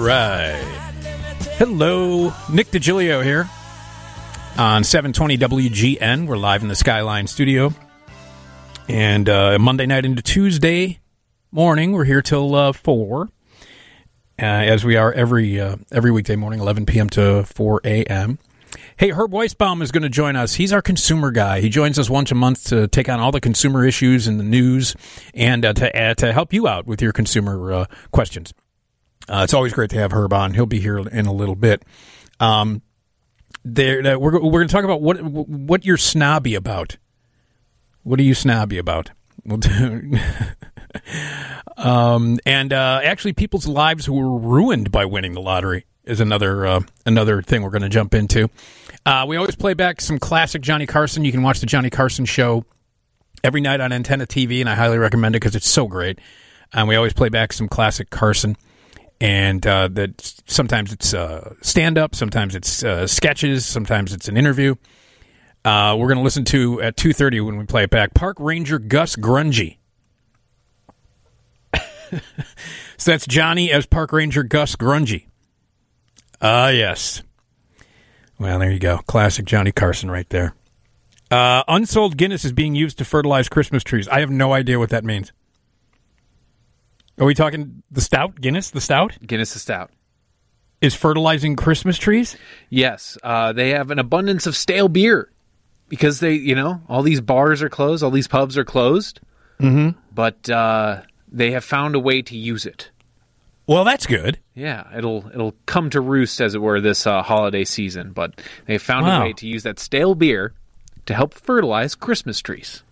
right. Hello, Nick DiGilio here on 720 WGN. We're live in the Skyline studio. And uh, Monday night into Tuesday morning, we're here till uh, 4, uh, as we are every uh, every weekday morning, 11 p.m. to 4 a.m. Hey, Herb Weisbaum is going to join us. He's our consumer guy. He joins us once a month to take on all the consumer issues in the news and uh, to uh, to help you out with your consumer uh, questions. Uh, it's always great to have Herb on. He'll be here in a little bit. Um, there, we're we're going to talk about what what you're snobby about. What are you snobby about? Um, and uh, actually, people's lives who were ruined by winning the lottery is another uh, another thing we're going to jump into. Uh, we always play back some classic Johnny Carson. You can watch the Johnny Carson show every night on Antenna TV, and I highly recommend it because it's so great. And we always play back some classic Carson, and uh, that sometimes it's uh, stand up, sometimes it's uh, sketches, sometimes it's an interview. Uh, we're going to listen to at two thirty when we play it back. Park Ranger Gus Grungy. so that's Johnny as Park Ranger Gus Grungy. Ah, yes. Well, there you go. Classic Johnny Carson right there. Uh, unsold Guinness is being used to fertilize Christmas trees. I have no idea what that means. Are we talking the stout Guinness? The stout Guinness the stout. is fertilizing Christmas trees. Yes, uh, they have an abundance of stale beer because they, you know, all these bars are closed, all these pubs are closed. Mm-hmm. But uh, they have found a way to use it. Well, that's good. Yeah, it'll it'll come to roost, as it were, this uh, holiday season. But they found Wow. a way to use that stale beer to help fertilize Christmas trees.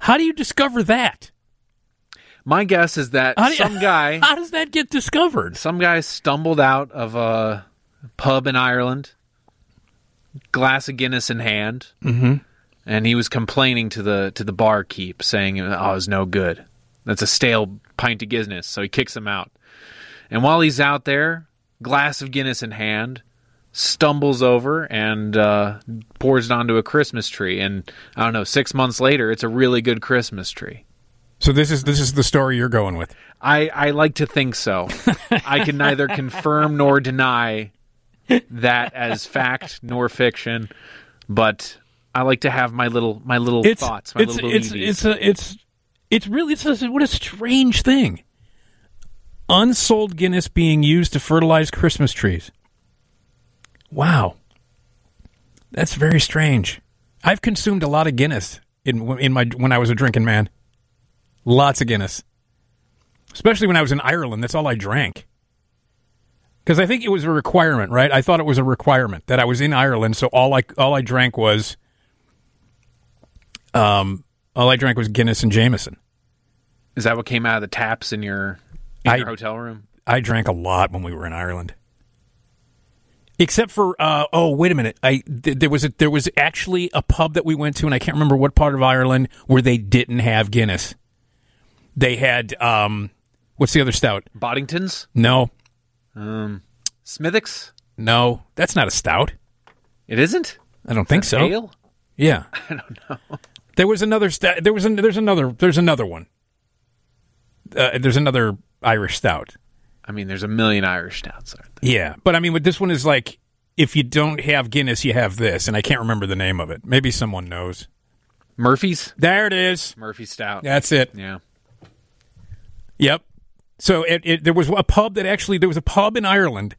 How do you discover that? My guess is that How you- some guy, How does that get discovered? some guy stumbled out of a pub in Ireland, glass of Guinness in hand, mm-hmm. and he was complaining to the to the barkeep, saying, "Oh, it's no good. That's a stale pint of Guinness." So he kicks him out. And while he's out there, glass of Guinness in hand, stumbles over and uh, pours it onto a Christmas tree. And I don't know, six months later, it's a really good Christmas tree. So this is this is the story you're going with. I, I like to think so. I can neither confirm nor deny that as fact nor fiction, but I like to have my little my little It's thoughts, my it's little it's beliefs. it's a, it's it's really it's a, what a strange thing. Unsold Guinness being used to fertilize Christmas trees. Wow, that's very strange. I've consumed a lot of Guinness in in my when I was a drinking man. Lots of Guinness, especially when I was in Ireland. That's all I drank. Because I think it was a requirement, right? I thought it was a requirement that I was in Ireland, so all I all I drank was um, all I drank was Guinness and Jameson. Is that what came out of the taps in your in I- your hotel room? I drank a lot when we were in Ireland. Except for uh, oh wait a minute I th- there was a, there was actually a pub that we went to and I can't remember what part of Ireland where they didn't have Guinness. They had um what's the other stout? Boddingtons, No, Smithwick's. no, that's not a stout. It isn't. I don't think so. Ale. Yeah, I don't know. There was another stout. There was an, there's another there's another one. Uh, there's another Irish stout. I mean, there's a million Irish stouts. Aren't there? Yeah, but I mean, but this one is like if you don't have Guinness, you have this, and I can't remember the name of it. Maybe someone knows. Murphy's. There it is. Murphy Stout. That's it. Yeah. Yep. So it, it, there was a pub that actually there was a pub in Ireland.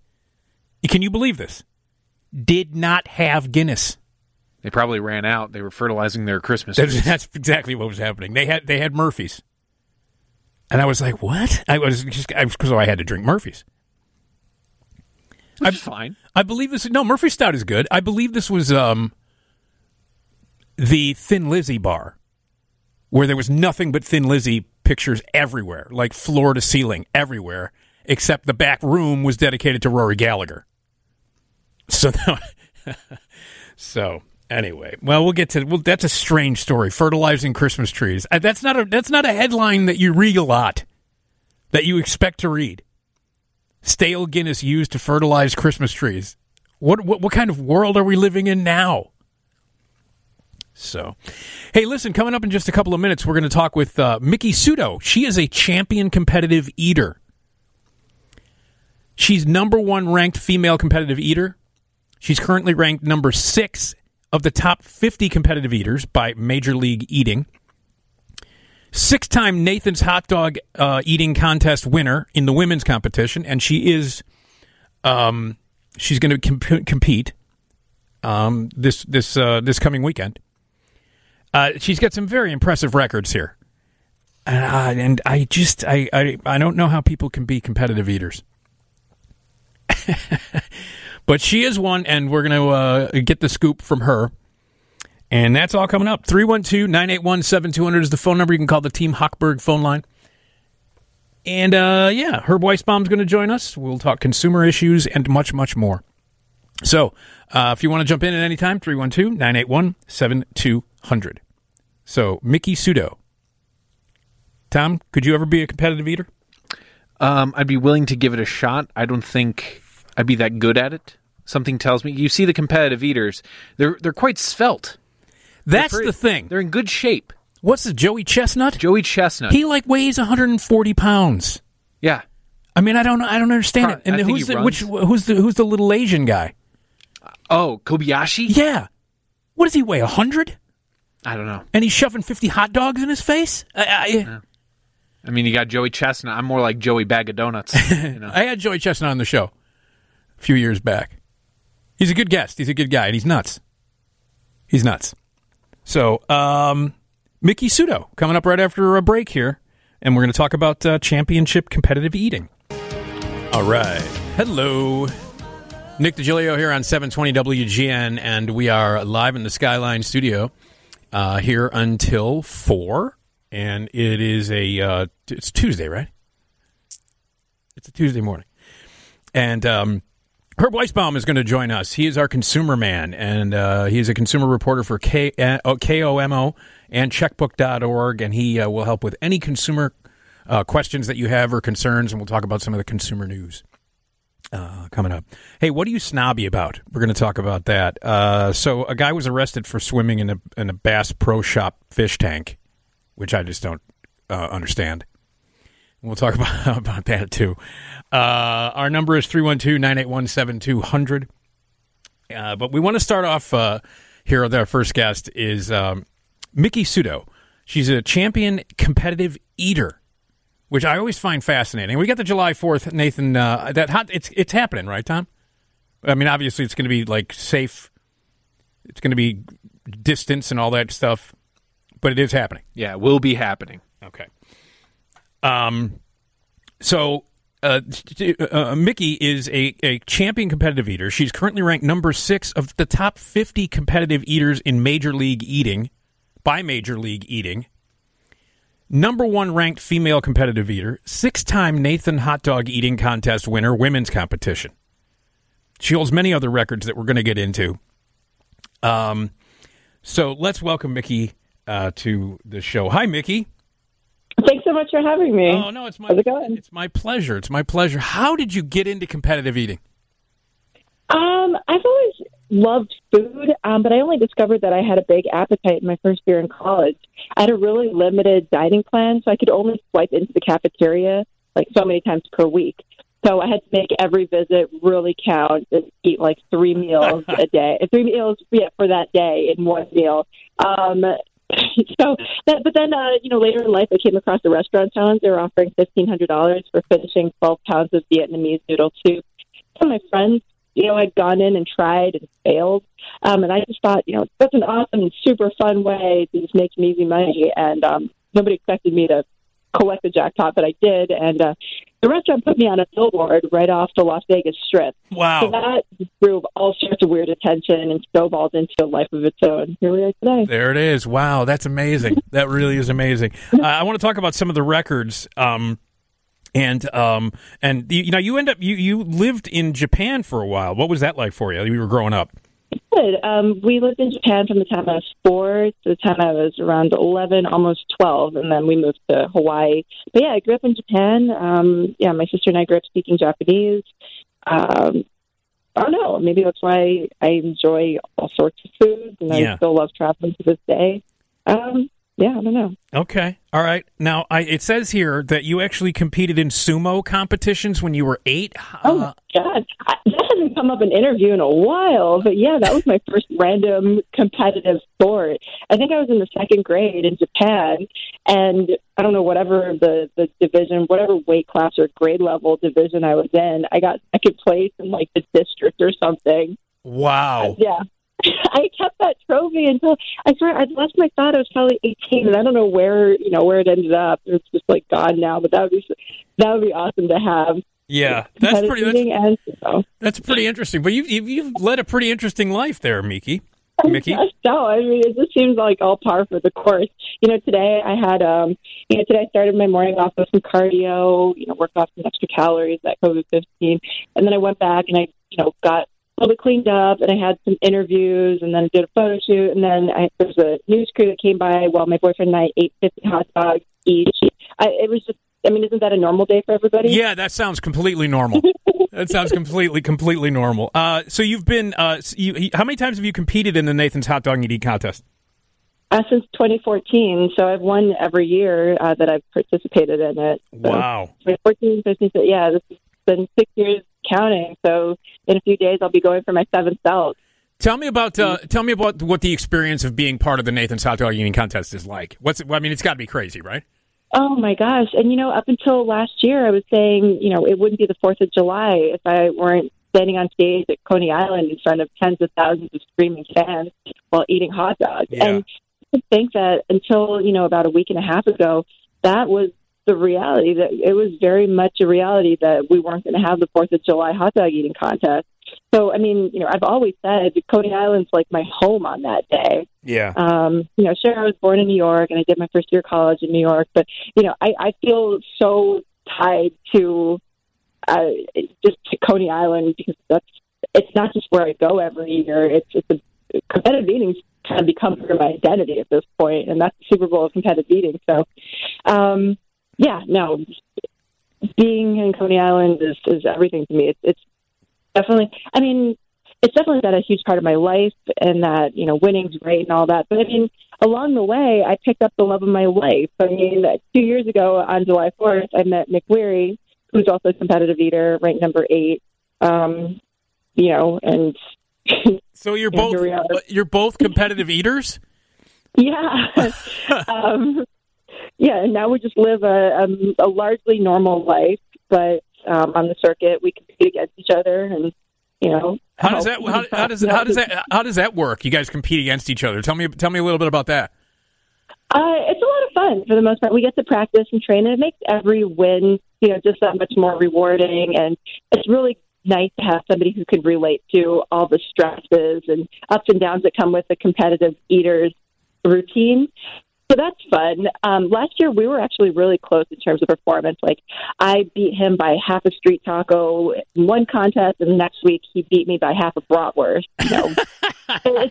Can you believe this? Did not have Guinness. They probably ran out. They were fertilizing their Christmas That's, that's exactly what was happening. They had they had Murphy's, and I was like, "What?" I was just because I had to drink Murphy's. Is fine. I believe this. No, Murphy Stout is good. I believe this was um the Thin Lizzy bar, where there was nothing but Thin Lizzy pictures everywhere, like floor to ceiling, everywhere, except the back room was dedicated to Rory Gallagher. So, so anyway, well, we'll get to. Well, that's a strange story. Fertilizing Christmas trees. Uh, That's not a. That's not a headline that you read a lot. That you expect to read. Stale Guinness used to fertilize Christmas trees. What, what what kind of world are we living in now? So, hey, listen, coming up in just a couple of minutes, we're going to talk with uh, Miki Sudo. She is a champion competitive eater. she's number one ranked female competitive eater. She's currently ranked number six of the top 50 competitive eaters by Major League Eating. Six time Nathan's Hot Dog uh, Eating Contest winner in the women's competition, and she is. Um, she's going to comp- compete um, this this uh, this coming weekend. Uh, she's got some very impressive records here, and, uh, and I just I, I I don't know how people can be competitive eaters. but she is one, and we're going to uh, get the scoop from her. And that's all coming up. 312 981 7200 is the phone number. You can call the Team Hochberg phone line. And uh, yeah, Herb Weisbaum's going to join us. We'll talk consumer issues and much, much more. So uh, if you want to jump in at any time, 312 981 7200. So, Miki Sudo. Tom, could you ever be a competitive eater? Um, I'd be willing to give it a shot. I don't think I'd be that good at it. Something tells me. You see the competitive eaters; they're they're quite svelte. That's pretty- the thing. They're in good shape. What's this, Joey Chestnut? Joey Chestnut. He like weighs 140 pounds. yeah. I mean, I don't, I don't understand it. And who's he the, which, who's the, who's the little Asian guy? Oh, Kobayashi. Yeah. What does he weigh? 100? I don't know. And he's shoving 50 hot dogs in his face? I, I, I mean, you got Joey Chestnut. I'm more like Joey Bag of Donuts. You know. I had Joey Chestnut on the show a few years back. He's a good guest. He's a good guy, and he's nuts. He's nuts. So, um, Miki Sudo coming up right after a break here, and we're going to talk about uh, championship competitive eating. All right. Hello. Nick DiGilio here on 720 WGN, and we are live in the Skyline studio uh, here until 4. And it is a, uh, it's Tuesday, right? It's a Tuesday morning. And um, Herb Weisbaum is going to join us. He is our consumer man, and uh, he's a consumer reporter for K- uh, KOMO and checkbook.org, and he uh, will help with any consumer uh, questions that you have or concerns, and we'll talk about some of the consumer news uh, coming up. Hey, what are you snobby about? We're going to talk about that. Uh, so, a guy was arrested for swimming in a, in a Bass Pro Shop fish tank, which I just don't uh, understand. We'll talk about, about that too. Uh, our number is 312 981 7200. Uh, But we want to start off uh, here with our first guest is um, Miki Sudo. She's a champion competitive eater, which I always find fascinating. We got the July 4th, Nathan. Uh, that hot, it's, it's happening, right, Tom? I mean, obviously, it's going to be like safe, it's going to be distance and all that stuff, but it is happening. yeah, it will be happening. Okay. Um, so uh, uh, Miki is a, a champion competitive eater. She's currently ranked number six of the top 50 competitive eaters in Major League Eating by Major League Eating. Number one ranked female competitive eater, six time Nathan Hot Dog Eating Contest winner, women's competition. She holds many other records that we're going to get into. Um, so let's welcome Miki uh, to the show. Hi, Miki. Thanks so much for having me. Oh no, it's my How's it going? it's my pleasure. It's my pleasure. How did you get into competitive eating? Um, I've always loved food, um, but I only discovered that I had a big appetite in my first year in college. I had a really limited dining plan, so I could only swipe into the cafeteria like so many times per week. So I had to make every visit really count and eat like three meals a day, three meals yeah, for that day in one meal. Um, so that, but then uh, you know later in life, I came across a restaurant challenge. They were offering fifteen hundred dollars for finishing twelve pounds of Vietnamese noodle soup. Some of my friends, you know, had gone in and tried and failed, um, and I just thought, you know, that's an awesome and super fun way to just make some easy money. And um, nobody expected me to collect the jackpot, but I did. And uh, the restaurant put me on a billboard right off the Las Vegas Strip. Wow. So that drew all sorts of weird attention and snowballed into a life of its own. Here we are today. There it is. Wow, that's amazing. that really is amazing. Uh, I want to talk about some of the records. Um, and um, and you, you know, you end up you you lived in Japan for a while. What was that like for you? You were growing up. Good. Um, we lived in Japan from the time I was four to the time I was around 11, almost 12, and then we moved to Hawaii. But yeah, I grew up in Japan. Um, yeah, my sister and I grew up speaking Japanese. Um, I don't know. Maybe that's why I enjoy all sorts of foods, and Yeah. I still love traveling to this day. Um, yeah, I don't know. Okay. All right. Now, I, it says here that you actually competed in sumo competitions when you were eight. Oh uh, my god, I, that hasn't come up in interview in a while. But yeah, that was my first random competitive sport. I think I was in the second grade in Japan, and I don't know whatever the the division, whatever weight class or grade level division I was in, I got second place in like the district or something. wow. Yeah. I kept that trophy until I swear I'd lost my thought I was probably eighteen and I don't know where you know where it ended up. It's just like gone now, but that would be that would be awesome to have. Yeah, that's pretty. That's, and so. that's pretty interesting. But you've, you've you've led a pretty interesting life there, Miki. Mickey. Yes, no, I mean it just seems like all par for the course. You know, today I had um you know, today I started my morning off with some cardio, you know, worked off some extra calories at COVID fifteen. And then I went back and I, you know, got little bit cleaned up and I had some interviews and then I did a photo shoot and then I there was a news crew that came by while my boyfriend and I ate fifty hot dogs each. I it was just I mean, isn't that a normal day for everybody? Yeah, that sounds completely normal. that sounds completely completely normal. Uh, so you've been uh, you, how many times have you competed in the Nathan's Hot Dog Eating Contest? Uh, since 2014, so I've won every year uh, that I've participated in it. So Wow. 2014, 15, so yeah, this has been six years counting. So in a few days, I'll be going for my seventh belt. Tell me about uh, tell me about what the experience of being part of the Nathan's Hot Dog Eating Contest is like. What's it, I mean, it's got to be crazy, right? Oh my gosh! And you know, up until last year, I was saying, you know, it wouldn't be the Fourth of July if I weren't standing on stage at Coney Island in front of tens of thousands of screaming fans while eating hot dogs. Yeah. And I think that until you know about a week and a half ago, that was the reality. That it was very much a reality that we weren't going to have the Fourth of July hot dog eating contest. So, I mean, you know, I've always said Coney Island's like my home on that day. Yeah. Um, you know, sure, I was born in New York and I did my first year of college in New York, but you know, I, I feel so tied to uh, just to Coney Island because that's it's not just where I go every year. It's it's a competitive eating's kind of become part of my identity at this point, and that's the Super Bowl of competitive eating. So, um, yeah, no, being in Coney Island is is everything to me. It's, it's definitely. I mean, it's definitely been a huge part of my life and that you know winning's great and all that but i mean along the way i picked up the love of my life i mean two years ago on july 4th i met Nick Wehry who's also a competitive eater ranked number eight um you know and So you're Yeah, both are. you're both competitive eaters. yeah um yeah and now we just live a, a, a largely normal life but um on the circuit we compete against each other and you know How does that how, how does how does that how does that work? You guys compete against each other. Tell me tell me a little bit about that. Uh, it's a lot of fun for the most part. We get to practice and train, and it makes every win, you know, just that much more rewarding. And it's really nice to have somebody who can relate to all the stresses and ups and downs that come with the competitive eater's routine. That's fun. Um, last year, we were actually really close in terms of performance. Like, I beat him by half a street taco in one contest, and the next week he beat me by half a bratwurst. So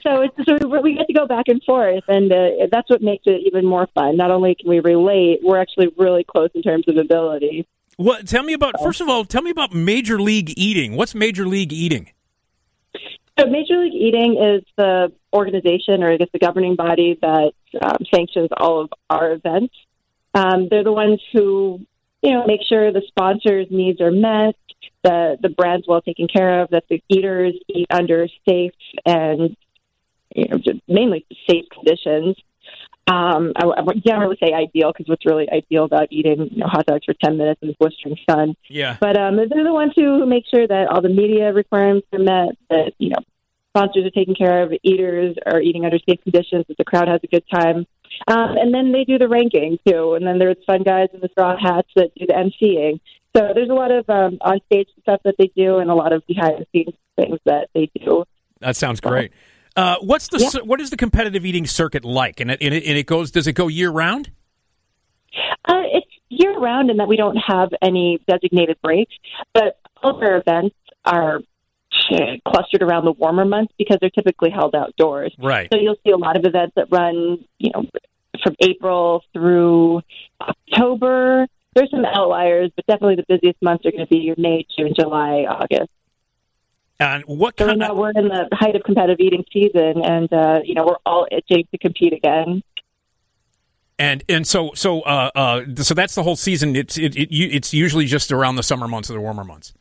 so it's so we get to go back and forth, and uh, that's what makes it even more fun. Not only can we relate, we're actually really close in terms of ability. What? Tell me about first of all. Tell me about Major League Eating. What's Major League Eating? So Major League Eating is the organization, or I guess the governing body that um, sanctions all of our events. Um, they're the ones who, you know, make sure the sponsors' needs are met, the the brand's well taken care of, that the eaters eat under safe and you know, mainly safe conditions. Um, I, I can't really say ideal because what's really ideal about eating you know, hot dogs for 10 minutes in the blistering sun. Yeah. But um, they're the ones who make sure that all the media requirements are met, that you know sponsors are taken care of, eaters are eating under safe conditions, that the crowd has a good time, um, and then they do the ranking too. And then there's fun guys in the straw hats that do the emceeing. So there's a lot of um, on stage stuff that they do, and a lot of behind the scenes things that they do. That sounds great. Uh, what's the Yeah. what is the competitive eating circuit like? And it, and it and it goes. Does it go year round? Uh, it's year round in that we don't have any designated breaks, but all of our events are clustered around the warmer months because they're typically held outdoors. Right. So you'll see a lot of events that run, you know, from April through October. There's some outliers, but definitely the busiest months are going to be your May, June, July, August. And what So kind now of we're in the height of competitive eating season, and uh, you know we're all itching to compete again. And and so so uh, uh, so that's the whole season. It's it, it it's usually just around the summer months or the warmer months.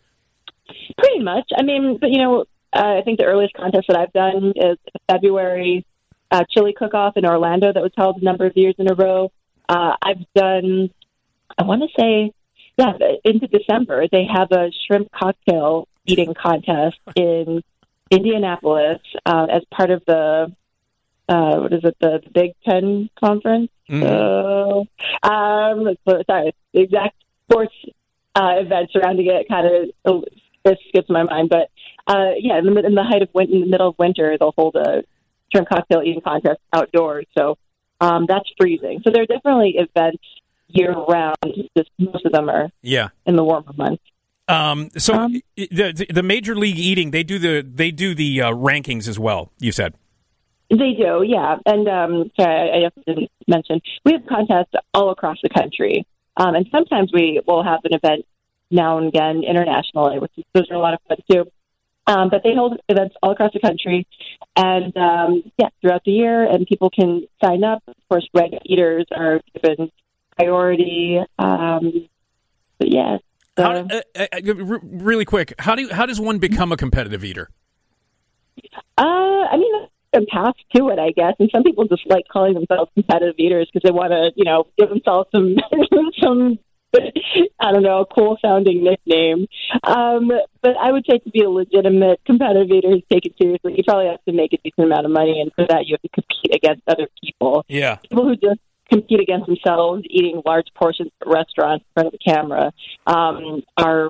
Pretty much. I mean, but you know, uh, I think the earliest contest that I've done is February uh, chili cook-off in Orlando that was held a number of years in a row. Uh, I've done, I want to say, yeah, into December they have a shrimp cocktail eating contest in Indianapolis uh, as part of the uh, what is it the, the Big Ten conference. Mhm. Uh, um, sorry, the exact sports uh, event surrounding it kind of it skips my mind, but uh, yeah, in the, in the height of win- in the middle of winter, they'll hold a shrimp cocktail eating contest outdoors. So um, that's freezing. So there are definitely events year round. Just most of them are Yeah. in the warmer months. Um, so Um, the the major league eating they do the they do the uh, rankings as well. You said. They do, yeah. And um, sorry, I, I just didn't mention we have contests all across the country, um, and sometimes we will have an event now and again internationally, which is, those are a lot of fun too. Um, but they hold events all across the country, and um, yeah, throughout the year, and people can sign up. Of course, red eaters are given priority. Um, but yeah, How, uh, uh, uh, re- really quick, how do you, how does one become a competitive eater? Uh, I mean, a path to it, I guess. And some people just like calling themselves competitive eaters because they want to, you know, give themselves some some I don't know, cool sounding nickname. Um, but I would say to be a legitimate competitive eater who's taken seriously, you probably have to make a decent amount of money, and for that you have to compete against other people. Yeah. People who just compete against themselves, eating large portions at restaurants in front of the camera, um, are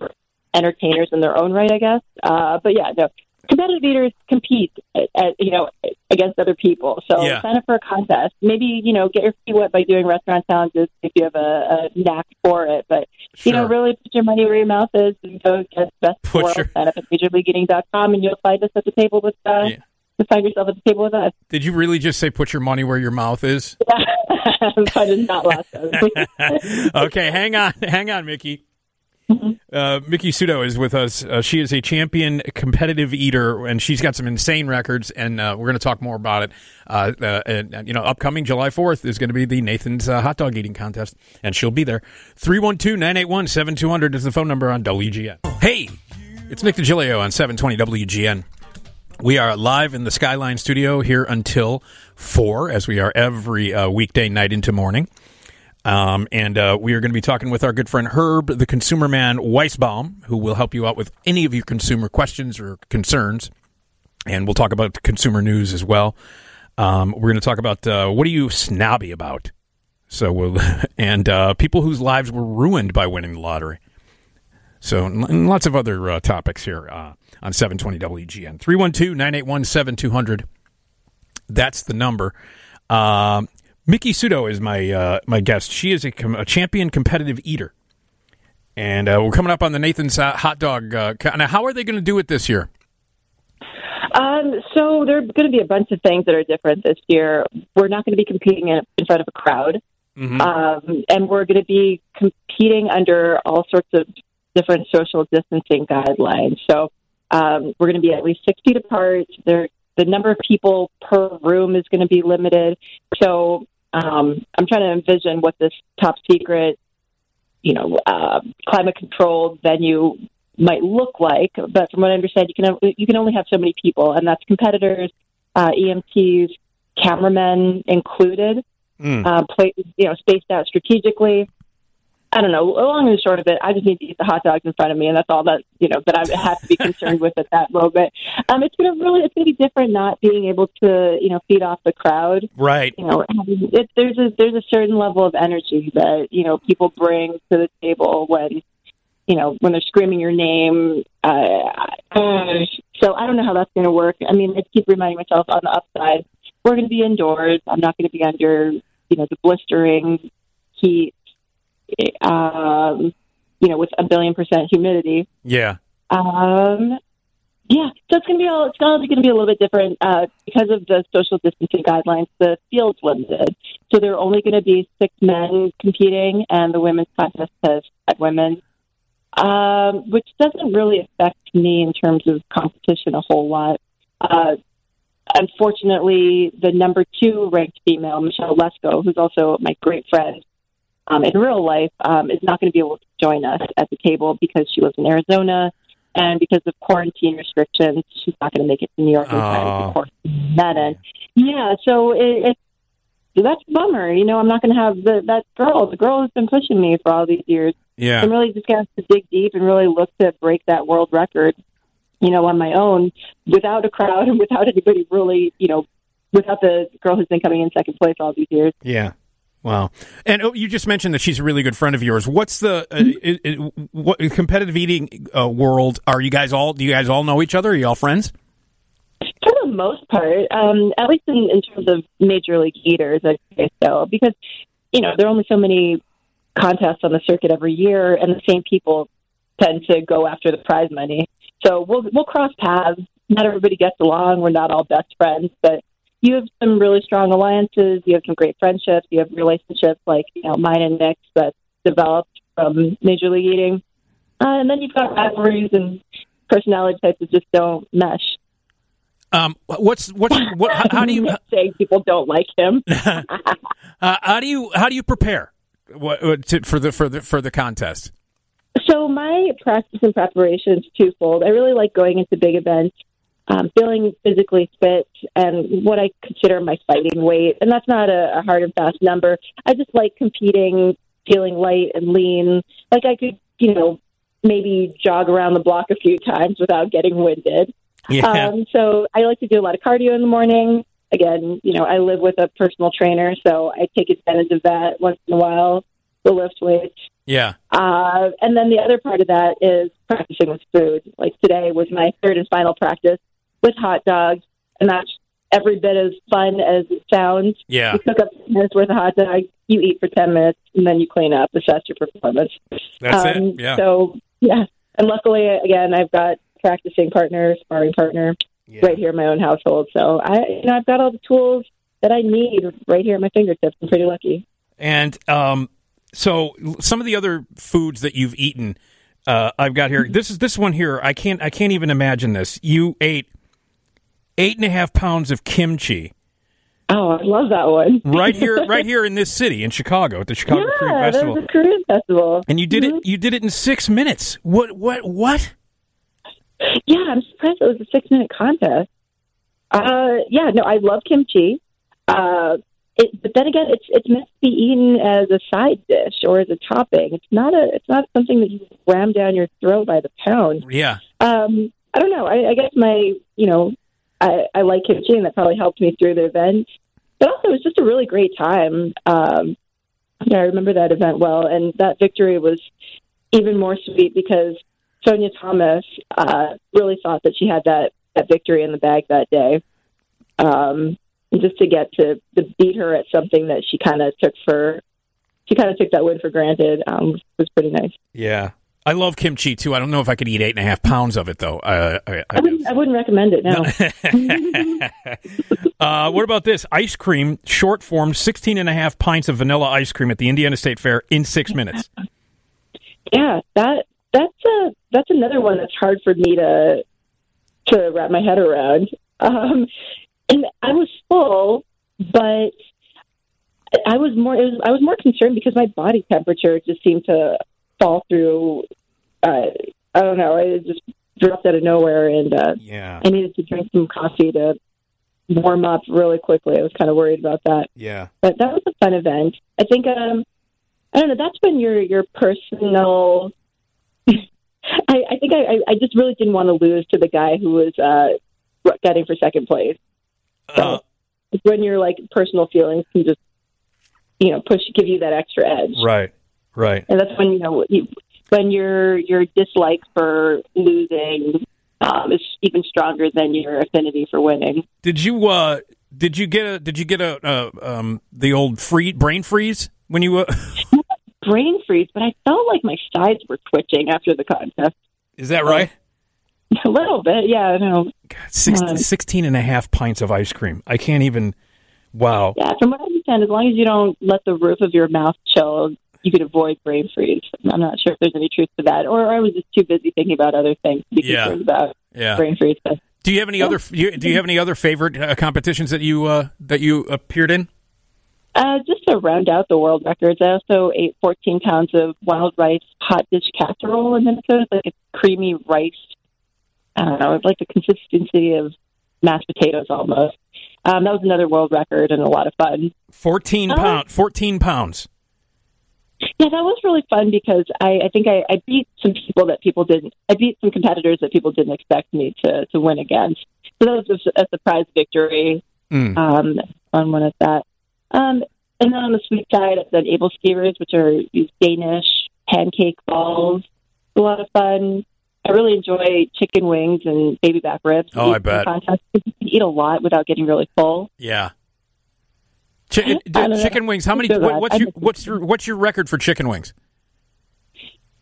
entertainers in their own right, I guess. Uh, but yeah, no, competitive eaters compete, at, at, you know, against other people. So Yeah. sign up for a contest. Maybe you know, get your feet wet by doing restaurant challenges if you have a, a knack for it. But you know, really put your money where your mouth is and go get best Put world. your- Sign up at majorleagueeating.com and you'll find us at the table with. Uh, Yeah. to find yourself at the table with us. Did you really just say put your money where your mouth is? I did not last time. okay, hang on, hang on, Miki. Uh, Miki Sudo is with us. Uh, she is a champion competitive eater, and she's got some insane records. And uh, we're going to talk more about it. Uh, uh, and, and, you know, upcoming July fourth is going to be the Nathan's uh, hot dog eating contest, and she'll be there. 312-981-7200 is the phone number on WGN. Hey, it's Nick DiGilio on seven twenty WGN. We are live in the Skyline studio here until four, as we are every uh, weekday night into morning. Um, and uh, we are going to be talking with our good friend Herb, the consumer man Weisbaum, who will help you out with any of your consumer questions or concerns. And we'll talk about consumer news as well. Um, we're going to talk about uh, what are you snobby about? So we'll and uh, people whose lives were ruined by winning the lottery. So and lots of other uh, topics here uh, on 720 WGN 312-981-7200. That's the number. Um, Miki Sudo is my uh, my guest. She is a, com- a champion competitive eater, and uh, we're coming up on the Nathan's uh, hot dog. Uh, now, how are they going to do it this year? Um, so there are going to be a bunch of things that are different this year. We're not going to be competing in, in front of a crowd, um, and we're going to be competing under all sorts of different social distancing guidelines. So um, we're going to be at least six feet apart. There, the number of people per room is going to be limited. So um, I'm trying to envision what this top secret, you know, uh, climate controlled venue might look like. But from what I understand, you can you can only have so many people, and that's competitors, uh, EMTs, cameramen included. Mm. Uh, play, you know, spaced out strategically. I don't know. Long and short of it, I just need to eat the hot dogs in front of me, and that's all that you know that I have to be concerned with at that moment. Um, it's gonna really, it's gonna be different not being able to, you know, feed off the crowd Right. you know, it, there's a there's a certain level of energy that you know people bring to the table when you know when they're screaming your name. Uh, uh, so I don't know how that's going to work. I mean, I keep reminding myself on the upside, we're going to be indoors. I'm not going to be under you know the blistering heat. Um, you know, with a billion percent humidity. Yeah. Um, yeah, so it's going to be all, it's going to be a little bit different uh, because of the social distancing guidelines. The field's limited, so there are only going to be six men competing, and the women's contest has five women, um, which doesn't really affect me in terms of competition a whole lot. Uh, unfortunately, the number two ranked female, Michelle Lesco, who's also my great friend um, in real life, um, is not going to be able to join us at the table because she lives in Arizona. And because of quarantine restrictions, she's not going to make it to New York in time to quarantine that end. Yeah, so it, it, that's a bummer. You know, I'm not going to have the, that girl. The girl has been pushing me for all these years. Yeah. I'm really just going to have to dig deep and really look to break that world record, you know, on my own without a crowd and without anybody really, you know, without the girl who's been coming in second place all these years. Yeah. Wow. And oh, you just mentioned that she's a really good friend of yours. What's the uh, it, it, what competitive eating uh, world? Are you guys all? Do you guys all know each other? Are you all friends? For the most part, um, at least in, in terms of major league eaters, I'd say so. Because, you know, there are only so many contests on the circuit every year, and the same people tend to go after the prize money. So we'll we'll cross paths. Not everybody gets along. We're not all best friends, but you have some really strong alliances. You have some great friendships. You have relationships like you know mine and Nick's that developed from major league eating, uh, and then you've got rivalries and personality types that just don't mesh. Um, what's what's what? How, how do you saying people don't like him? uh, how do you how do you prepare what, what, to, for the for the for the contest? So my practice and preparation is twofold. I really like going into big events, um, feeling physically fit, and what I consider my fighting weight. And that's not a, a hard and fast number. I just like competing, feeling light and lean. Like I could, you know, maybe jog around the block a few times without getting winded. Yeah. Um, so I like to do a lot of cardio in the morning. Again, you know, I live with a personal trainer, so I take advantage of that once in a while. The lift weights. yeah. Uh, and then the other part of that is practicing with food. Like today was my third and final practice with hot dogs, and that's every bit as fun as it sounds. Yeah. You cook up 10 minutes worth of hot dogs, you eat for 10 minutes, and then you clean up, assess your performance. That's Um, it. Yeah. So, yeah. And luckily, again, I've got practicing partner, sparring partner yeah. right here in my own household. So I, you know, I've got all the tools that I need right here at my fingertips. I'm pretty lucky. And um, so some of the other foods that you've eaten, uh, I've got here. This is this one here. I can't I can't even imagine this. You ate eight and a half pounds of kimchi Oh, I love that one. right here, right here in this city in Chicago at the Chicago Yeah, that Festival, a Korean festival. and you did it. You did it in six minutes. What? What? What? Yeah, I'm surprised it was a six minute contest. Uh, yeah, no, I love kimchi. Uh, it, but then again, it's it's meant to be eaten as a side dish or as a topping. It's not a it's not something that you ram down your throat by the pound. Yeah. Um, I don't know. I, I guess my you know I, I like kimchi, and that probably helped me through the event. But also, it was just a really great time. Um, I remember that event well, and that victory was even more sweet because Sonya Thomas uh, really thought that she had that, that victory in the bag that day. Um, just to get to, to beat her at something that she kind of took for, she kind of took that win for granted um, was pretty nice. Yeah. I love kimchi too. I don't know if I could eat eight and a half pounds of it though. Uh, I, I, I wouldn't, I wouldn't recommend it. No. uh, what about this ice cream? Short form, 16 and a half pints of vanilla ice cream at the Indiana State Fair in six minutes. yeah, that that's a that's another one that's hard for me to to wrap my head around. Um, and I was full, but I was more it was, I was more concerned because my body temperature just seemed to fall through. Uh, I don't know. It just dropped out of nowhere, and uh, Yeah. I needed to drink some coffee to warm up really quickly. I was kind of worried about that Yeah. but that was a fun event. I think um I don't know. That's when your your personal. I, I think I, I just really didn't want to lose to the guy who was uh getting for second place. Uh, when your like personal feelings can just you know push give you that extra edge, right. Right. and that's when you know you, when your your dislike for losing um, is even stronger than your affinity for winning. Did you uh did you get a did you get a uh, um the old free brain freeze when you uh, Brain freeze, but I felt like my sides were twitching after the contest. Is that right? A little bit, yeah. I know. God, six, Uh, 16 and a half pints of ice cream. I can't even Wow. Yeah, from what I understand, as long as you don't let the roof of your mouth chill, you could avoid brain freeze. I'm not sure if there's any truth to that, or I was just too busy thinking about other things to be Yeah. concerned about Yeah. brain freeze. But Do you have any other? Do you, do you have any other favorite uh, competitions that you uh, that you appeared in? Uh, just to round out the world records, I also ate 14 pounds of wild rice hot dish casserole in Minnesota. It's like a creamy rice. I don't know. It's like the consistency of mashed potatoes almost. Um, that was another world record and a lot of fun. Fourteen Oh. pound. Fourteen pounds. Yeah, that was really fun because I, I think I, I beat some people that people didn't. I beat some competitors that people didn't expect me to to win against. So that was a, a surprise victory. Mm. Um, fun one of that. Um, and then on the sweet side, I've done aebleskivers, which are these Danish pancake balls. A lot of fun. I really enjoy chicken wings and baby back ribs. Oh, I bet. Contests. You can eat a lot without getting really full. Yeah. Chi- I don't know. chicken wings. How many? What, what's your what's your what's your record for chicken wings?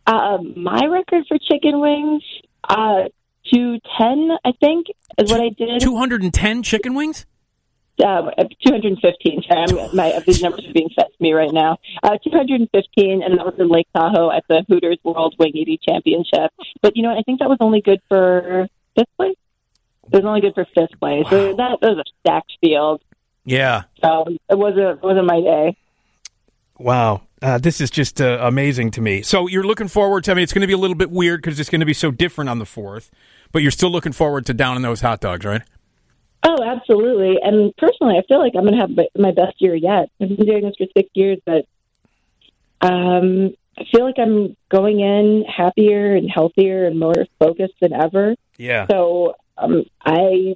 Uh, my record for chicken wings, uh, two ten, I think, is what I did. Two hundred and ten chicken wings. uh, 215. Sorry, I'm, my, these numbers are being set to me right now. Uh, 215, and that was in Lake Tahoe at the Hooters World Wing Eating Championship. But you know, what? I think that was only good for fifth place. It was only good for fifth place. So that, that was a stacked field. Yeah. So it wasn't it wasn't my day. Wow. Uh, this is just uh, amazing to me. So you're looking forward to. I mean, it's going to be a little bit weird because it's going to be so different on the fourth, but you're still looking forward to downing those hot dogs, right? Oh, absolutely. And personally, I feel like I'm going to have my- my best year yet. I've been doing this for six years, but um, I feel like I'm going in happier and healthier and more focused than ever. Yeah. So um, I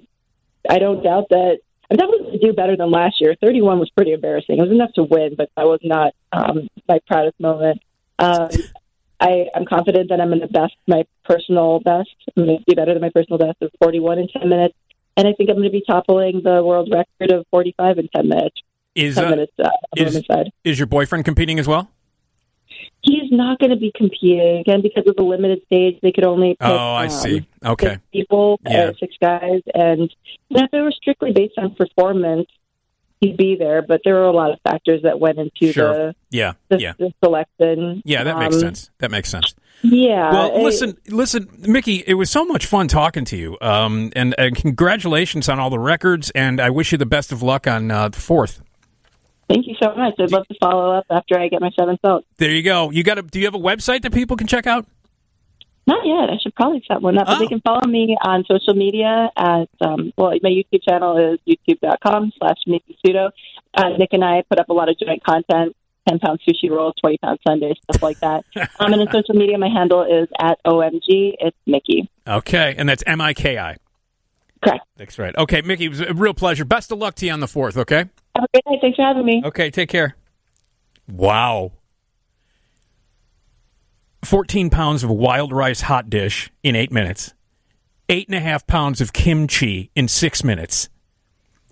I don't doubt that I'm definitely going do better than last year. 31 was pretty embarrassing. It was enough to win, but that was not um, my proudest moment. Um, I, I'm confident that I'm in the best, my personal best. I'm going to do better than my personal best of 41 in 10 minutes. And I think I'm going to be toppling the world record of 45 in 10 minutes. Is 10 uh, minutes uh, is- is your boyfriend competing as well? He's not going to be competing again because of the limited stage. They could only pick, Oh, I um, see. Okay. six people, Yeah. uh, six guys, and if it were strictly based on performance, he'd be there. But there were a lot of factors that went into Sure. Yeah. the, the, Yeah. the selection. Yeah. That makes Um, sense. That makes sense. Yeah. Well, it- listen, listen, Mickey. It was so much fun talking to you. Um, and, and congratulations on all the records. And I wish you the best of luck on uh, the fourth. Thank you so much. I'd love to follow up after I get my seventh belt. There you go. You got a, Do you have a website that people can check out? Not yet. I should probably set one up. But Oh. they can follow me on social media at, um, well, my YouTube channel is youtube.com slash Miki Sudo. Uh, Nick and I put up a lot of joint content, 10 pound sushi rolls, 20 pound Sundays, stuff like that. um, and on social media, my handle is at OMG. It's Miki. Okay, and that's M I K I. Correct. That's right. Okay, Miki, it was a real pleasure. Best of luck to you on the fourth. Okay. Have a great night. Thanks for having me. Okay, take care. Wow. 14 pounds of wild rice hot dish in eight minutes. Eight and a half pounds of kimchi in six minutes.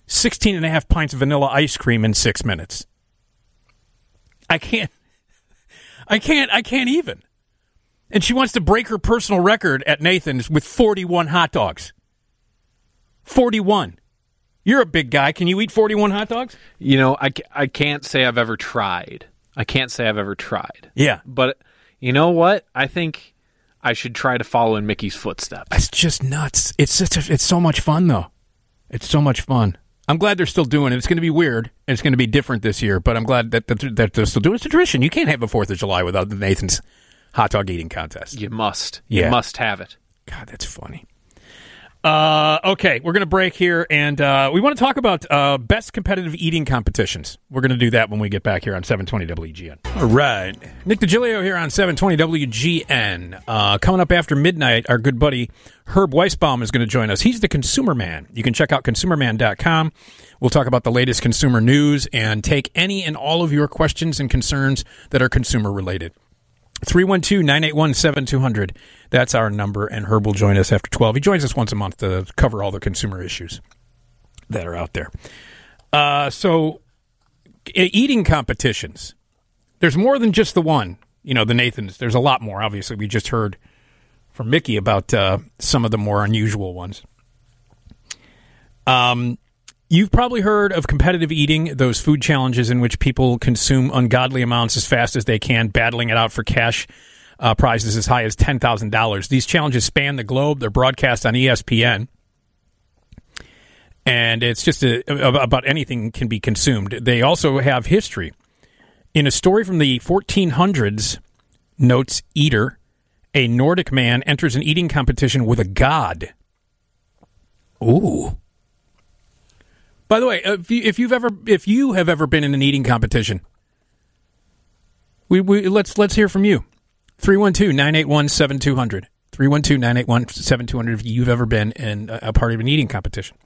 16 and a half pints of vanilla ice cream in six minutes. I can't. I can't. I can't even. And she wants to break her personal record at Nathan's with 41 hot dogs. 41. You're a big guy. Can you eat 41 hot dogs? You know, I, I can't say I've ever tried. I can't say I've ever tried. Yeah. But you know what? I think I should try to follow in Miki's footsteps. It's just nuts. It's such a, it's so much fun though. It's so much fun. I'm glad they're still doing it. It's going to be weird. and It's going to be different this year, but I'm glad that that, that they're still doing it. It's a tradition. You can't have a Fourth of July without the Nathan's hot dog eating contest. You must. Yeah. You must have it. God, that's funny. Uh, okay, we're going to break here, and uh, we want to talk about uh, best competitive eating competitions. We're going to do that when we get back here on 720 WGN. All right. Nick DiGilio here on 720 WGN. Uh, coming up after midnight, our good buddy Herb Weisbaum is going to join us. He's the consumer man. You can check out consumerman.com. We'll talk about the latest consumer news and take any and all of your questions and concerns that are consumer related. 312-981-7200. That's our number, and Herb will join us after 12. He joins us once a month to cover all the consumer issues that are out there. Uh, so, eating competitions. There's more than just the one. You know, the Nathans. There's a lot more. Obviously, we just heard from Miki about uh, some of the more unusual ones. Um, You've probably heard of competitive eating, those food challenges in which people consume ungodly amounts as fast as they can, battling it out for cash uh, prizes as high as $10,000. These challenges span the globe. They're broadcast on ESPN. and it's just a, about anything can be consumed. They also have history. In a story from the 1400s, notes Eater, a Nordic man enters an eating competition with a god. Ooh. By the way, if, you, if you've ever if you have ever been in an eating competition, we, we let's let's hear from you. 312-981-7200. 312-981-7200 if you've ever been in a, a part of an eating competition.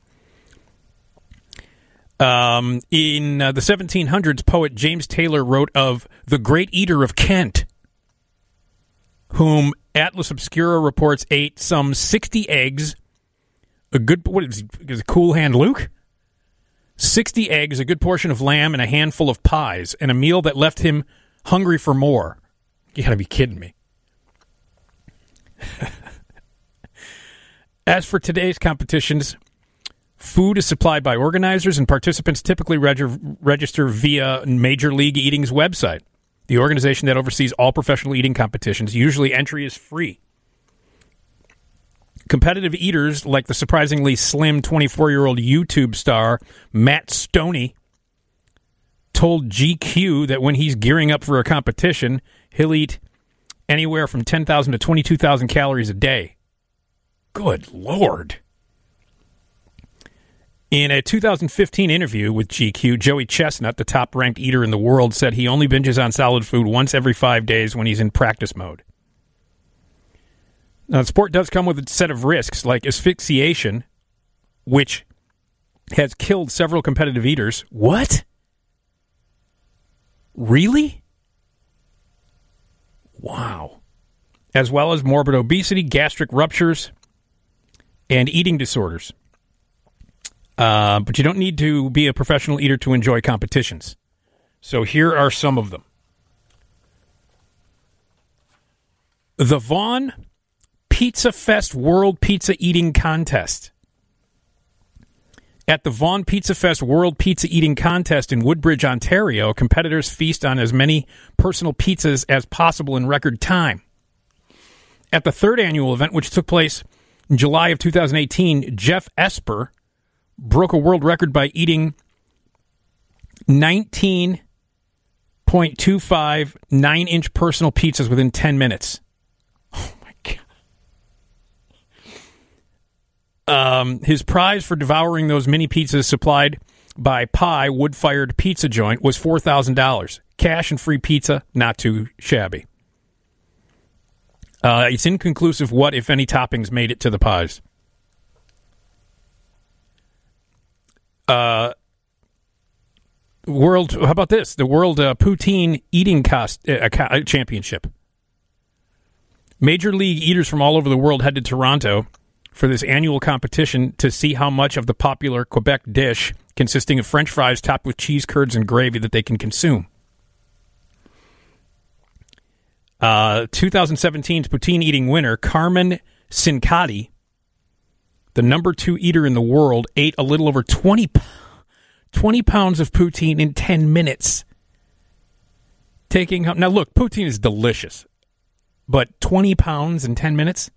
Um, in uh, the 1700s, poet James Taylor wrote of the great eater of Kent, whom Atlas Obscura reports ate some 60 eggs, a good, what is, is Cool Hand Luke? 60 eggs, a good portion of lamb, and a handful of pies, and a meal that left him hungry for more. You gotta be kidding me. As for today's competitions, food is supplied by organizers, and participants typically reg- register via Major League Eating's website, the organization that oversees all professional eating competitions. Usually, entry is free. Competitive eaters, like the surprisingly slim 24 year old YouTube star Matt Stonie, told GQ that when he's gearing up for a competition, he'll eat anywhere from 10,000 to 22,000 calories a day. Good Lord. In a 2015 interview with GQ, Joey Chestnut, the top ranked eater in the world, said he only binges on solid food once every five days when he's in practice mode. Now, the sport does come with a set of risks like asphyxiation, which has killed several competitive eaters. What? Really? Wow. As well as morbid obesity, gastric ruptures, and eating disorders. Uh, but you don't need to be a professional eater to enjoy competitions. So here are some of them. The Vaughan Pizza Fest World Pizza Eating Contest. At the Vaughan Pizza Fest World Pizza Eating Contest in Woodbridge, Ontario, competitors feast on as many personal pizzas as possible in record time. At the third annual event, which took place in July of 2018, Jeff Esper broke a world record by eating 19.25 nine inch personal pizzas within 10 minutes. Um, his prize for devouring those mini pizzas supplied by Pie Wood Fired Pizza Joint was four thousand dollars, cash and free pizza, not too shabby. Uh, it's inconclusive what, if any, toppings made it to the pies. Uh, world. How about this? The World uh, Poutine Eating Cost uh, Championship. Major league eaters from all over the world head to Toronto for this annual competition to see how much of the popular Quebec dish, consisting of French fries topped with cheese curds and gravy, that they can consume. Uh, 2017's poutine eating winner, Carmen Cincotti, the number two eater in the world, ate a little over 20, 20 pounds of poutine in 10 minutes. Taking now, look, poutine is delicious, but 20 pounds in 10 minutes?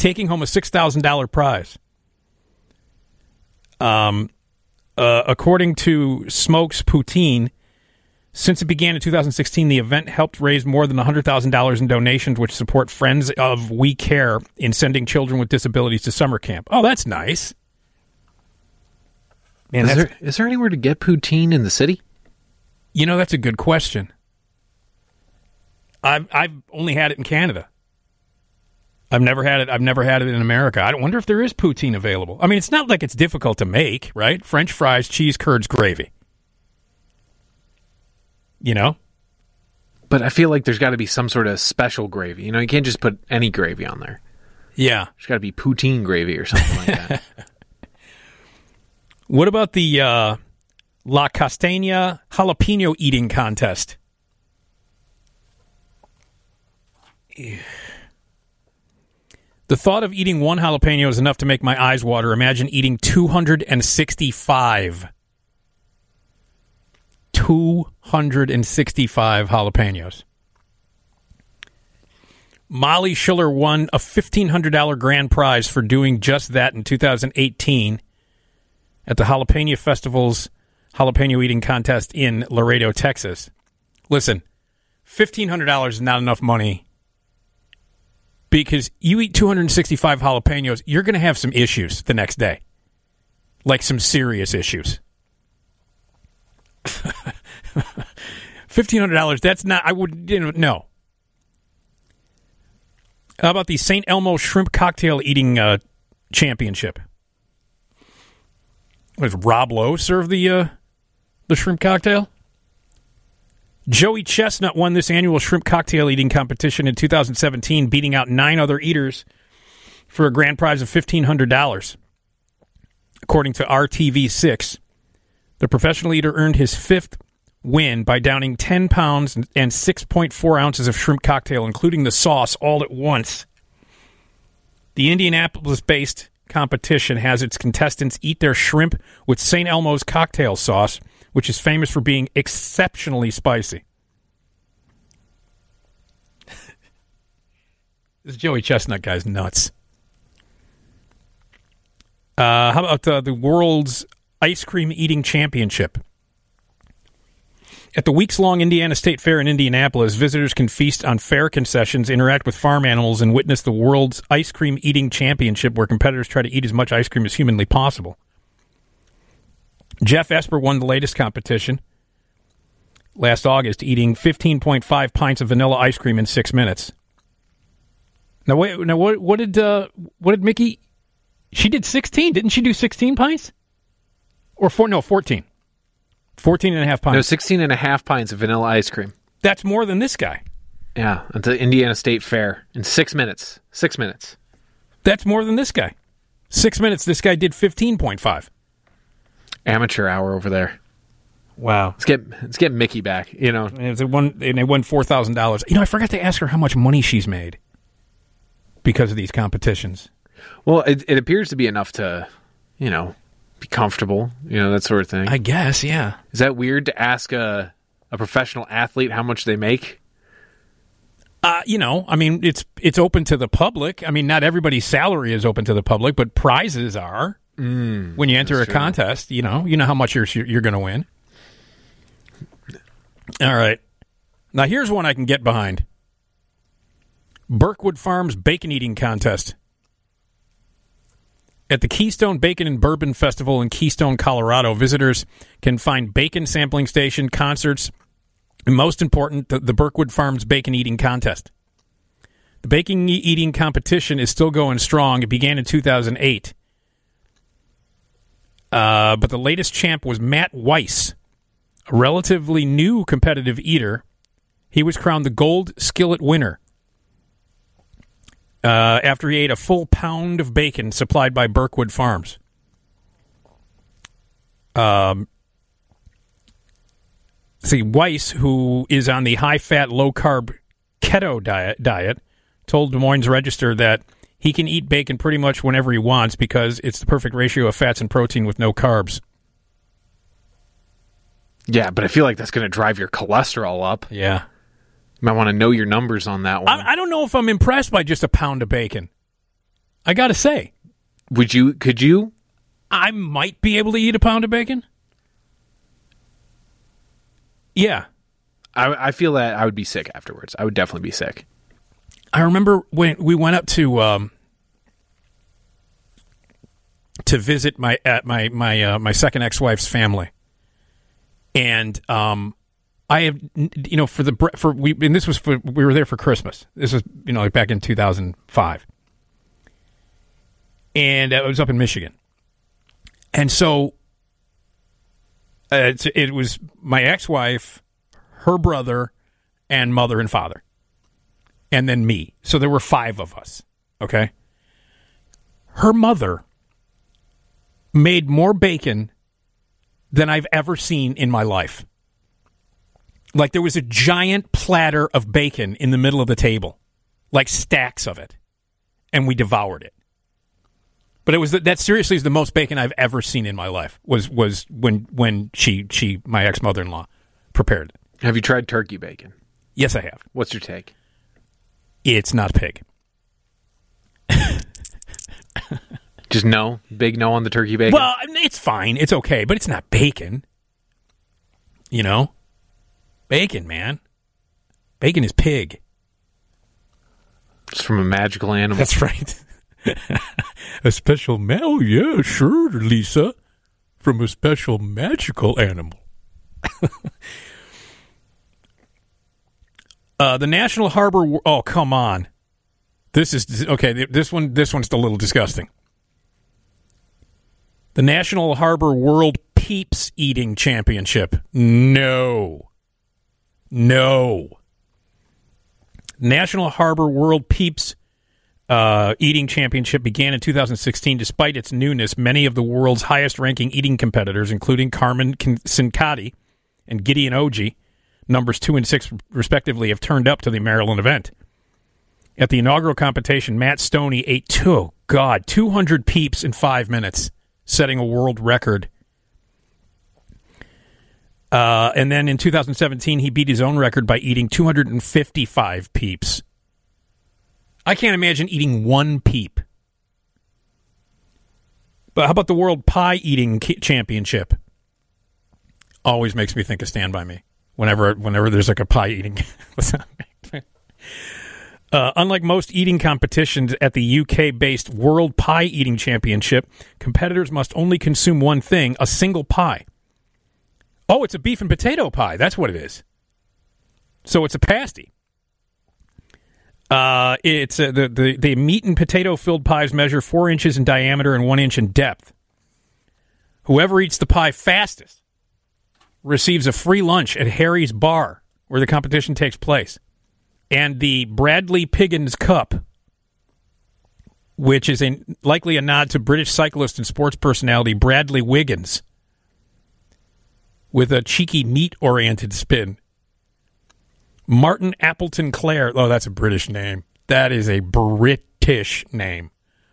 Taking home a $6,000 prize. Um, uh, according to Smokes Poutine, since it began in 2016, the event helped raise more than $100,000 in donations, which support Friends of We Care in sending children with disabilities to summer camp. Oh, that's nice. Man, is, there, is there anywhere to get poutine in the city? You know, that's a good question. I've I've only had it in Canada. I've never had it. I've never had it in America. I don't wonder if there is poutine available. I mean, it's not like it's difficult to make, right? French fries, cheese curds, gravy. You know? But I feel like there's got to be some sort of special gravy. You know, you can't just put any gravy on there. Yeah. There's got to be poutine gravy or something like that. what about the uh, La Costeña jalapeno eating contest? The thought of eating one jalapeno is enough to make my eyes water. Imagine eating 265. 265 jalapenos. Molly Schiller won a $1,500 grand prize for doing just that in 2018 at the Jalapeno Festival's jalapeno eating contest in Laredo, Texas. Listen, $1,500 is not enough money because you eat 265 jalapenos, you're going to have some issues the next day, like some serious issues. $1,500, that's not, I would, you know, no. How about the St. Elmo Shrimp Cocktail Eating uh, Championship? Was Rob Lowe serve the uh, the shrimp cocktail? Joey Chestnut won this annual shrimp cocktail eating competition in 2017, beating out nine other eaters for a grand prize of $1,500. According to RTV6, the professional eater earned his fifth win by downing 10 pounds and 6.4 ounces of shrimp cocktail, including the sauce, all at once. The Indianapolis based competition has its contestants eat their shrimp with St. Elmo's cocktail sauce, which is famous for being exceptionally spicy. this Joey Chestnut guy's nuts. Uh, how about uh, the world's ice cream eating championship? At the weeks long Indiana State Fair in Indianapolis, visitors can feast on fair concessions, interact with farm animals, and witness the world's ice cream eating championship where competitors try to eat as much ice cream as humanly possible. Jeff Esper won the latest competition last August, eating 15.5 pints of vanilla ice cream in six minutes. Now, wait, now what, what did uh, what did Miki? She did 16, didn't she? Do 16 pints or four? No, 14. 14 and a half pints. No, 16 and a half pints of vanilla ice cream. That's more than this guy. Yeah, at the Indiana State Fair in six minutes. Six minutes. That's more than this guy. Six minutes. This guy did 15.5. Amateur hour over there. Wow. Let's get let's get Miki back. You know, And they won, and they won four thousand dollars. You know, I forgot to ask her how much money she's made because of these competitions. well, it, it appears to be enough to, you know, be comfortable. You know that sort of thing. I guess, yeah. Is that weird to ask a a professional athlete how much they make? Uh, you know, I mean, it's it's open to the public. I mean, not everybody's salary is open to the public, but prizes are. Mm, when you enter a true. contest, you know, you know how much you're you're going to win. All right. Now here's one I can get behind. Burkwood Farms Bacon Eating Contest. At the Keystone Bacon and Bourbon Festival in Keystone, Colorado, visitors can find bacon sampling station, concerts, and most important, the, the Burkwood Farms Bacon Eating Contest. The bacon eating competition is still going strong. It began in 2008. Uh, but the latest champ was Matt Weiss, a relatively new competitive eater. He was crowned the Gold Skillet winner uh, after he ate a full pound of bacon supplied by Burkwood Farms. Um, see, Weiss, who is on the high fat, low carb keto diet, diet, told Des Moines Register that he can eat bacon pretty much whenever he wants because it's the perfect ratio of fats and protein with no carbs. Yeah, but I feel like that's going to drive your cholesterol up. Yeah. You might want to know your numbers on that one. I, I don't know if I'm impressed by just a pound of bacon. I got to say, Would you? Could you? I might be able to eat a pound of bacon. Yeah. I, I feel that I would be sick afterwards. I would definitely be sick. I remember when we went up to um, to visit my at my my uh, my second ex wife's family, and um, I have you know for the for we and this was for we were there for Christmas. This was you know like back in two thousand five, and it was up in Michigan, and so uh, it was my ex wife, her brother, and mother and father and then me. So there were five of us. Okay. Her mother made more bacon than I've ever seen in my life. Like there was a giant platter of bacon in the middle of the table, like stacks of it, and we devoured it. But it was that seriously is the most bacon I've ever seen in my life. Was was when when she she my ex mother in law prepared it. Have you tried turkey bacon? Yes, I have. What's your take? It's not pig. Just no, big no on the turkey bacon. Well, it's fine. It's okay, but it's not bacon. You know, bacon, man. Bacon is pig. It's from a magical animal. That's right. a special ma- oh yeah, sure, Lisa, from a special magical animal. uh, the National Harbor. Oh come on, this is okay. This one, this one's a little disgusting. The National Harbor World Peeps Eating Championship. No, no. National Harbor World Peeps uh, Eating Championship began in 2016. Despite its newness, many of the world's highest ranking eating competitors, including Carmen Cincotti and Gideon Oji, numbers two and six respectively, have turned up to the Maryland event. At the inaugural competition, Matt Stonie ate two, oh God, 200 peeps in five minutes, setting a world record. Uh, and then in 2017, he beat his own record by eating 255 peeps. I can't imagine eating one peep. But how about the World Pie Eating Championship? Always makes me think of Stand By Me. Whenever, whenever there's like a pie eating. Uh, unlike most eating competitions at the UK based World Pie Eating Championship, competitors must only consume one thing a single pie. Oh, it's a beef and potato pie. That's what it is. So it's a pasty. Uh, it's uh, the, the the meat and potato filled pies measure four inches in diameter and one inch in depth. Whoever eats the pie fastest receives a free lunch at Harry's Bar, where the competition takes place, and the Bradley Piggins Cup, which is a, likely a nod to British cyclist and sports personality Bradley Wiggins with a cheeky meat oriented spin. Martin Appleton Clare. Oh, that's a British name. That is a British name.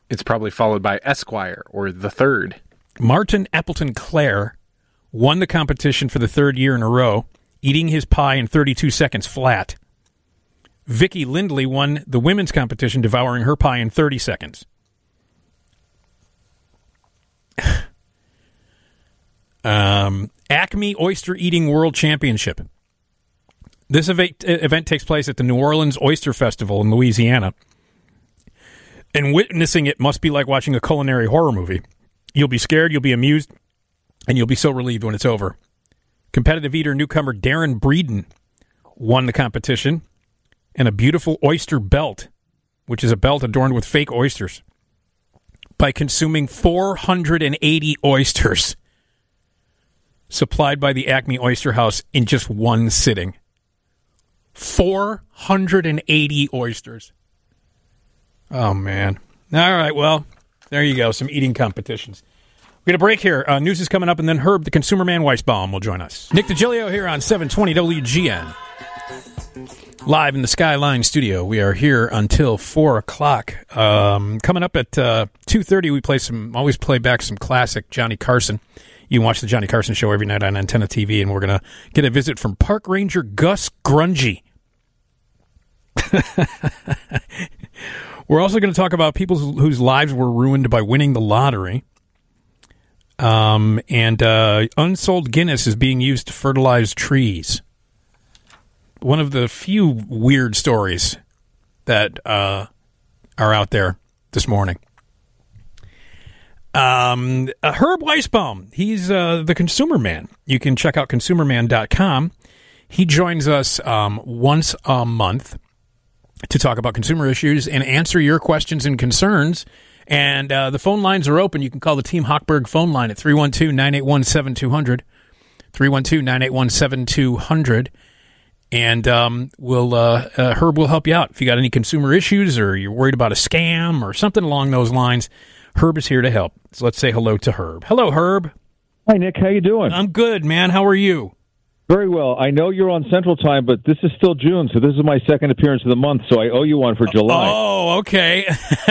It's probably followed by Esquire or the Third. Martin Appleton Clare won the competition for the third year in a row, eating his pie in 32 seconds flat. Vicky Lindley won the women's competition, devouring her pie in 30 seconds. um, Acme Oyster Eating World Championship. This event, event takes place at the New Orleans Oyster Festival in Louisiana. And witnessing it must be like watching a culinary horror movie. You'll be scared, you'll be amused, and you'll be so relieved when it's over. Competitive eater newcomer Darren Breeden won the competition and a beautiful oyster belt, which is a belt adorned with fake oysters, by consuming 480 oysters supplied by the Acme Oyster House in just one sitting. 480 oysters. Oh, man. All right, well, there you go. Some eating competitions. We got a break here. Uh, news is coming up, and then Herb, the consumer man Weisbaum, will join us. Nick Digilio here on 720 WGN. Live in the Skyline studio. We are here until 4 o'clock. Um, coming up at uh, 2.30, we play some, always play back some classic Johnny Carson. You can watch the Johnny Carson show every night on Antenna TV, and we're going to get a visit from Park Ranger Gus Grungy. we're also going to talk about people whose lives were ruined by winning the lottery. Um, and uh, unsold Guinness is being used to fertilize trees. One of the few weird stories that uh, are out there this morning. Um, uh, Herb Weisbaum, he's uh, the consumer man. You can check out consumerman.com. He joins us um, once a month to talk about consumer issues and answer your questions and concerns. And uh, the phone lines are open. You can call the Team Hochberg phone line at 312 981 7200. 312 981 7200. And um, we'll, uh, uh, Herb will help you out. If you got any consumer issues or you're worried about a scam or something along those lines, Herb is here to help. So let's say hello to Herb. Hello, Herb. Hi, Nick. How you doing? I'm good, man. How are you? Very well. I know you're on Central Time, but this is still June, so this is my second appearance of the month, so I owe you one for July. Oh, okay.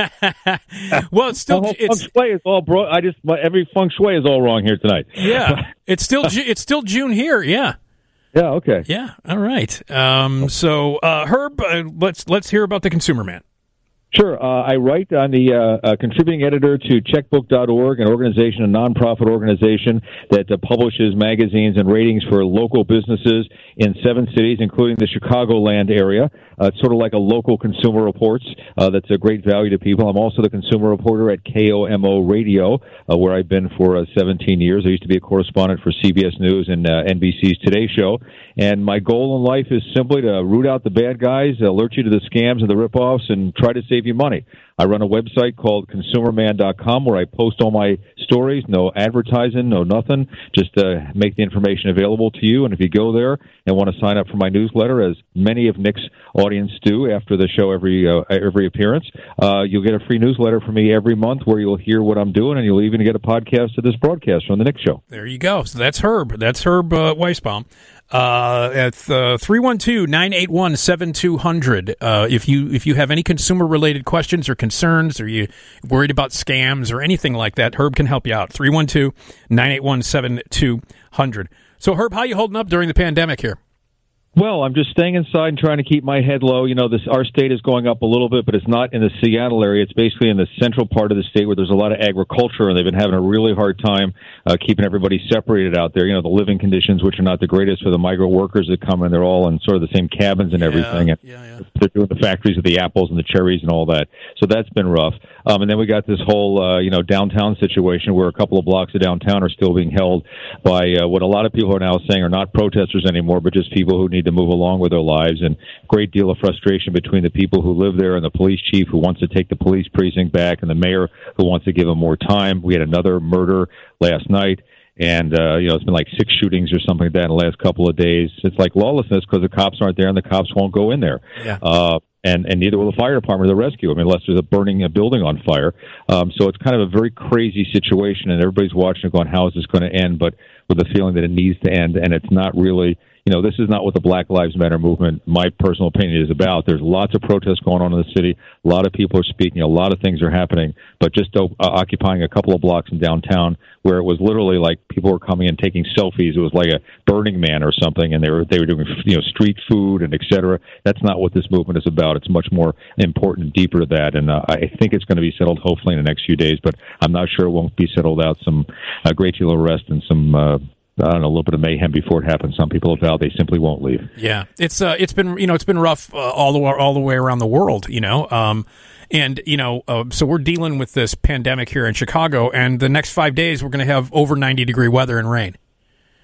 well, it's still it's feng shui is all bro- I just my, every feng shui is all wrong here tonight. yeah. It's still it's still June here. Yeah. Yeah. Okay. Yeah. All right. Um, so, uh, Herb, uh, let's let's hear about the Consumer Man. Sure. Uh, I write on the uh, uh, contributing editor to checkbook.org, an organization, a nonprofit organization that uh, publishes magazines and ratings for local businesses in seven cities, including the Chicagoland area. Uh, it's sort of like a local consumer reports uh, that's a great value to people. I'm also the consumer reporter at KOMO Radio, where I've been for 17 years. I used to be a correspondent for CBS News and NBC's Today Show. And my goal in life is simply to root out the bad guys, alert you to the scams and the ripoffs, and try to save you money. I run a website called consumerman.com where I post all my stories, no advertising, no nothing, just uh, make the information available to you. And if you go there and want to sign up for my newsletter, as many of Nick's audience do after the show every uh, every appearance, uh, you'll get a free newsletter from me every month where you'll hear what I'm doing, and you'll even get a podcast of this broadcast from the Nick Show. There you go. So that's Herb. That's Herb uh, Weisbaum uh, at 312-981-7200 uh, if you if you have any consumer related questions or concerns or you worried about scams or anything like that herb can help you out. 312-981-7200 so herb how you holding up during the pandemic here well, I'm just staying inside and trying to keep my head low. You know, this our state is going up a little bit, but it's not in the Seattle area. It's basically in the central part of the state where there's a lot of agriculture, and they've been having a really hard time uh, keeping everybody separated out there. You know, the living conditions, which are not the greatest for the migrant workers that come in, they're all in sort of the same cabins and everything. Yeah, and yeah, yeah. They're doing the factories of the apples and the cherries and all that. So that's been rough. Um, and then we got this whole, uh, you know, downtown situation where a couple of blocks of downtown are still being held by uh, what a lot of people are now saying are not protesters anymore, but just people who need to move along with their lives. And great deal of frustration between the people who live there and the police chief who wants to take the police precinct back and the mayor who wants to give them more time. We had another murder last night and uh, you know it's been like six shootings or something like that in the last couple of days. It's like lawlessness because the cops aren't there and the cops won't go in there. Yeah. Uh, and and neither will the fire department or the rescue. I mean, unless there's a burning a building on fire. Um, so it's kind of a very crazy situation, and everybody's watching it, going, "How is this going to end?" But with the feeling that it needs to end, and it's not really you know, this is not what the Black Lives Matter movement, my personal opinion, is about. There's lots of protests going on in the city. A lot of people are speaking. A lot of things are happening. But just uh, occupying a couple of blocks in downtown, where it was literally like people were coming and taking selfies. It was like a Burning Man or something, and they were they were doing you know street food and et cetera. That's not what this movement is about. It's much more important, and deeper to that. And uh, I think it's going to be settled hopefully in the next few days. But I'm not sure it won't be settled out. Some a great deal of arrest and some. Uh, I don't know, a little bit of mayhem before it happens. Some people have vowed they simply won't leave. Yeah, it's uh, it's been you know it's been rough uh, all the all the way around the world. You know, um, and you know, uh, so we're dealing with this pandemic here in Chicago, and the next five days we're going to have over ninety degree weather and rain.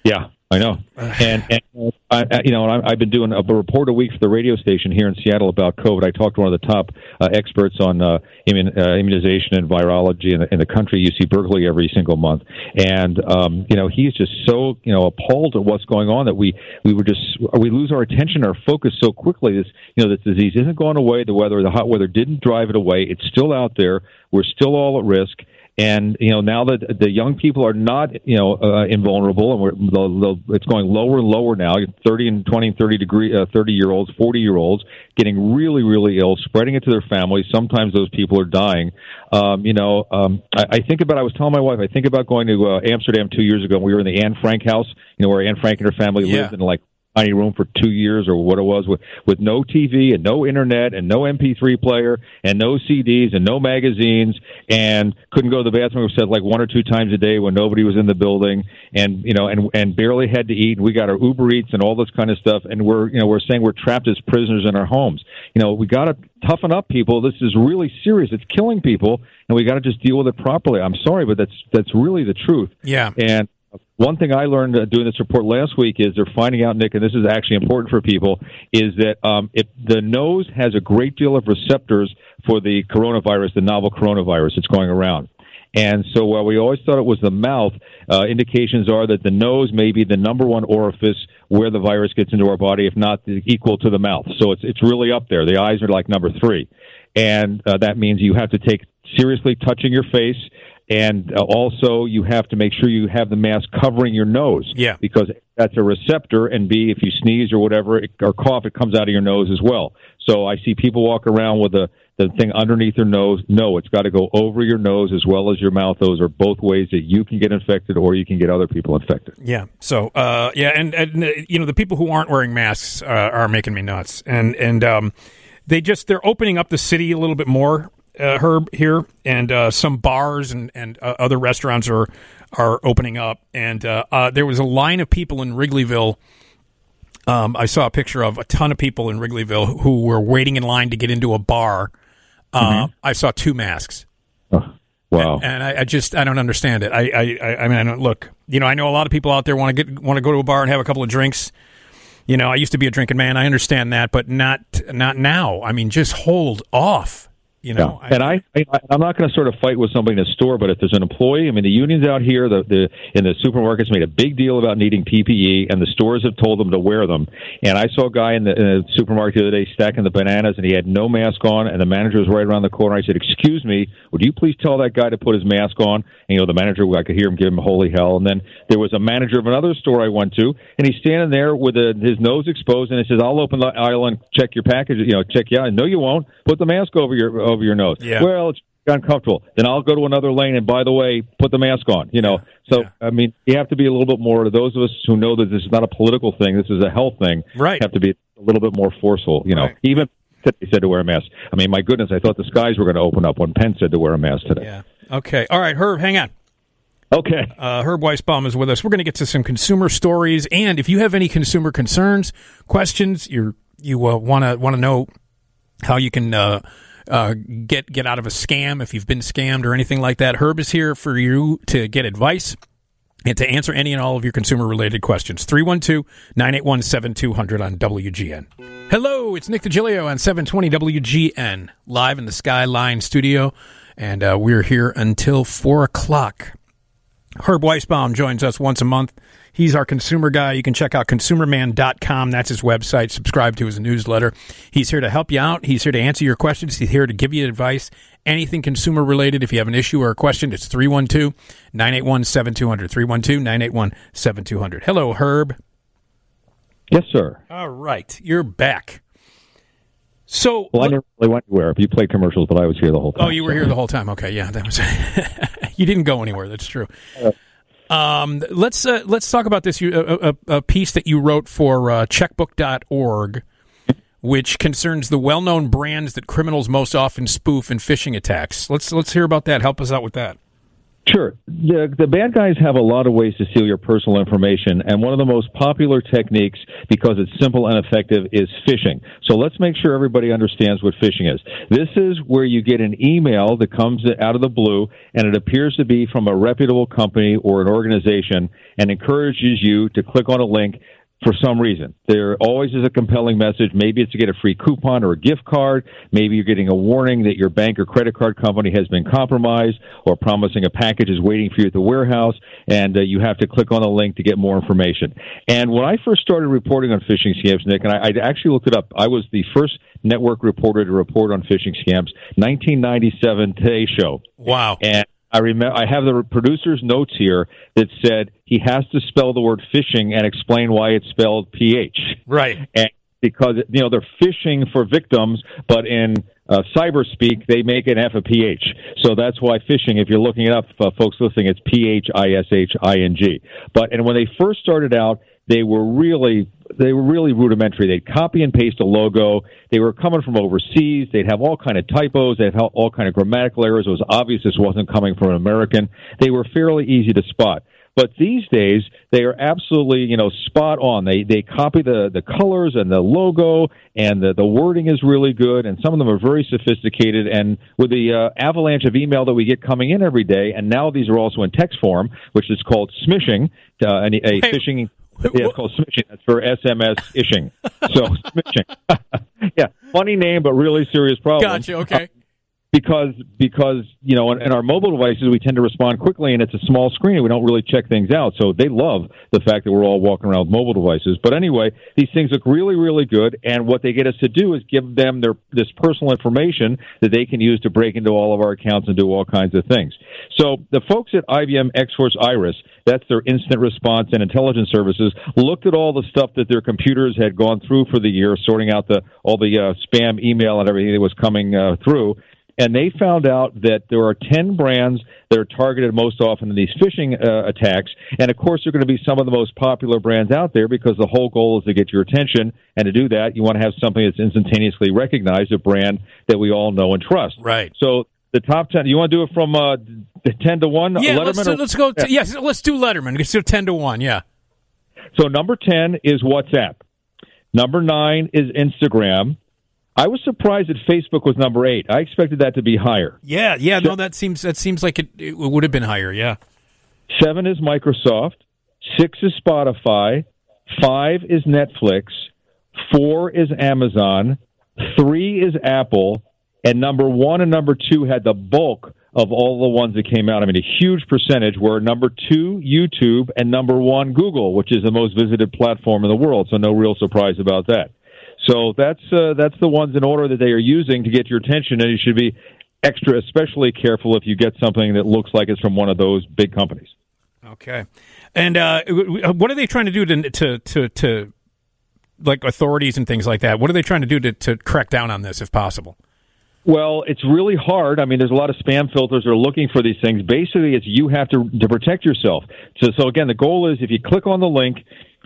Yeah, I know, and, and I, you know, I've been doing a report a week for the radio station here in Seattle about COVID. I talked to one of the top uh, experts on uh, immun, uh, immunization and virology in the, in the country, UC Berkeley, every single month, and um, you know, he's just so you know appalled at what's going on that we we were just we lose our attention, our focus so quickly. This you know, this disease isn't going away. The weather, the hot weather, didn't drive it away. It's still out there. We're still all at risk and you know now that the young people are not you know uh, invulnerable, and we're, the, the, it's going lower and lower now. Thirty and twenty and thirty degree, uh, thirty year olds, forty year olds, getting really really ill, spreading it to their families. Sometimes those people are dying. Um, you know, um, I, I think about. I was telling my wife, I think about going to uh, Amsterdam two years ago. and We were in the Anne Frank house, you know, where Anne Frank and her family yeah. lived and like tiny room for two years or what it was with with no TV and no internet and no MP3 player and no CDs and no magazines and couldn't go to the bathroom. Said like one or two times a day when nobody was in the building and you know and and barely had to eat. We got our Uber Eats and all this kind of stuff. And we're you know we're saying we're trapped as prisoners in our homes. You know we got to toughen up people. This is really serious. It's killing people and we got to just deal with it properly. I'm sorry but that's that's really the truth. Yeah. And one thing I learned uh, doing this report last week is they're finding out, Nick, and this is actually important for people, is that um, it, the nose has a great deal of receptors for the coronavirus, the novel coronavirus that's going around. And so while we always thought it was the mouth, uh, indications are that the nose may be the number one orifice where the virus gets into our body, if not equal to the mouth. So it's, it's really up there. The eyes are like number three. And uh, that means you have to take seriously touching your face and uh, also you have to make sure you have the mask covering your nose. Yeah. Because that's a receptor, and B, if you sneeze or whatever it, or cough, it comes out of your nose as well. So I see people walk around with a the thing underneath their nose. No, it's got to go over your nose as well as your mouth. Those are both ways that you can get infected or you can get other people infected. Yeah. So, uh, yeah, and, and uh, you know the people who aren't wearing masks uh, are making me nuts, and and um, they just they're opening up the city a little bit more, uh, Herb here, and uh, some bars and and uh, other restaurants are are opening up. And uh, uh, there was a line of people in Wrigleyville. Um, I saw a picture of a ton of people in Wrigleyville who were waiting in line to get into a bar. Uh, I saw two masks. Oh, wow. And I, I just I don't understand it. I I, I- I mean I don't look. You know I know a lot of people out there want to get want to go to a bar and have a couple of drinks. You know I used to be a drinking man. I understand that, but not not now. I mean just hold off. You know. Yeah. and I, I I'm not going to sort of fight with somebody in a store, but if there's an employee, I mean, the unions out here, the the in the supermarkets made a big deal about needing PPE, and the stores have told them to wear them. And I saw a guy in the, in the supermarket the other day stacking the bananas, and he had no mask on, and the manager was right around the corner. I said, "Excuse me, would you please tell that guy to put his mask on?" And you know, the manager, I could hear him give him holy hell. And then there was a manager of another store I went to, and he's standing there with a, his nose exposed, and he says, "I'll open the aisle and check your package. You know, check you out." No, you won't. Put the mask over your over your nose. Yeah. Well, it's uncomfortable. Then I'll go to another lane, and by the way, put the mask on. You know, so Yeah. I mean, you have to be a little bit more. Those of us who know that this is not a political thing, this is a health thing. Right. Have to be a little bit more forceful. You know, Right. even they said to wear a mask. I mean, my goodness, I thought the skies were going to open up when Pence said to wear a mask today. yeah. Okay. All right, Herb. Hang on. Okay. Uh, Herb Weisbaum is with us. We're going to get to some consumer stories, and if you have any consumer concerns, questions, you you want to want to know how you can uh, uh, get get out of a scam if you've been scammed or anything like that. Herb is here for you to get advice and to answer any and all of your consumer related questions. 312 981 7200 on WGN. Hello, it's Nick Digilio on 720 WGN, live in the Skyline studio, and uh, we're here until 4 o'clock. Herb Weisbaum joins us once a month. He's our consumer guy. You can check out consumerman.com. That's his website. Subscribe to his newsletter. He's here to help you out. He's here to answer your questions. He's here to give you advice. Anything consumer related. If you have an issue or a question, it's 312 981 7200. 312 981 7200. Hello, Herb. Yes, sir. All right. You're back. So, Well, I never really went anywhere. You played commercials, but I was here the whole oh, time. Oh, you were here the whole time. Okay, yeah, that was. you didn't go anywhere. That's true. Uh, Um, let's uh, let's talk about this. You, a, a, a piece that you wrote for uh, Checkbook.org, which concerns the well-known brands that criminals most often spoof in phishing attacks. Let's let's hear about that. Help us out with that. Sure. The, the bad guys have a lot of ways to steal your personal information, and one of the most popular techniques, because it's simple and effective, is phishing. So let's make sure everybody understands what phishing is. This is where you get an email that comes out of the blue, and it appears to be from a reputable company or an organization, and encourages you to click on a link for some reason. There always is a compelling message. Maybe it's to get a free coupon or a gift card. Maybe you're getting a warning that your bank or credit card company has been compromised or promising a package is waiting for you at the warehouse and uh, you have to click on the link to get more information. And when I first started reporting on phishing scams, Nick, and I, I actually looked it up, I was the first network reporter to report on phishing scams, 1997 Today Show. Wow. And I remember I have the producer's notes here that said he has to spell the word phishing and explain why it's spelled ph. Right. And because you know they're fishing for victims, but in uh, cyber speak they make an F a ph. So that's why phishing. If you're looking it up, uh, folks listening, it's p h i s h i n g. But and when they first started out, they were really they were really rudimentary. They'd copy and paste a logo. They were coming from overseas. They'd have all kind of typos. They'd have all kind of grammatical errors. It was obvious this wasn't coming from an American. They were fairly easy to spot. But these days, they are absolutely, you know, spot on. They they copy the the colors and the logo, and the the wording is really good. And some of them are very sophisticated. And with the uh, avalanche of email that we get coming in every day, and now these are also in text form, which is called smishing, uh, a, a phishing. Yeah, it's called smishing. That's for SMS ishing. So smishing. yeah, funny name, but really serious problem Gotcha. Okay. Because because you know in, in our mobile devices we tend to respond quickly and it's a small screen and we don't really check things out. So they love the fact that we're all walking around with mobile devices. But anyway these things look really really good. And what they get us to do is give them their this personal information that they can use to break into all of our accounts and do all kinds of things. So the folks at IBM X-Force Iris that's their instant response and intelligence services looked at all the stuff that their computers had gone through for the year sorting out the all the uh, spam email and everything that was coming uh, through and they found out that there are 10 brands that are targeted most often in these phishing uh, attacks. And of course, they're going to be some of the most popular brands out there because the whole goal is to get your attention. And to do that, you want to have something that's instantaneously recognized, a brand that we all know and trust. Right. So the top 10, you want to do it from uh, 10 to 1? Yeah, Letterman let's, do, or- let's go. To, yes, let's do Letterman. Let's do 10 to 1. Yeah. So number 10 is WhatsApp. Number 9 is Instagram. I was surprised that Facebook was number 8. I expected that to be higher. Yeah, yeah. No, that seems that seems like it, it would have been higher. Yeah. 7 is Microsoft. 6 is Spotify. 5 is Netflix. 4 is Amazon. 3 is Apple. And number 1 and number 2 had the bulk of all the ones that came out. I mean, a huge percentage were number 2 YouTube and number 1 Google, which is the most visited platform in the world. So no real surprise about that. So that's uh, that's the ones in order that they are using to get your attention, and you should be extra, especially careful if you get something that looks like it's from one of those big companies. Okay. And uh, what are they trying to do to to to, to like authorities and things like that? What are they trying to do to, to crack down on this, if possible? Well, it's really hard. I mean, there's a lot of spam filters that are looking for these things. Basically, it's you have to to protect yourself. So, so again, the goal is if you click on the link,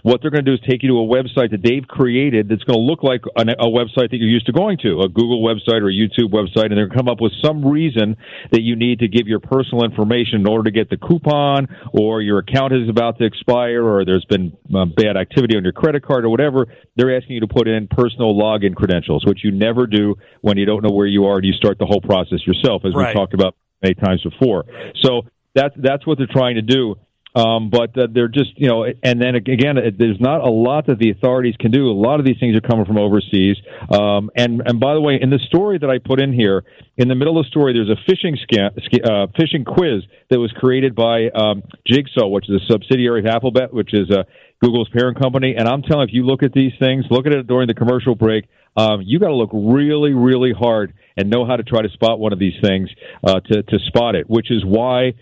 what they're going to do is take you to a website that they've created that's going to look like an, a website that you're used to going to, a Google website or a YouTube website, and they're going to come up with some reason that you need to give your personal information in order to get the coupon, or your account is about to expire, or there's been uh, bad activity on your credit card, or whatever. They're asking you to put in personal login credentials, which you never do when you don't know where you are and you start the whole process yourself, as Right. we talked about many times before. So that's that's what they're trying to do. Um, but uh, they're just, you know, and then again, it- there's not a lot that the authorities can do. A lot of these things are coming from overseas. Um, and and by the way, in the story that I put in here, in the middle of the story, there's a phishing scam, sca- uh, phishing quiz that was created by um, Jigsaw, which is a subsidiary of Alphabet, which is uh, Google's parent company. And I'm telling you, if you look at these things, look at it during the commercial break. Um, you got to look really, really hard and know how to try to spot one of these things uh, to to spot it. Which is why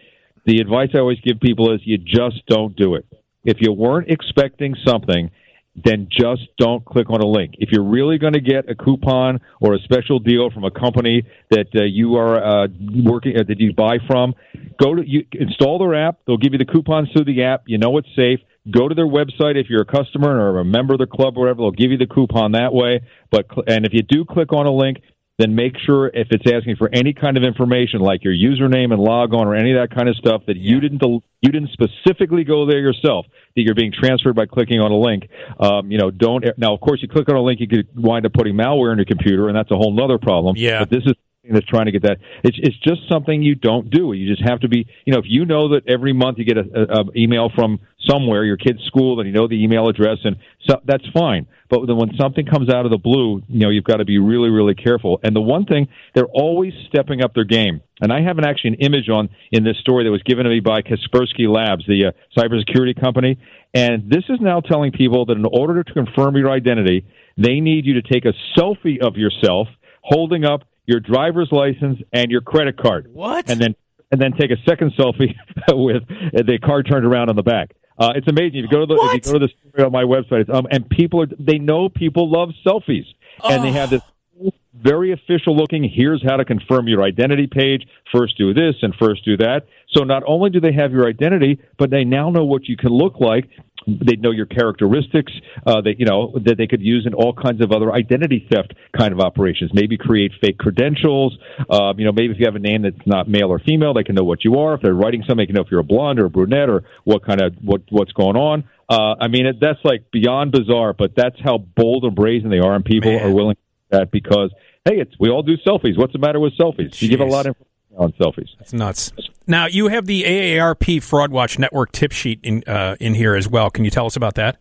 the advice I always give people is you just don't do it. If you weren't expecting something, then just don't click on a link. If you're really going to get a coupon or a special deal from a company that uh, you are uh, working uh, that you buy from, go to you install their app. They'll give you the coupons through the app. You know it's safe. Go to their website if you're a customer or a member of the club or whatever. They'll give you the coupon that way. But and if you do click on a link, then make sure if it's asking for any kind of information like your username and log on or any of that kind of stuff that you didn't you didn't specifically go there yourself that you're being transferred by clicking on a link. Um, you know don't now of course you click on a link you could wind up putting malware in your computer and that's a whole nother problem. Yeah. but this is that's trying to get that. It's it's just something you don't do. You just have to be you know if you know that every month you get a, a, a email from somewhere your kid's school and you know the email address and so that's fine. But then when something comes out of the blue you know you've got to be really really careful. And the one thing they're always stepping up their game. And I have an actually an image on in this story that was given to me by Kaspersky Labs, the uh, cybersecurity company, and this is now telling people that in order to confirm your identity, they need you to take a selfie of yourself holding up your driver's license and your credit card. What? And then and then take a second selfie with the card turned around on the back. Uh, it's amazing. If you go to the if you go to the story on my website, it's, um, and people are they know people love selfies, and they have this very official looking here's how to confirm your identity page first do this and first do that so not only do they have your identity but they now know what you can look like they know your characteristics uh, that you know that they could use in all kinds of other identity theft kind of operations maybe create fake credentials um, you know maybe if you have a name that's not male or female they can know what you are if they're writing something they can know if you're a blonde or a brunette or what kind of what what's going on uh, I mean, it, that's like beyond bizarre, but that's how bold and brazen they are, and people Man. are willing to do that because hey, it's we all do selfies. What's the matter with selfies? You give a lot of information on selfies. It's nuts. Now you have the AARP Fraud Watch Network tip sheet in uh, in here as well. Can you tell us about that?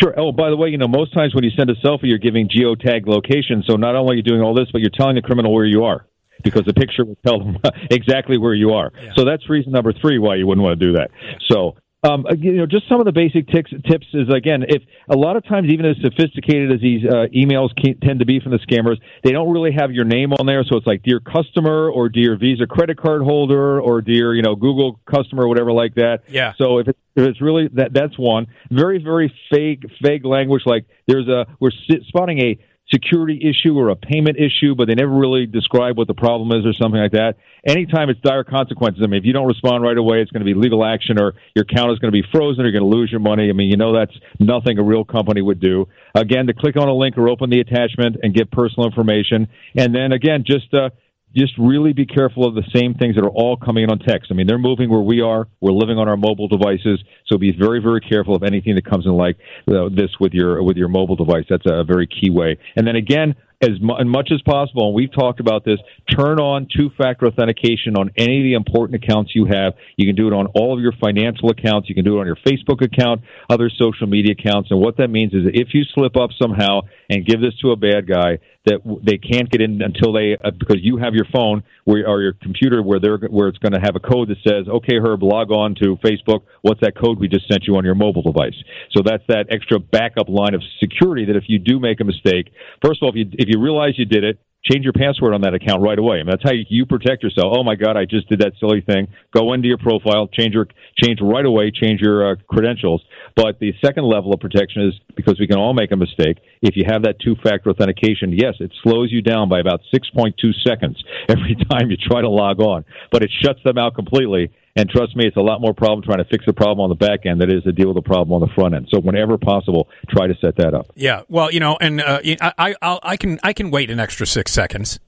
Sure. Oh, by the way, you know, most times when you send a selfie, you're giving geotag location. So not only are you doing all this, but you're telling the criminal where you are because the picture will tell them exactly where you are. So that's reason number three why you wouldn't want to do that. So. Um, you know, just some of the basic tics, tips is again, if a lot of times, even as sophisticated as these uh, emails can, tend to be from the scammers, they don't really have your name on there. So it's like dear customer or dear Visa credit card holder or dear you know Google customer or whatever like that. Yeah. So if it's if it's really that that's one very very fake, vague language like there's a we're spotting a security issue or a payment issue, but they never really describe what the problem is or something like that. Anytime it's dire consequences, I mean, if you don't respond right away, it's going to be legal action or your account is going to be frozen or you're going to lose your money. I mean, you know, that's nothing a real company would do. Again, to click on a link or open the attachment and get personal information. And then again, just, uh, just really be careful of the same things that are all coming in on text. I mean, they're moving where we are. We're living on our mobile devices, so be very, very careful of anything that comes in like uh, this with your with your mobile device. That's a very key way. And then again, as, mu- as much as possible, and we've talked about this, turn on two-factor authentication on any of the important accounts you have. You can do it on all of your financial accounts. You can do it on your Facebook account, other social media accounts. And what that means is if you slip up somehow and give this to a bad guy, that they can't get in until they uh, because you have your phone where, or your computer where they're where it's going to have a code that says, "Okay, Herb, log on to Facebook. What's that code we just sent you on your mobile device?" So that's that extra backup line of security that if you do make a mistake, first of all, if you if you realize you did it, change your password on that account right away. I mean, that's how you protect yourself. Oh my God, I just did that silly thing. Go into your profile, change your change right away, change your uh, credentials. But the second level of protection is because we can all make a mistake. If you have that two-factor authentication, yes, it slows you down by about 6.2 seconds every time you try to log on, but it shuts them out completely. And trust me, it's a lot more problem trying to fix a problem on the back end than it is to deal with a problem on the front end. So whenever possible, try to set that up. Yeah, well, you know, and uh, I, I, I can, I can wait an extra six seconds.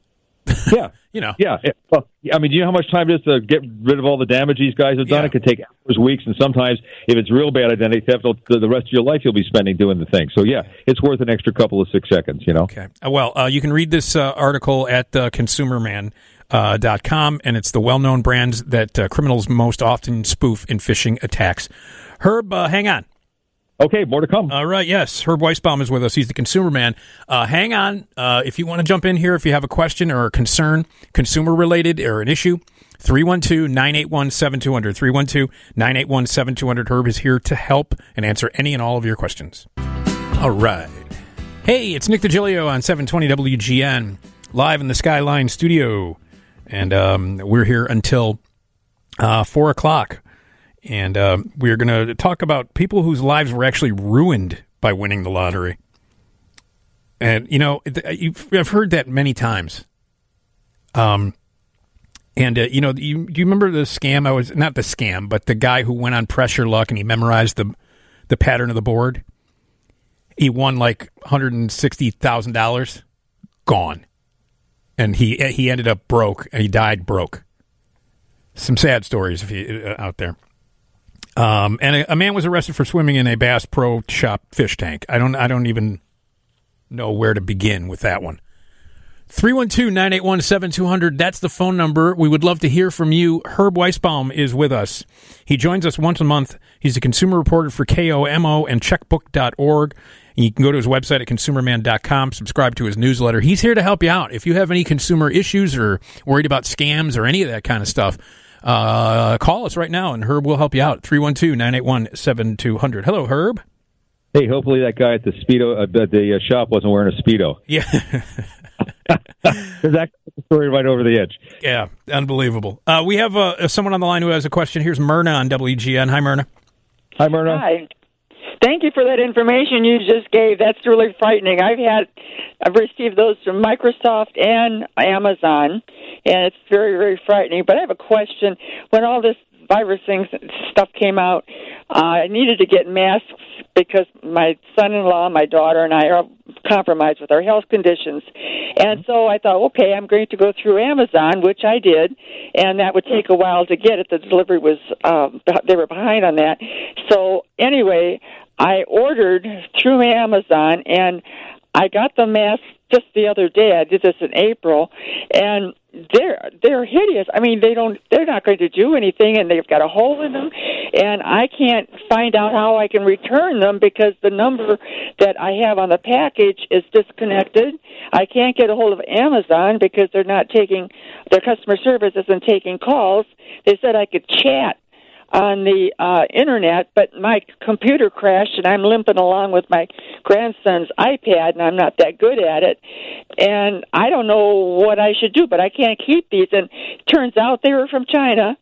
Yeah, you know. Yeah. Well, I mean, do you know how much time it is to get rid of all the damage these guys have done? Yeah. It could take hours, weeks, and sometimes, if it's real bad identity theft, the rest of your life you'll be spending doing the thing. So yeah, it's worth an extra couple of six seconds. You know. Okay. Uh, well, uh, you can read this uh, article at uh, consumerman. Uh, dot com, and it's the well-known brands that uh, criminals most often spoof in phishing attacks. Herb, uh, hang on. Okay, more to come. All right, yes. Herb Weisbaum is with us. He's the consumer man. Uh, hang on. Uh, if you want to jump in here, if you have a question or a concern, consumer related or an issue, 312 981 7200. 312 981 7200. Herb is here to help and answer any and all of your questions. All right. Hey, it's Nick Digilio on 720 WGN, live in the Skyline studio. And um, we're here until uh, 4 o'clock. And uh, we're going to talk about people whose lives were actually ruined by winning the lottery. And, you know, I've heard that many times. Um, and, uh, you know, you, you remember the scam? I was not the scam, but the guy who went on Press Your Luck and he memorized the, the pattern of the board. He won like $160,000. Gone. And he, he ended up broke he died broke. Some sad stories if you, uh, out there. Um, and a, a, man was arrested for swimming in a Bass Pro Shop fish tank. I don't, I don't even know where to begin with that one. 312-981-7200. That's the phone number. We would love to hear from you. Herb Weisbaum is with us. He joins us once a month. He's a consumer reporter for KOMO and checkbook.org. And you can go to his website at consumerman.com, subscribe to his newsletter. He's here to help you out. If you have any consumer issues or worried about scams or any of that kind of stuff, uh, call us right now and Herb will help you out. 312 981 7200. Hello, Herb. Hey, hopefully that guy at the speedo uh, at the uh, shop wasn't wearing a speedo. Yeah, Because that story right over the edge. yeah, unbelievable. Uh, we have uh, someone on the line who has a question. Here's Myrna on WGN. Hi, Myrna. Hi, Myrna. Hi. Thank you for that information you just gave. That's really frightening. I've had, I've received those from Microsoft and Amazon, and it's very, very frightening. But I have a question. When all this virus things stuff came out, uh, I needed to get masks because my son-in-law, my daughter, and I are compromised with our health conditions. And so I thought, okay, I'm going to go through Amazon, which I did, and that would take a while to get it. The delivery was um, they were behind on that. So anyway, I ordered through Amazon, and I got the mask just the other day. I did this in April, and they're they're hideous. I mean, they don't they're not going to do anything, and they've got a hole in them, and I can't find out how I can return them because the number that I have on the package is disconnected. I can't get a hold of Amazon because they're not taking their customer service isn't taking calls. They said I could chat on the uh, internet, but my computer crashed and I'm limping along with my grandson's iPad and I'm not that good at it. And I don't know what I should do, but I can't keep these. And it turns out they were from China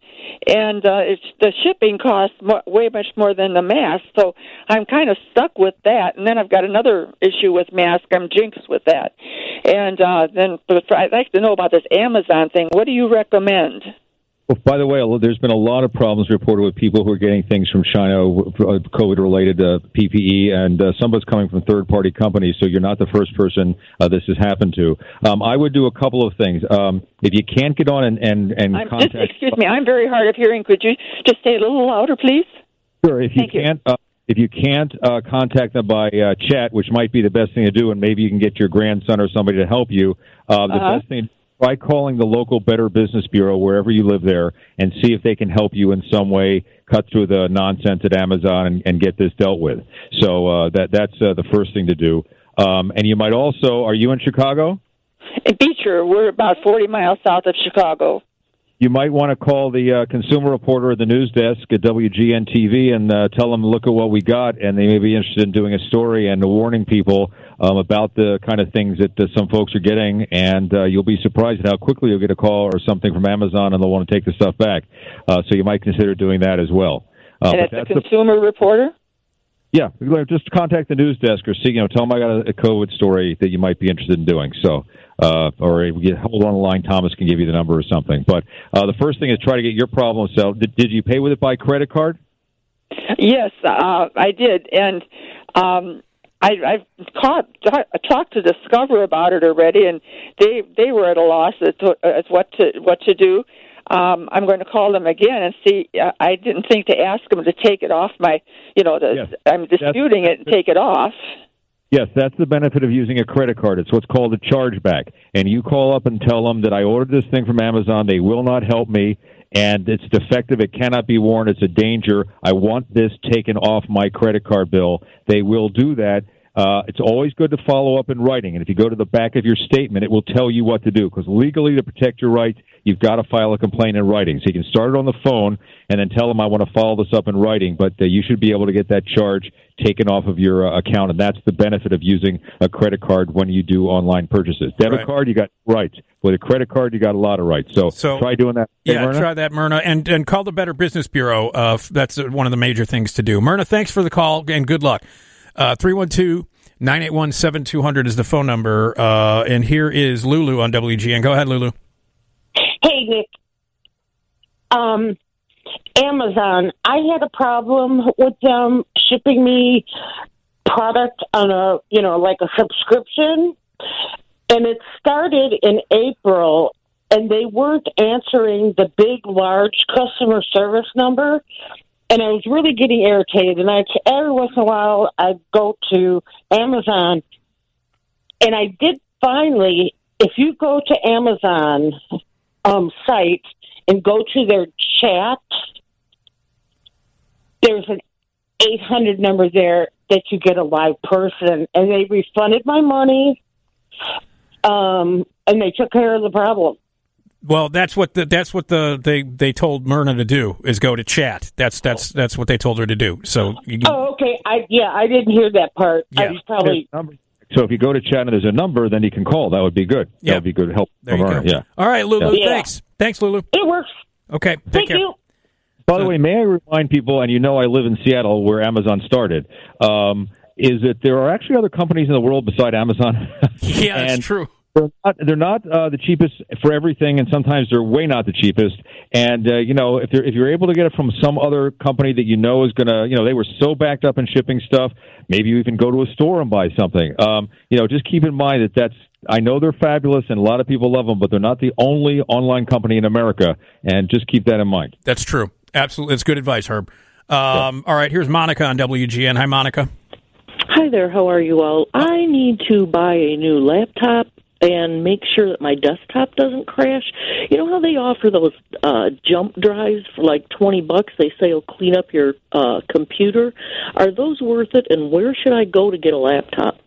and uh, it's the shipping costs mo- way much more than the mask. So I'm kind of stuck with that. And then I've got another issue with mask. I'm jinxed with that. And uh, then I'd like to know about this Amazon thing. What do you recommend? Well, by the way, there's been a lot of problems reported with people who are getting things from China, uh, COVID-related uh, PPE, and uh, some of it's coming from third-party companies. So you're not the first person uh, this has happened to. Um, I would do a couple of things. Um, if you can't get on and and, and I'm contact, just, excuse me, I'm very hard of hearing. Could you just say a little louder, please? Sure. If you Thank can't, uh, if you can't uh, contact them by uh, chat, which might be the best thing to do, and maybe you can get your grandson or somebody to help you. Uh, the Uh-huh. best thing. Try calling the local Better Business Bureau wherever you live there and see if they can help you in some way cut through the nonsense at Amazon and, and get this dealt with. So uh, that that's uh, the first thing to do. Um, and you might also, are you in Chicago? In Beecher, we're about 40 miles south of Chicago. You might want to call the uh, consumer reporter at the news desk at WGN TV and uh, tell them, look at what we got, and they may be interested in doing a story and warning people um, about the kind of things that uh, some folks are getting, and uh, you'll be surprised at how quickly you'll get a call or something from Amazon, and they'll want to take the stuff back. Uh, so you might consider doing that as well. Uh, and but it's a that's the consumer reporter? yeah, just contact the news desk or see, you know, tell them I got a, a COVID story that you might be interested in doing. So, uh, or if you hold on the line, Thomas can give you the number or something. But uh, the first thing is try to get your problem solved. Did, did you pay with it by credit card? Yes, uh, I did, and um, I, I've caught, talked to Discover about it already, and they they were at a loss as to, as what to what to do. Um, I'm going to call them again and see. Uh, I didn't think to ask them to take it off my, you know, the, Yes. I'm disputing it and take it off. Yes, that's the benefit of using a credit card. It's what's called a chargeback. And you call up and tell them that I ordered this thing from Amazon. They will not help me, and it's defective. It cannot be worn. It's a danger. I want this taken off my credit card bill. They will do that. Uh, it's always good to follow up in writing. And if you go to the back of your statement, it will tell you what to do. Because legally, to protect your rights, you've got to file a complaint in writing. So you can start it on the phone and then tell them I want to follow this up in writing. But uh, you should be able to get that charge taken off of your uh, account, and that's the benefit of using a credit card when you do online purchases. Debit Right. card, you got rights. With a credit card, you got a lot of rights. So, So- try doing that. Hey, Yeah, Myrna? try that, Myrna, and and call the Better Business Bureau. Uh, that's uh, one of the major things to do. Myrna, thanks for the call and good luck. Uh, 312 981 7200 is the phone number. Uh, and here is Lulu on WGN. Go ahead, Lulu. Hey, Nick. Um, Amazon. I had a problem with them shipping me product on a, you know, like a subscription. And it started in April, and they weren't answering the big, large customer service number. And I was really getting irritated. And I, every once in a while, I'd go to Amazon, and I did finally. If you go to Amazon um, site and go to their chat, there's an 800 number there that you get a live person, and they refunded my money, um, and they took care of the problem. Well, that's what the, that's what the they they told Myrna to do is go to chat. That's that's that's what they told her to do. So you can, Oh, okay. I yeah, I didn't hear that part. I Yeah. was probably Number. So if you go to chat and there's a number, then you can call. That would be good. Yeah. That would be good help. there you for go. Yeah. All right, Lulu. Yeah. Thanks. Thanks, Lulu. it works. Okay. Take Thank care. you. By the way, may I remind people, and you know I live in Seattle where Amazon started, um, is that there are actually other companies in the world beside Amazon. Yeah, that's true. They're not, they're not uh, the cheapest for everything, and sometimes they're way not the cheapest. And uh, you know, if you're if you're able to get it from some other company that you know is gonna, you know, they were so backed up in shipping stuff. Maybe you even go to a store and buy something. Um, you know, just keep in mind that that's. I know they're fabulous, and a lot of people love them, but they're not the only online company in America. And just keep that in mind. That's true. Absolutely. It's good advice, Herb. Um, All right, here's Monica on WGN. Hi, Monica. Hi there, how are you all? I need to buy a new laptop and make sure that my desktop doesn't crash. You know how they offer those uh, jump drives for like 20 bucks? They say it'll clean up your uh, computer. Are those worth it, and where should I go to get a laptop?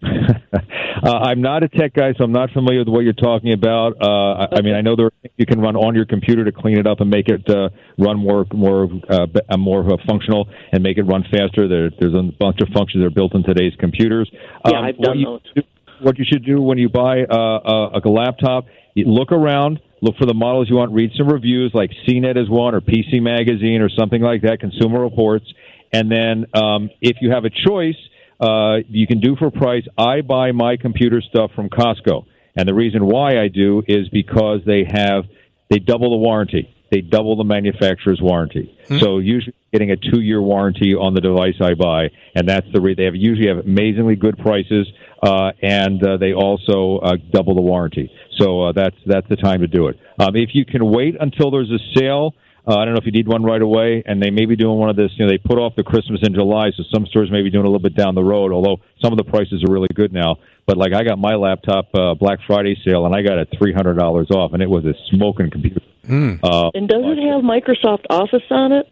uh, I'm not a tech guy, so I'm not familiar with what you're talking about. Uh, I, I mean, I know there are things you can run on your computer to clean it up and make it uh, run more more uh, uh, more uh, functional and make it run faster. There, there's a bunch of functions that are built in today's computers. Yeah, I've done those. What you should do when you buy uh, a, a laptop, you look around, look for the models you want, read some reviews like CNET is one or PC Magazine or something like that, Consumer Reports, and then um, if you have a choice uh, you can do for price. I buy my computer stuff from Costco, and the reason why I do is because they have they double the warranty. They double the manufacturer's warranty. So usually getting a two year warranty on the device I buy, and that's the re- they have usually have amazingly good prices, uh, and uh, they also uh, double the warranty. So uh, that's that's the time to do it. Um, if you can wait until there's a sale. Uh, I don't know if you need one right away, and they may be doing one of this. You know, they put off the Christmas in July, so some stores may be doing a little bit down the road. Although some of the prices are really good now. But like I got my laptop uh, Black Friday sale, and I got it three hundred dollars off, and it was a smoking computer. Uh, And does it have Microsoft Office on it?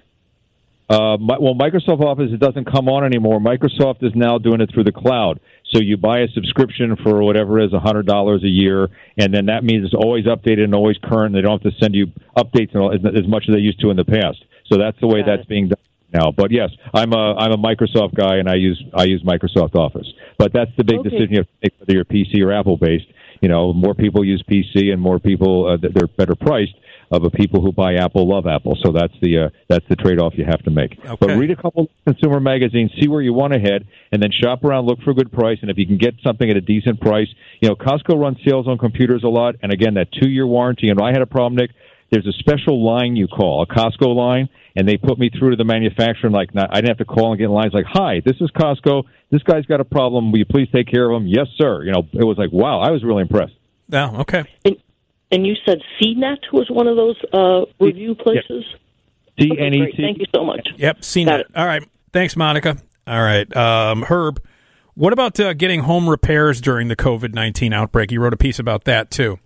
uh, my, well, Microsoft Office it doesn't come on anymore. Microsoft is now doing it through the cloud. So you buy a subscription for whatever it is, a hundred dollars a year, and then that means it's always updated and always current. They don't have to send you updates as, as much as they used to in the past. So that's the way Got that's being done now. But yes, I'm a I'm a Microsoft guy, and I use I use Microsoft Office. But that's the big Okay. decision you have to make whether you're PC or Apple based. You know, more people use PC, and more people uh, they're better priced. Uh, a people who buy Apple love Apple, so that's the uh, that's the trade off you have to make. But read a couple of consumer magazines, see where you want to head, and then shop around, look for a good price, and if you can get something at a decent price, you know, Costco runs sales on computers a lot, and again, that two year warranty. And I had a problem, Nick. There's a special line you call, a Costco line, and they put me through to the manufacturer. And like, not, I didn't have to call and get in lines. Like, hi, this is Costco. This guy's got a problem. Will you please take care of him? Yes, sir. You know, it was like, wow, I was really impressed. Oh, okay. And you said CNET was one of those uh, review places? C Okay, N E great. T. Thank you so much. Yep, seen Got it. it. All right. Thanks, Monica. All right. Um, Herb, what about uh, getting home repairs during the COVID 19 outbreak? You wrote a piece about that, too.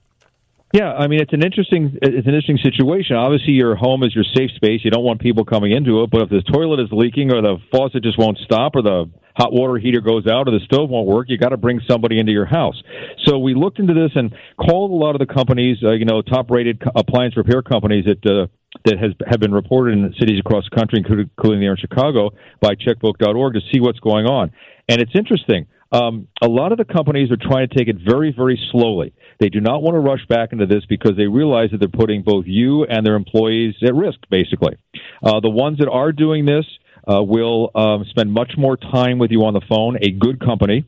Yeah, I mean it's an interesting it's an interesting situation. Obviously, your home is your safe space. You don't want people coming into it. But if the toilet is leaking, or the faucet just won't stop, or the hot water heater goes out, or the stove won't work, you got to bring somebody into your house. So we looked into this and called a lot of the companies, uh, you know, top rated appliance repair companies that. Uh, that has have been reported in cities across the country, including, including here in Chicago, by checkbook.org to see what's going on. And it's interesting. Um, a lot of the companies are trying to take it very, very slowly. They do not want to rush back into this because they realize that they're putting both you and their employees at risk, basically. Uh, the ones that are doing this uh, will um, spend much more time with you on the phone, a good company,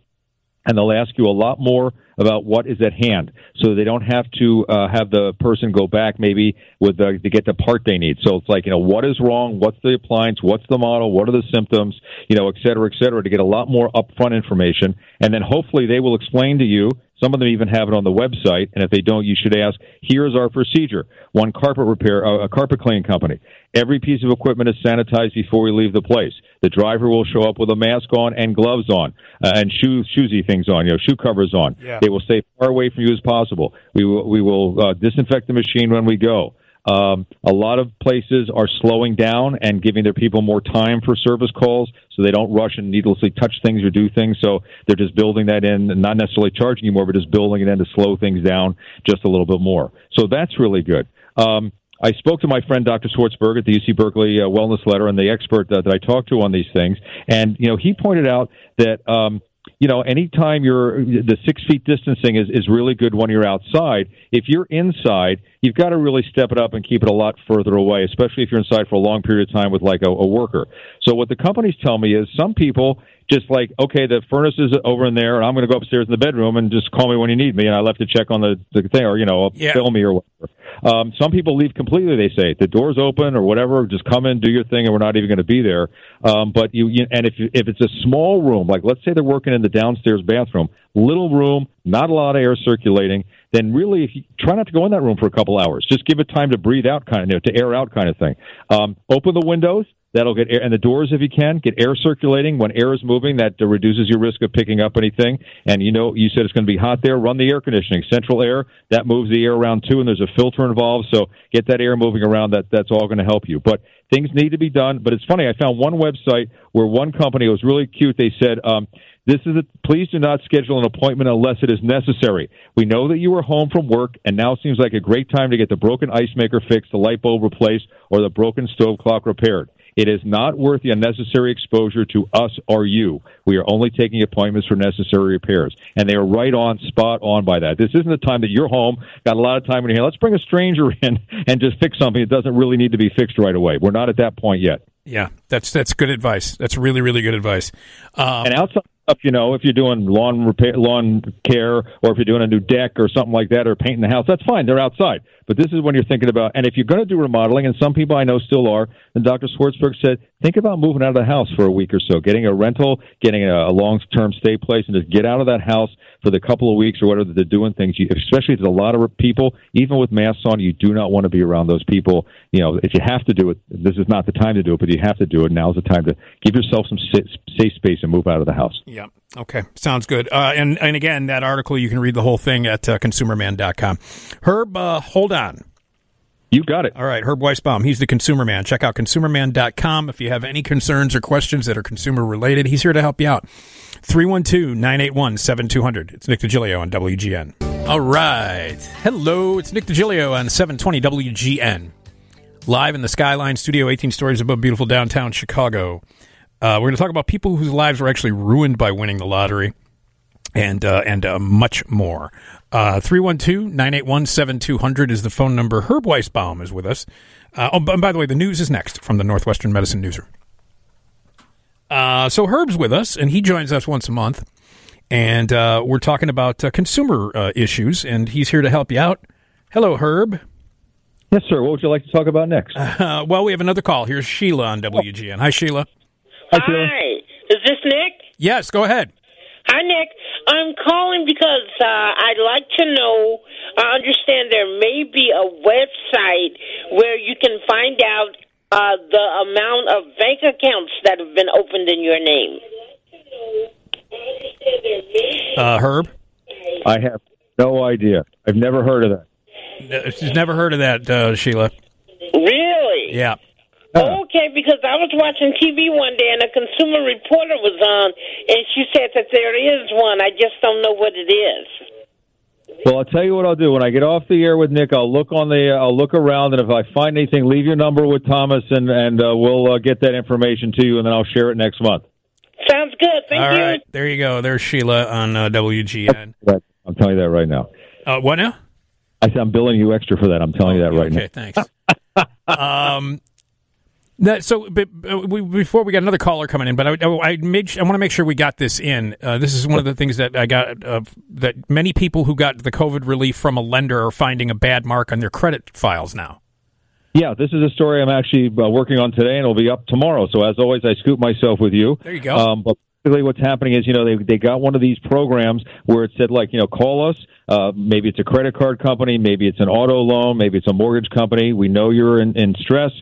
and they'll ask you a lot more about what is at hand, so they don't have to uh, have the person go back maybe with the, to get the part they need. So it's like you know what is wrong, what's the appliance, what's the model, what are the symptoms, you know, et cetera, et cetera, to get a lot more upfront information, and then hopefully they will explain to you. Some of them even have it on the website, and if they don't, you should ask. Here's our procedure: one carpet repair, uh, a carpet cleaning company. Every piece of equipment is sanitized before we leave the place. The driver will show up with a mask on and gloves on, uh, and shoe shoesy things on, you know, shoe covers on. Yeah. They will stay far away from you as possible. We will we will uh, disinfect the machine when we go. Um, a lot of places are slowing down and giving their people more time for service calls, so they don't rush and needlessly touch things or do things. So they're just building that in, not necessarily charging you more, but just building it in to slow things down just a little bit more. So that's really good. Um, I spoke to my friend Dr. Swartzberg at the UC Berkeley uh, Wellness Letter and the expert uh, that I talked to on these things, and you know he pointed out that. Um, you know, anytime you're the six feet distancing is, is really good when you're outside. If you're inside, you've got to really step it up and keep it a lot further away, especially if you're inside for a long period of time with like a, a worker. So what the companies tell me is some people just like, okay, the furnace is over in there, and I'm going to go upstairs in the bedroom and just call me when you need me, and I left to check on the, the thing, or you know, Yeah. film me or whatever. Um, some people leave completely. They say the door's open or whatever. Just come in, do your thing, and we're not even going to be there. Um, but you, you and if you, if it's a small room, like let's say they're working in the downstairs bathroom, little room, not a lot of air circulating, then really, if you try not to go in that room for a couple hours, just give it time to breathe out, kind of, you know, to air out, kind of thing. Um, open the windows. That'll get air, and the doors if you can get air circulating. When air is moving, that reduces your risk of picking up anything. And you know, you said it's going to be hot there. Run the air conditioning, central air. That moves the air around too, and there's a filter involved. So get that air moving around. That that's all going to help you. But things need to be done. But it's funny. I found one website where one company was really cute. They said um, This is a, please do not schedule an appointment unless it is necessary. We know that you are home from work and now seems like a great time to get the broken ice maker fixed, the light bulb replaced, or the broken stove clock repaired. It is not worth the unnecessary exposure to us or you. We are only taking appointments for necessary repairs. And they are right on, spot on by that. This isn't the time that you're home, got a lot of time in here. Let's bring a stranger in and just fix something that doesn't really need to be fixed right away. We're not at that point yet. Yeah, that's that's good advice. That's really really good advice. Um, and outside stuff, you know, if you're doing lawn repair, lawn care, or if you're doing a new deck or something like that, or painting the house, that's fine. They're outside. But this is when you're thinking about, and if you're going to do remodeling, and some people I know still are, and Dr. Swartzberg said, think about moving out of the house for a week or so, getting a rental, getting a, long-term stay place, and just get out of that house for the couple of weeks or whatever they're doing things. You, especially if there's a lot of people, even with masks on, you do not want to be around those people. You know, if you have to do it, this is not the time to do it, but you have to do it. Now's the time to give yourself some safe space and move out of the house. Yeah. Okay. Sounds good. Uh, and and again, that article you can read the whole thing at uh, consumerman.com. Herb, uh, hold on. You got it. All right, Herb Weisbaum. He's the consumer man. Check out consumerman.com if you have any concerns or questions that are consumer related. He's here to help you out. 312 981 7200. It's Nick Digilio on WGN. All right. Hello, it's Nick Digilio on 720 WGN. Live in the Skyline Studio, 18 stories above beautiful downtown Chicago. Uh, we're going to talk about people whose lives were actually ruined by winning the lottery and uh, and uh, much more. Uh, 312 981 7200 is the phone number. Herb Weisbaum is with us. Uh, oh, and by the way, the news is next from the Northwestern Medicine Newsroom. Uh, so Herb's with us, and he joins us once a month. And uh, we're talking about uh, consumer uh, issues, and he's here to help you out. Hello, Herb. Yes, sir. What would you like to talk about next? Uh, well, we have another call. Here's Sheila on WGN. Hi, Sheila. Hi, Sheila. Hi. Is this Nick? Yes, go ahead. Hi, Nick. I'm calling because uh, I'd like to know. I understand there may be a website where you can find out uh, the amount of bank accounts that have been opened in your name. Uh, Herb? I have no idea. I've never heard of that. She's never heard of that, uh, Sheila. Really? Yeah. Okay, because I was watching TV one day and a consumer reporter was on, and she said that there is one. I just don't know what it is. Well, I'll tell you what I'll do. When I get off the air with Nick, I'll look on the, I'll look around, and if I find anything, leave your number with Thomas, and and uh, we'll uh, get that information to you, and then I'll share it next month. Sounds good. Thank All you. right, there you go. There's Sheila on uh, WGN. I'm telling you that right now. Uh, what now? I said I'm billing you extra for that. I'm telling you that right okay, now. Okay, thanks. um, that, so, but, uh, we, before we got another caller coming in, but I, I made I want to make sure we got this in. Uh, this is one of the things that I got uh, that many people who got the COVID relief from a lender are finding a bad mark on their credit files now. Yeah, this is a story I'm actually uh, working on today, and it'll be up tomorrow. So as always, I scoop myself with you. There you go. Um, but basically, what's happening is, you know, they they got one of these programs where it said like, you know, call us. Uh, maybe it's a credit card company, maybe it's an auto loan, maybe it's a mortgage company. We know you're in, in stress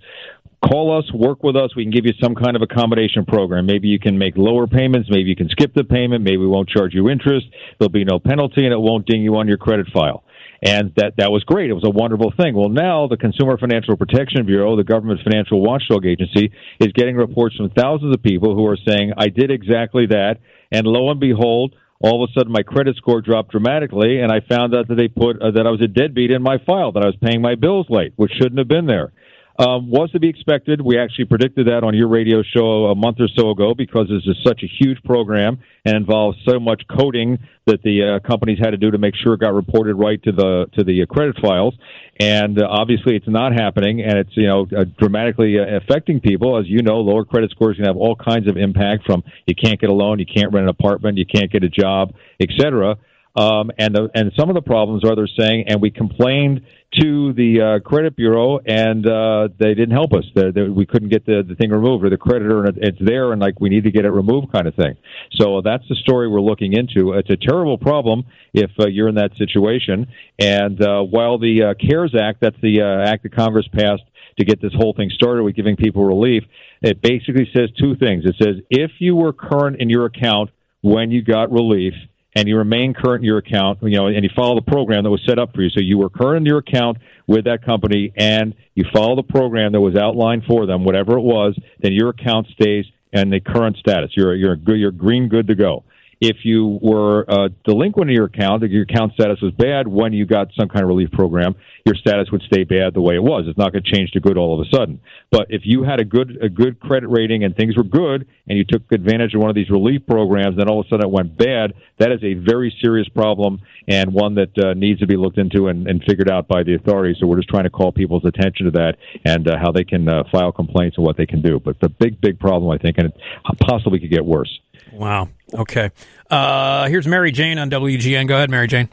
call us, work with us. We can give you some kind of accommodation program. Maybe you can make lower payments. Maybe you can skip the payment. Maybe we won't charge you interest. There'll be no penalty and it won't ding you on your credit file. And that, that was great. It was a wonderful thing. Well, now the Consumer Financial Protection Bureau, the government financial watchdog agency, is getting reports from thousands of people who are saying, I did exactly that. And lo and behold, all of a sudden my credit score dropped dramatically and I found out that they put uh, that I was a deadbeat in my file, that I was paying my bills late, which shouldn't have been there um, was to be expected. We actually predicted that on your radio show a month or so ago because this is such a huge program and involves so much coding that the uh, companies had to do to make sure it got reported right to the to the uh, credit files. And uh, obviously, it's not happening, and it's you know uh, dramatically uh, affecting people. As you know, lower credit scores can have all kinds of impact. From you can't get a loan, you can't rent an apartment, you can't get a job, etc. Um, and the, and some of the problems are they're saying, and we complained to the uh, credit bureau, and uh, they didn't help us. They, they, we couldn't get the, the thing removed, or the creditor, and it's there, and like we need to get it removed, kind of thing. So that's the story we're looking into. It's a terrible problem if uh, you're in that situation. And uh, while the uh, CARES Act, that's the uh, act that Congress passed to get this whole thing started with giving people relief, it basically says two things. It says if you were current in your account when you got relief and you remain current in your account, you know, and you follow the program that was set up for you. So you were current in your account with that company and you follow the program that was outlined for them, whatever it was, then your account stays in the current status. You're, you're, good. you're green good to go. If you were delinquent in your account, your account status was bad when you got some kind of relief program, your status would stay bad the way it was. It's not going to change to good all of a sudden. But if you had a good a good credit rating and things were good, and you took advantage of one of these relief programs, then all of a sudden it went bad. That is a very serious problem and one that uh, needs to be looked into and, and figured out by the authorities. So we're just trying to call people's attention to that and uh, how they can uh, file complaints and what they can do. But the big, big problem, I think, and it possibly could get worse. Wow. Okay. Uh, here's Mary Jane on WGN. Go ahead, Mary Jane.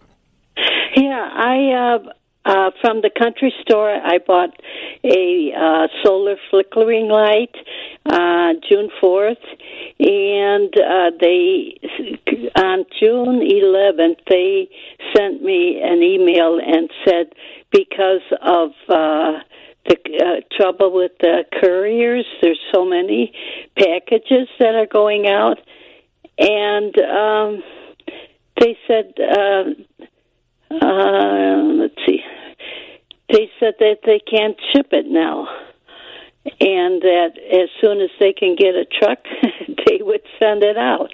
Yeah, I uh, uh, from the country store. I bought a uh, solar flickering light uh, June fourth, and uh, they on June eleventh they sent me an email and said because of uh, the uh, trouble with the couriers, there's so many packages that are going out, and um, they said. Uh, uh, let's see. They said that they can't ship it now, and that as soon as they can get a truck, they would send it out.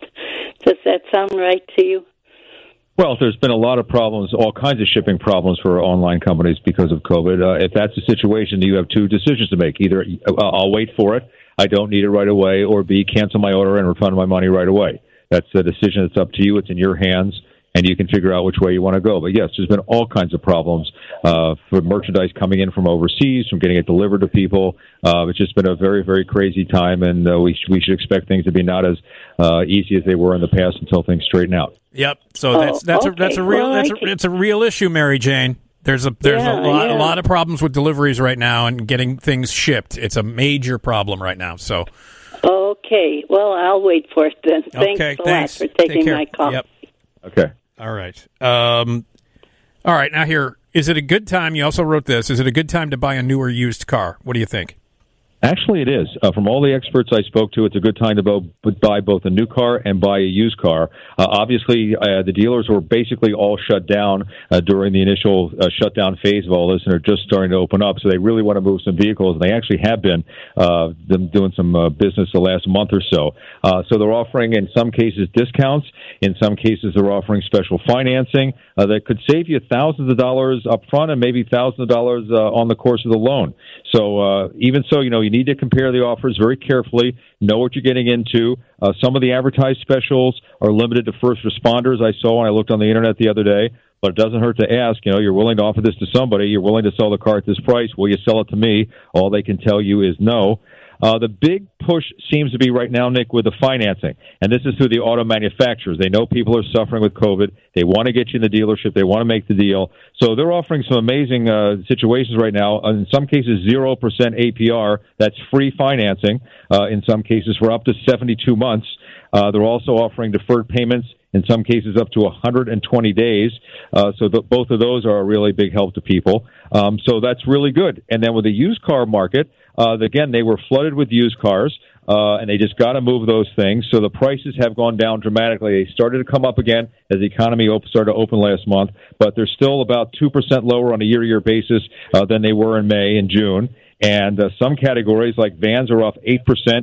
Does that sound right to you? Well, there's been a lot of problems, all kinds of shipping problems for online companies because of COVID. Uh, if that's the situation, you have two decisions to make: either uh, I'll wait for it, I don't need it right away, or B, cancel my order and refund my money right away. That's a decision that's up to you. It's in your hands and you can figure out which way you want to go. But yes, there's been all kinds of problems uh, for merchandise coming in from overseas, from getting it delivered to people. Uh, it's just been a very, very crazy time, and uh, we sh- we should expect things to be not as uh, easy as they were in the past until things straighten out. Yep. So that's that's okay. a that's a real Well, that's I a, can- it's a real issue, Mary Jane. There's a there's Yeah, a lot a lot of problems with deliveries right now and getting things shipped. It's a major problem right now. So Okay. Well, I'll wait for it then. Thanks okay, a thanks. lot for taking my call. Yep. Okay. All right. Um, all right. Now here is it a good time? You also wrote this. Is it a good time to buy a new or used car? What do you think? Actually, it is. Uh, from all the experts I spoke to, it's a good time to bo- buy both a new car and buy a used car. Uh, obviously, uh, the dealers were basically all shut down uh, during the initial uh, shutdown phase of all this, and are just starting to open up. So they really want to move some vehicles, and they actually have been uh, doing some business the last month or so. So they're offering, in some cases, discounts. In some cases, they're offering special financing that could save you thousands of dollars up front and maybe thousands of dollars on the course of the loan. So even so, you know, you need to compare the offers very carefully, know what you're getting into. Uh, some of the advertised specials are limited to first responders. I saw when I looked on the internet the other day. But it doesn't hurt to ask. You know, you're willing to offer this to somebody. You're willing to sell the car at this price. Will you sell it to me? All they can tell you is no. Uh, the big push seems to be right now, Nick, with the financing. And this is through the auto manufacturers. They know people are suffering with COVID. They want to get you in the dealership. They want to make the deal. So they're offering some amazing uh, situations right now. In some cases, 0% APR. That's free financing. Uh, in some cases, for up to 72 months. Uh, they're also offering deferred payments in some cases up to 120 days. Uh, so th- both of those are a really big help to people. Um, so that's really good. And then with the used car market, uh, again, they were flooded with used cars. Uh, and they just got to move those things. So the prices have gone down dramatically. They started to come up again as the economy op- started to open last month, but they're still about 2% lower on a year to year basis uh, than they were in May and June. And uh, some categories like vans are off 8%,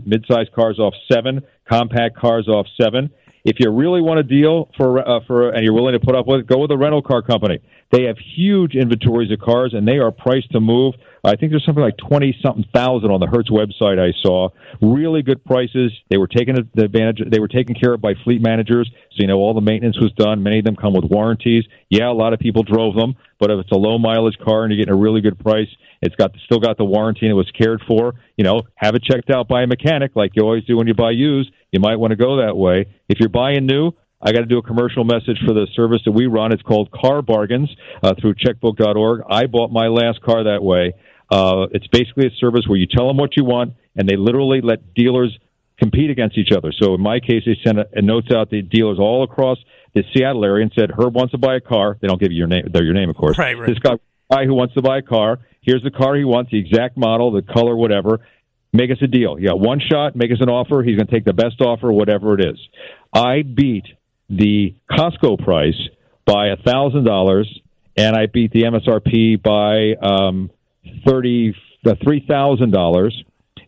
midsize cars off 7 compact cars off 7 if you really want a deal for uh, for and you're willing to put up with it, go with a rental car company. They have huge inventories of cars and they are priced to move. I think there's something like twenty something thousand on the Hertz website I saw. Really good prices. They were taken advantage. They were taken care of by fleet managers, so you know all the maintenance was done. Many of them come with warranties. Yeah, a lot of people drove them, but if it's a low mileage car and you're getting a really good price, it's got still got the warranty and it was cared for. You know, have it checked out by a mechanic like you always do when you buy used. You might want to go that way. If you're buying new, I got to do a commercial message for the service that we run. It's called Car Bargains uh, through checkbook.org. I bought my last car that way. Uh, it's basically a service where you tell them what you want, and they literally let dealers compete against each other. So in my case, they sent a, a notes out to dealers all across the Seattle area and said, "Herb wants to buy a car." They don't give you your name; they're your name, of course. Right, right. This guy, guy who wants to buy a car. Here's the car he wants, the exact model, the color, whatever. Make us a deal. You got one shot. Make us an offer. He's going to take the best offer, whatever it is. I beat the Costco price by a thousand dollars, and I beat the MSRP by um, thirty uh, three thousand dollars.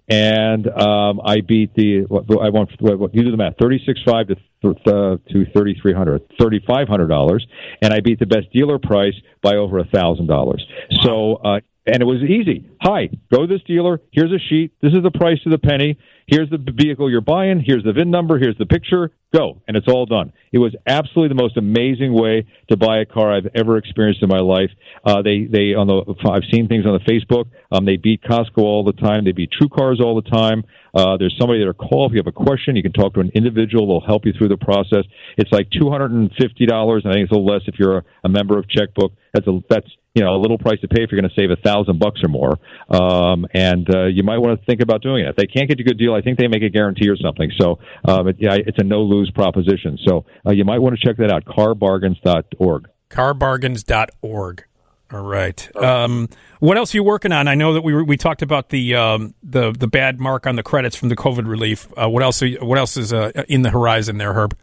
and um, I beat the. What, I want what, what, you do the math. Thirty six five to uh, to thirty three hundred, thirty five hundred dollars, and I beat the best dealer price by over a thousand dollars. So. Uh, and it was easy. Hi, go to this dealer. Here's a sheet. This is the price to the penny. Here's the vehicle you're buying. Here's the VIN number. Here's the picture. Go. And it's all done. It was absolutely the most amazing way to buy a car I've ever experienced in my life. Uh, they, they, on the, I've seen things on the Facebook. Um, they beat Costco all the time. They beat True Cars all the time. Uh, there's somebody that'll call if you have a question. You can talk to an individual. They'll help you through the process. It's like $250. I think it's a little less if you're a, a member of Checkbook. That's a, that's, you know, a little price to pay if you're going to save a thousand bucks or more. Um, and, uh, you might want to think about doing it. If they can't get you a good deal, I think they make a guarantee or something. So, um, it, yeah, it's a no lose proposition. So, uh, you might want to check that out. Carbargains.org. Carbargains.org. All right. Um, what else are you working on? I know that we we talked about the um, the the bad mark on the credits from the COVID relief. Uh, what else? Are what else is uh, in the horizon there, Herb?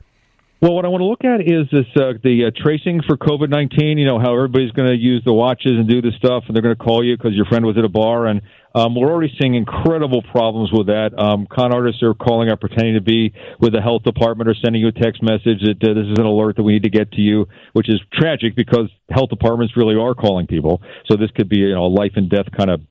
Well, what I want to look at is this uh, the uh, tracing for COVID nineteen. You know how everybody's going to use the watches and do the stuff, and they're going to call you because your friend was at a bar, and um, we're already seeing incredible problems with that. Um, con artists are calling up, pretending to be with the health department, or sending you a text message that uh, this is an alert that we need to get to you, which is tragic because health departments really are calling people. So this could be you know a life and death kind of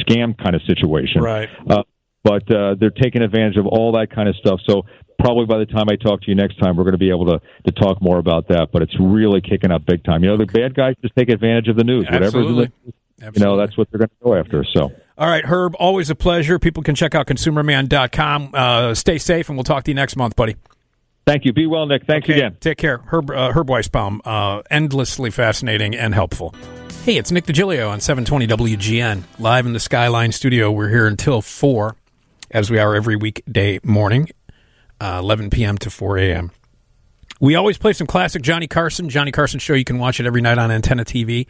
scam kind of situation. Right. Uh, but uh, they're taking advantage of all that kind of stuff. So probably by the time I talk to you next time, we're going to be able to to talk more about that. But it's really kicking up big time. You know, the bad guys just take advantage of the news. Absolutely. Whatever's in the, you know, that's what they're going to go after. So. All right, Herb, always a pleasure. People can check out consumerman.com. Uh, stay safe, and we'll talk to you next month, buddy. Thank you. Be well, Nick. Thanks Okay, again. Take care. Herb, uh, Herb Weisbaum, uh, endlessly fascinating and helpful. Hey, it's Nick Digilio on 720 WGN, live in the Skyline studio. We're here until 4, as we are every weekday morning, uh, 11 p.m. to 4 a.m. We always play some classic Johnny Carson. Johnny Carson show. You can watch it every night on Antenna TV,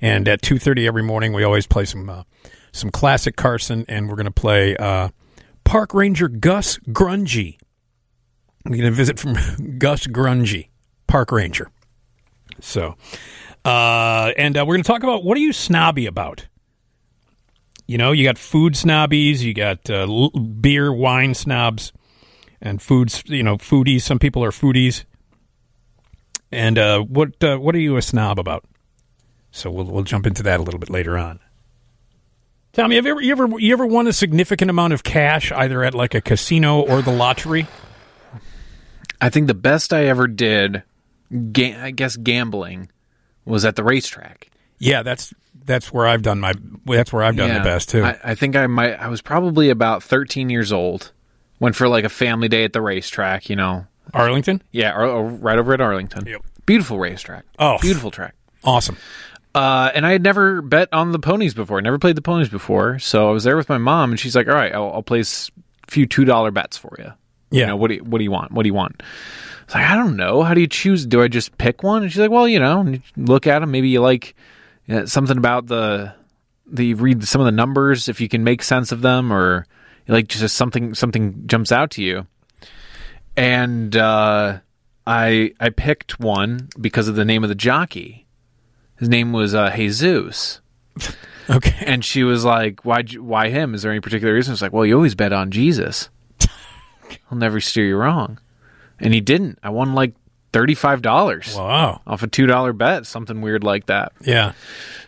and at 2:30 every morning we always play some uh, some classic Carson, and we're going to play uh, Park Ranger Gus Grungy. We're going to visit from Gus Grungy, Park Ranger. So, uh, and uh, we're going to talk about what are you snobby about? You know, you got food snobbies, you got uh, l- beer, wine snobs, and foods. You know, foodies. Some people are foodies. And uh, what uh, what are you a snob about? So we'll we'll jump into that a little bit later on. Tommy, have you ever you ever you ever won a significant amount of cash either at like a casino or the lottery? I think the best I ever did, ga- I guess gambling, was at the racetrack. Yeah, that's that's where I've done my that's where I've done the best too. I, I think I might. I was probably about 13 years old. Went for like a family day at the racetrack. You know, Arlington, yeah, right over at Arlington. Yep. Beautiful racetrack. Oh. beautiful track. awesome. Uh, and I had never bet on the ponies before. Never played the ponies before. So I was there with my mom, and she's like, "All right, I'll, I'll place a few two dollar bets for you. Yeah. You know, what do you, what do you want? What do you want?" I was like, "I don't know. How do you choose? Do I just pick one?" And she's like, "Well, you know, look at them. Maybe you like uh, something about the the read some of the numbers if you can make sense of them, or you like just something something jumps out to you." And uh, I I picked one because of the name of the jockey. His name was uh, Jesus. Okay. And she was like, "Why? Why him? Is there any particular reason?" I was like, "Well, you always bet on Jesus. He'll never steer you wrong." And he didn't. I won like thirty-five dollars Wow. off a two-dollar bet, something weird like that. Yeah.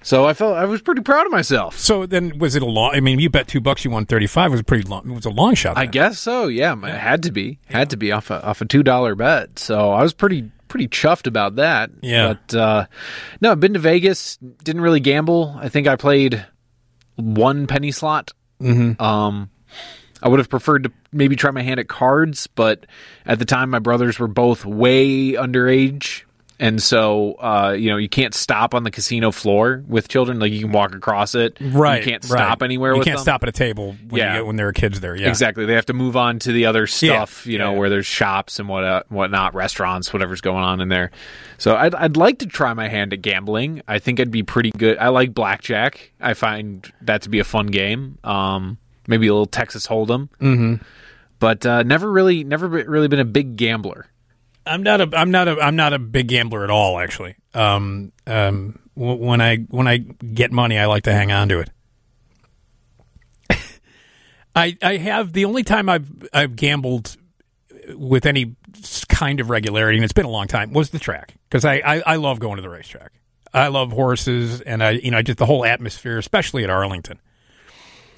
So I felt I was pretty proud of myself. So then, was it a long? I mean, you bet two bucks, you won thirty five. It was a pretty long. It was a long shot. I guess so. Yeah, it had to be. Had to be off a off a two-dollar bet. So I was pretty pretty chuffed about that. Yeah. But uh, no, I've been to Vegas. Didn't really gamble. I think I played one penny slot. Mhm. Um, I would have preferred to maybe try my hand at cards, but at the time my brothers were both way underage. And so, uh, you know, you can't stop on the casino floor with children. Like you can walk across it. Right. You can't right. stop anywhere You can't them. stop at a table when Yeah. you get, when there are kids there. Yeah. Exactly. They have to move on to the other stuff, you know, Yeah. where there's shops and what uh, whatnot, restaurants, whatever's going on in there. So I'd I'd like to try my hand at gambling. I think I'd be pretty good. I like blackjack. I find that to be a fun game. Um, maybe a little Texas Hold'em. Mm-hmm. But uh, never really, never really been a big gambler. I'm not a I'm not a I'm not a big gambler at all. Actually, um, um, w- when I when I get money, I like to hang on to it. I, I have the only time I've I've gambled with any kind of regularity, and it's been a long time, was the track because I, I, I love going to the racetrack. I love horses, and I you know just the whole atmosphere, especially at Arlington.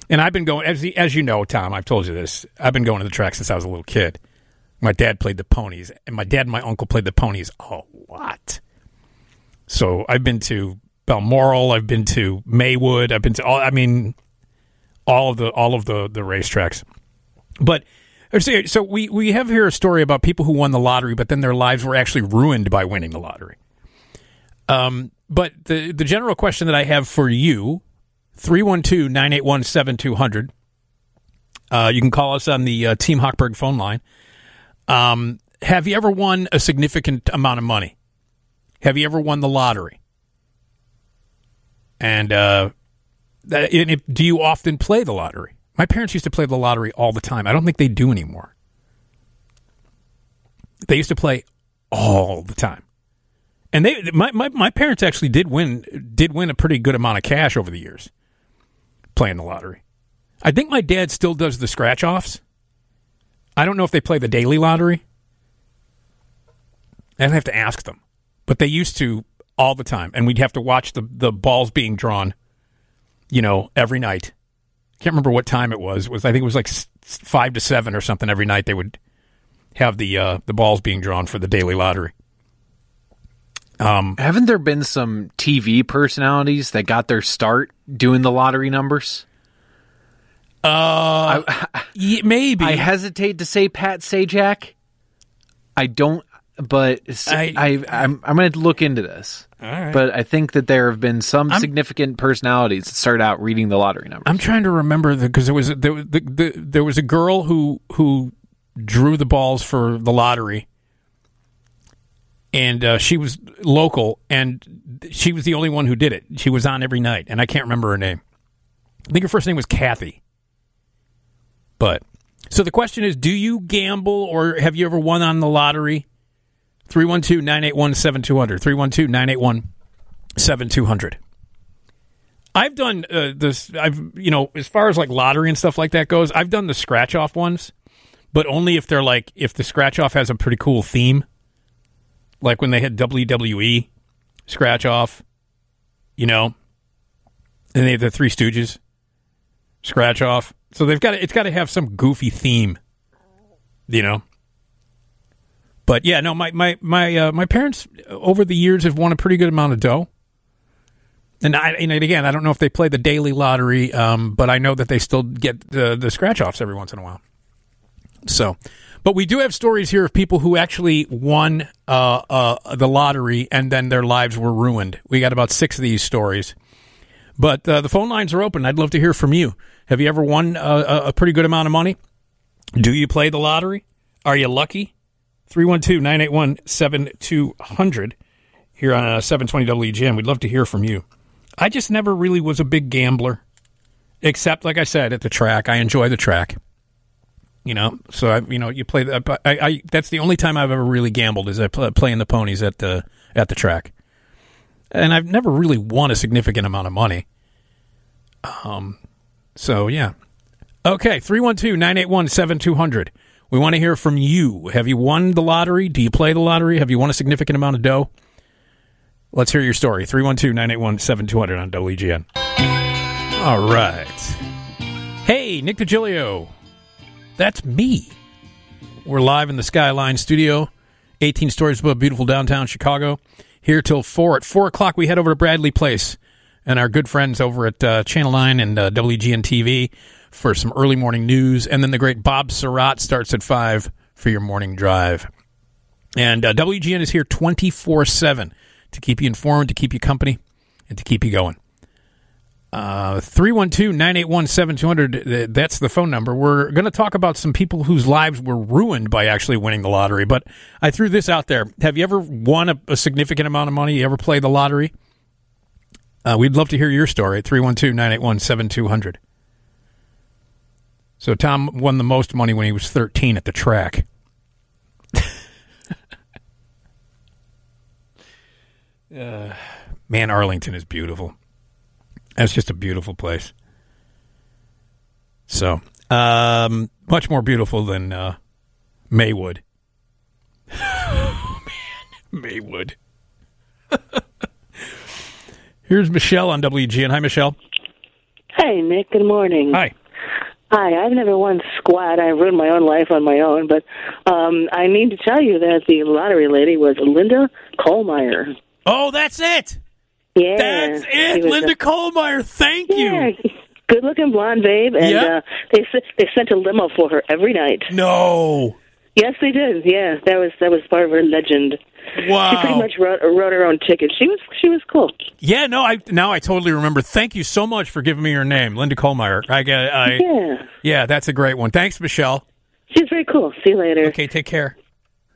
And I've been going as as you know, Tom. I've told you this. I've been going to the track since I was a little kid. My dad played the ponies, and my dad and my uncle played the ponies a lot. So I've been to Balmoral. I've been to Maywood. I've been to all. I mean, all of the all of the the racetracks. But so we we have here a story about people who won the lottery, but then their lives were actually ruined by winning the lottery. Um, but the the general question that I have for you 312 981 7200. Uh, you can call us on the uh, Team Hochberg phone line. Um, have you ever won a significant amount of money? Have you ever won the lottery? And, uh, that, do you often play the lottery? My parents used to play the lottery all the time. I don't think they do anymore. They used to play all the time. And they my, my, my parents actually did win did win a pretty good amount of cash over the years playing the lottery. I think my dad still does the scratch offs. I don't know if they play the daily lottery. I'd have to ask them. But they used to all the time. And we'd have to watch the, the balls being drawn, you know, every night. Can't remember what time it was. It was I think it was like five to seven or something every night they would have the uh, the balls being drawn for the daily lottery. Um, Haven't there been some TV personalities that got their start doing the lottery numbers? Uh, I, maybe. I hesitate to say Pat Sajak. I don't, but I, I am I'm, I'm going to look into this. But I think that there have been some I'm, significant personalities that started out reading the lottery numbers. I'm trying to remember because there was there, the, the, there was a girl who who drew the balls for the lottery and uh, she was local, and she was the only one who did it. She was on every night, and I can't remember her name. I think her first name was Kathy. But so the question is, do you gamble or have you ever won on the lottery? 312-981-7200. 312-981-7200. I've done uh, this I've you know, as far as like lottery and stuff like that goes, I've done the scratch off ones, but only if they're like if the scratch off has a pretty cool theme like when they had WWE scratch off, you know, and they have the Three Stooges scratch off. So they've got to, it's got to have some goofy theme, you know. But yeah, no, my my my uh, my parents over the years have won a pretty good amount of dough. And I and again, I don't know if they play the daily lottery, um, but I know that they still get the the scratch offs every once in a while. So, but we do have stories here of people who actually won uh, uh, the lottery and then their lives were ruined. We got about six of these stories. But uh, the phone lines are open. I'd love to hear from you. Have you ever won a, a pretty good amount of money? Do you play the lottery? Are you lucky? 312 981 7200 here on uh, 720 WGN. We'd love to hear from you. I just never really was a big gambler, except, like I said, at the track. I enjoy the track. You know, so I, you know, you play. I, I, that's the only time I've ever really gambled is I play, playing the ponies at the at the track, and I've never really won a significant amount of money. Um, so yeah, okay, 312-981-7200. We want to hear from you. Have you won the lottery? Do you play the lottery? Have you won a significant amount of dough? Let's hear your story. 312-981-7200 on WGN. All right. Hey, Nick DiGilio. That's me. We're live in the Skyline studio, 18 stories above beautiful downtown Chicago. Here till 4. At 4 o'clock, we head over to Bradley Place and our good friends over at uh, Channel 9 and uh, WGN TV for some early morning news. And then the great Bob Sirott starts at 5 for your morning drive. And uh, WGN is here 24 7 to keep you informed, to keep you company, and to keep you going. 312 981 7200. That's the phone number. We're going to talk about some people whose lives were ruined by actually winning the lottery. But I threw this out there. Have you ever won a, a significant amount of money? You ever play the lottery? Uh, we'd love to hear your story at 312 981 7200. So Tom won the most money when he was 13 at the track. uh, man, Arlington is beautiful. It's just a beautiful place. So, Um, much more beautiful than uh, Maywood. oh, man, Maywood. Here's Michelle on WGN. Hi, Michelle. Hey, Nick. Good morning. Hi. Hi. I've never won squat. I ruined my own life on my own, but um, I need to tell you that the lottery lady was Linda Kohlmeyer. Oh, that's it. Yeah, That's it. Linda a- Kohlmeyer. Thank Yeah, you. good-looking blonde babe, and Yeah. uh, they they sent a limo for her every night. No. Yes, they did. Yeah, that was that was part of her legend. Wow. She pretty much wrote wrote her own ticket. She was she was cool. Yeah, no, I now I totally remember. Thank you so much for giving me your name, Linda Kohlmeyer. I get, I Yeah, yeah, that's a great one. Thanks, Michelle. she's very cool. See you later. Okay, take care.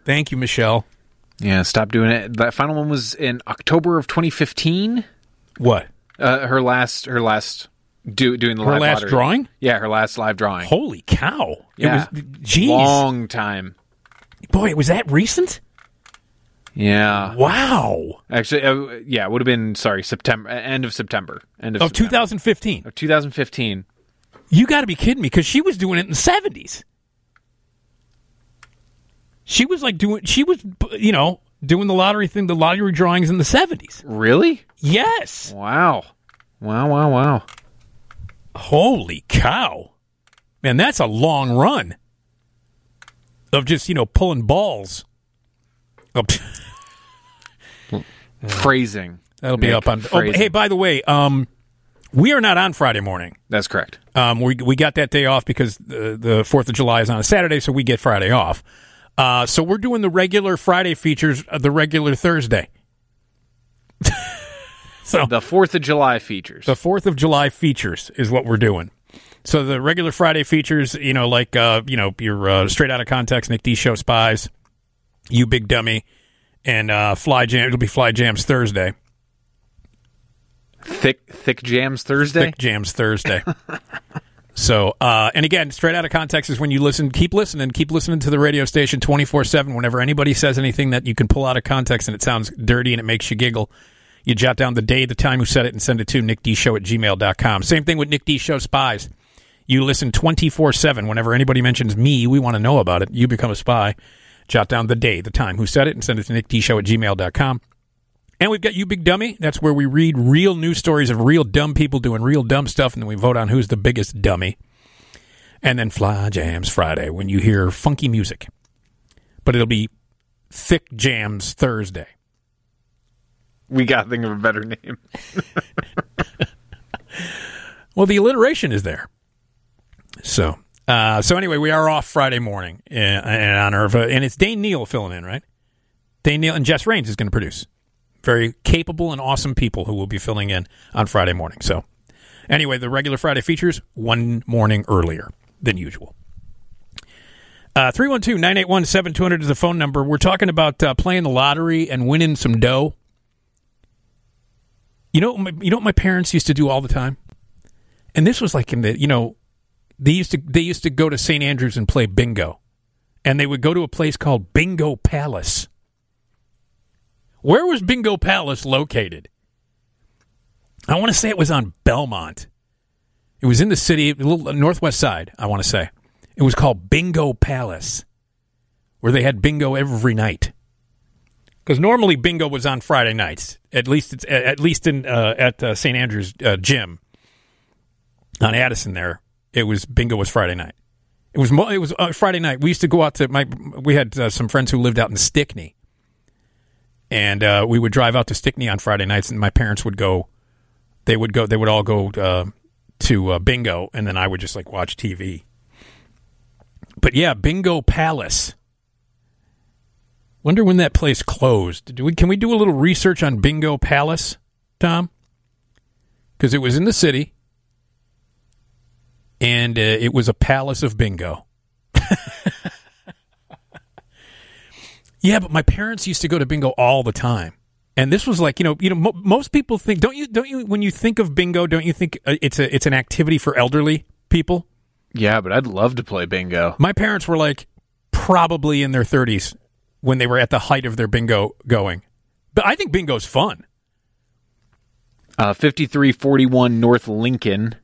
Thank you, Michelle. Yeah, stop doing it. That final one was in October of 2015. What? Uh, her last, her last, do, doing the Her live last lottery. drawing? Yeah, her last live drawing. Holy cow! Yeah. It was, geez, long time. boy, was that recent? Yeah, Wow, actually, uh, yeah, it would have been sorry September, uh, end of September, end of of September. 2015. of 2015. You got to be kidding me because she was doing it in the 70s. She was like doing, she was, you know, doing the lottery thing, the lottery drawings in the 70s. Really? Yes. Wow, wow, wow, wow. Holy cow. Man, that's a long run of just, you know, pulling balls. Oh, Phrasing. that'll be Nick, up on. Oh, hey, by the way, um, we are not on Friday morning. That's correct. Um, we we got that day off because the the Fourth of July is on a Saturday, so we get Friday off. Uh, so we're doing the regular Friday features, uh, the regular Thursday. so The Fourth of July features. the Fourth of July features is what we're doing. So the regular Friday features, you know, like uh, you know, your uh, straight out of context, Nick D show spies, you big dummy, and uh, fly jam. It'll be fly jams Thursday, thick, thick jams Thursday. thick jams Thursday. so, uh, and again, straight out of context is when you listen. Keep listening. Keep listening to the radio station twenty four seven. Whenever anybody says anything that you can pull out of context and it sounds dirty and it makes you giggle. You jot down the day, the time, who said it, and send it to nickdshow at gmail.com. Same thing with Nick D Show Spies. You listen 24 7. Whenever anybody mentions me, we want to know about it. You become a spy. Jot down the day, the time, who said it, and send it to nickdshow at gmail.com. And we've got You Big Dummy. That's where we read real news stories of real dumb people doing real dumb stuff, and then we vote on who's the biggest dummy. And then Fly Jams Friday when you hear funky music. But it'll be Thick Jams Thursday. We got to think of a better name. Well, the alliteration is there. So, uh, so anyway, we are off Friday morning in, in honor of, uh, and it's Dane Neal filling in, right? Dane Neal and Jess Raines is going to produce. Very capable and awesome people who will be filling in on Friday morning. So, anyway, the regular Friday features one morning earlier than usual. Uh, 312 981 7200 is the phone number. We're talking about uh, playing the lottery and winning some dough. You know, my, you know what my parents used to do all the time? and this was like in the you know they used to they used to go to St. Andrews and play bingo, and they would go to a place called Bingo Palace. Where was Bingo Palace located? I want to say it was on Belmont. It was in the city, northwest side. I want to say it was called Bingo Palace, where they had bingo every night. Because normally bingo was on Friday nights. At least at least in uh, at uh, St. Andrews uh, gym on Addison there, it was bingo was Friday night. It was it was uh, Friday night. We used to go out to my we had uh, some friends who lived out in Stickney, and uh, we would drive out to Stickney on Friday nights, and my parents would go. They would go. They would all go uh, to uh, bingo, and then I would just like watch TV. But yeah, Bingo Palace. Wonder when that place closed. Do we? Can we do a little research on Bingo Palace, Tom? Because it was in the city and uh, it was a palace of bingo. Yeah, but my parents used to go to bingo all the time, and this was like you know you know mo- most people think don't you don't you when you think of bingo don't you think uh, it's a it's an activity for elderly people? Yeah, but I'd love to play bingo. My parents were like probably in their thirties when they were at the height of their bingo going, but I think bingo's fun. Uh, 5341 North Lincoln.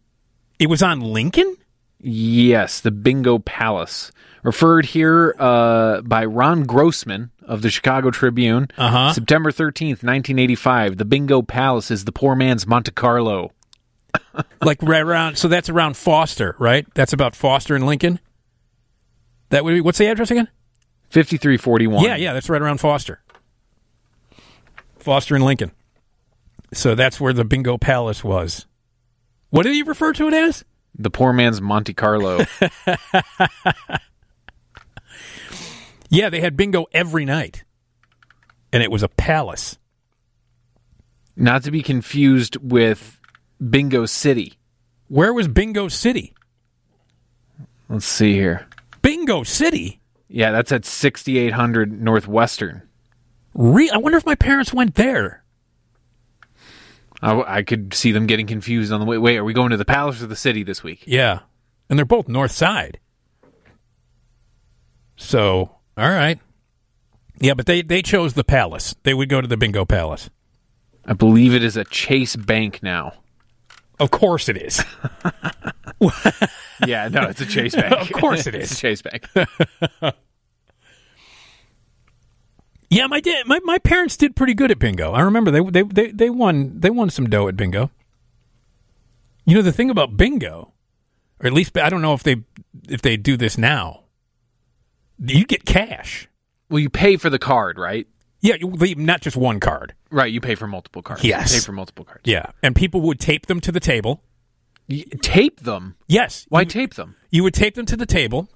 It was on Lincoln. Yes, the Bingo Palace. Referred here uh, by Ron Grossman of the Chicago Tribune. Uh-huh. September 13th, 1985. The Bingo Palace is the poor man's Monte Carlo. like right around. So that's around Foster, right? That's about Foster and Lincoln. That would be what's the address again? 5341. Yeah, yeah, that's right around Foster. Foster and Lincoln. So that's where the Bingo Palace was. What did you refer to it as? The poor man's Monte Carlo. Yeah, they had bingo every night. And it was a palace. Not to be confused with Bingo City. Where was Bingo City? Let's see here. Bingo City? Yeah, that's at 6800 Northwestern. Re- I wonder if my parents went there. I, I could see them getting confused on the way. Wait, are we going to the palace or the city this week? Yeah. And they're both north side. So, all right. Yeah, but they, they chose the palace. They would go to the bingo palace. I believe it is a Chase Bank now. Of course it is. Yeah, no, it's a Chase Bank. Of course it it's a Chase Bank. Yeah, my dad, my, my parents did pretty good at bingo. I remember they, they they they won they won some dough at bingo. You know the thing about bingo, or at least I don't know if they if they do this now. You get cash. well, you pay for the card, right? Yeah, not just one card. Right, you pay for multiple cards. Yes. You pay for multiple cards. Yeah, and people would tape them to the table. You tape them. Yes, Why you, tape them? you would tape them to the table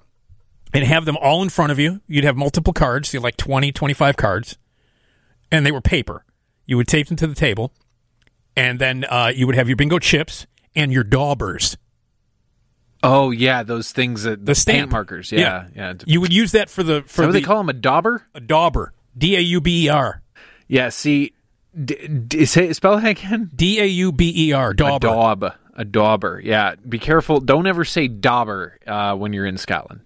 and have them all in front of you. You'd have multiple cards, so like 20, 25 cards, and they were paper. You would tape them to the table, and then uh, you would have your bingo chips and your daubers. Oh yeah, those things that The stamp markers. Yeah, yeah. You would use that for the For what the they call them a dauber. a dauber. D a u b e r. Yeah. See, d- d- say spell it again. D a u b e r. A Dauber. daub. A dauber. Yeah. Be careful. Don't ever say dauber uh, when you're in Scotland.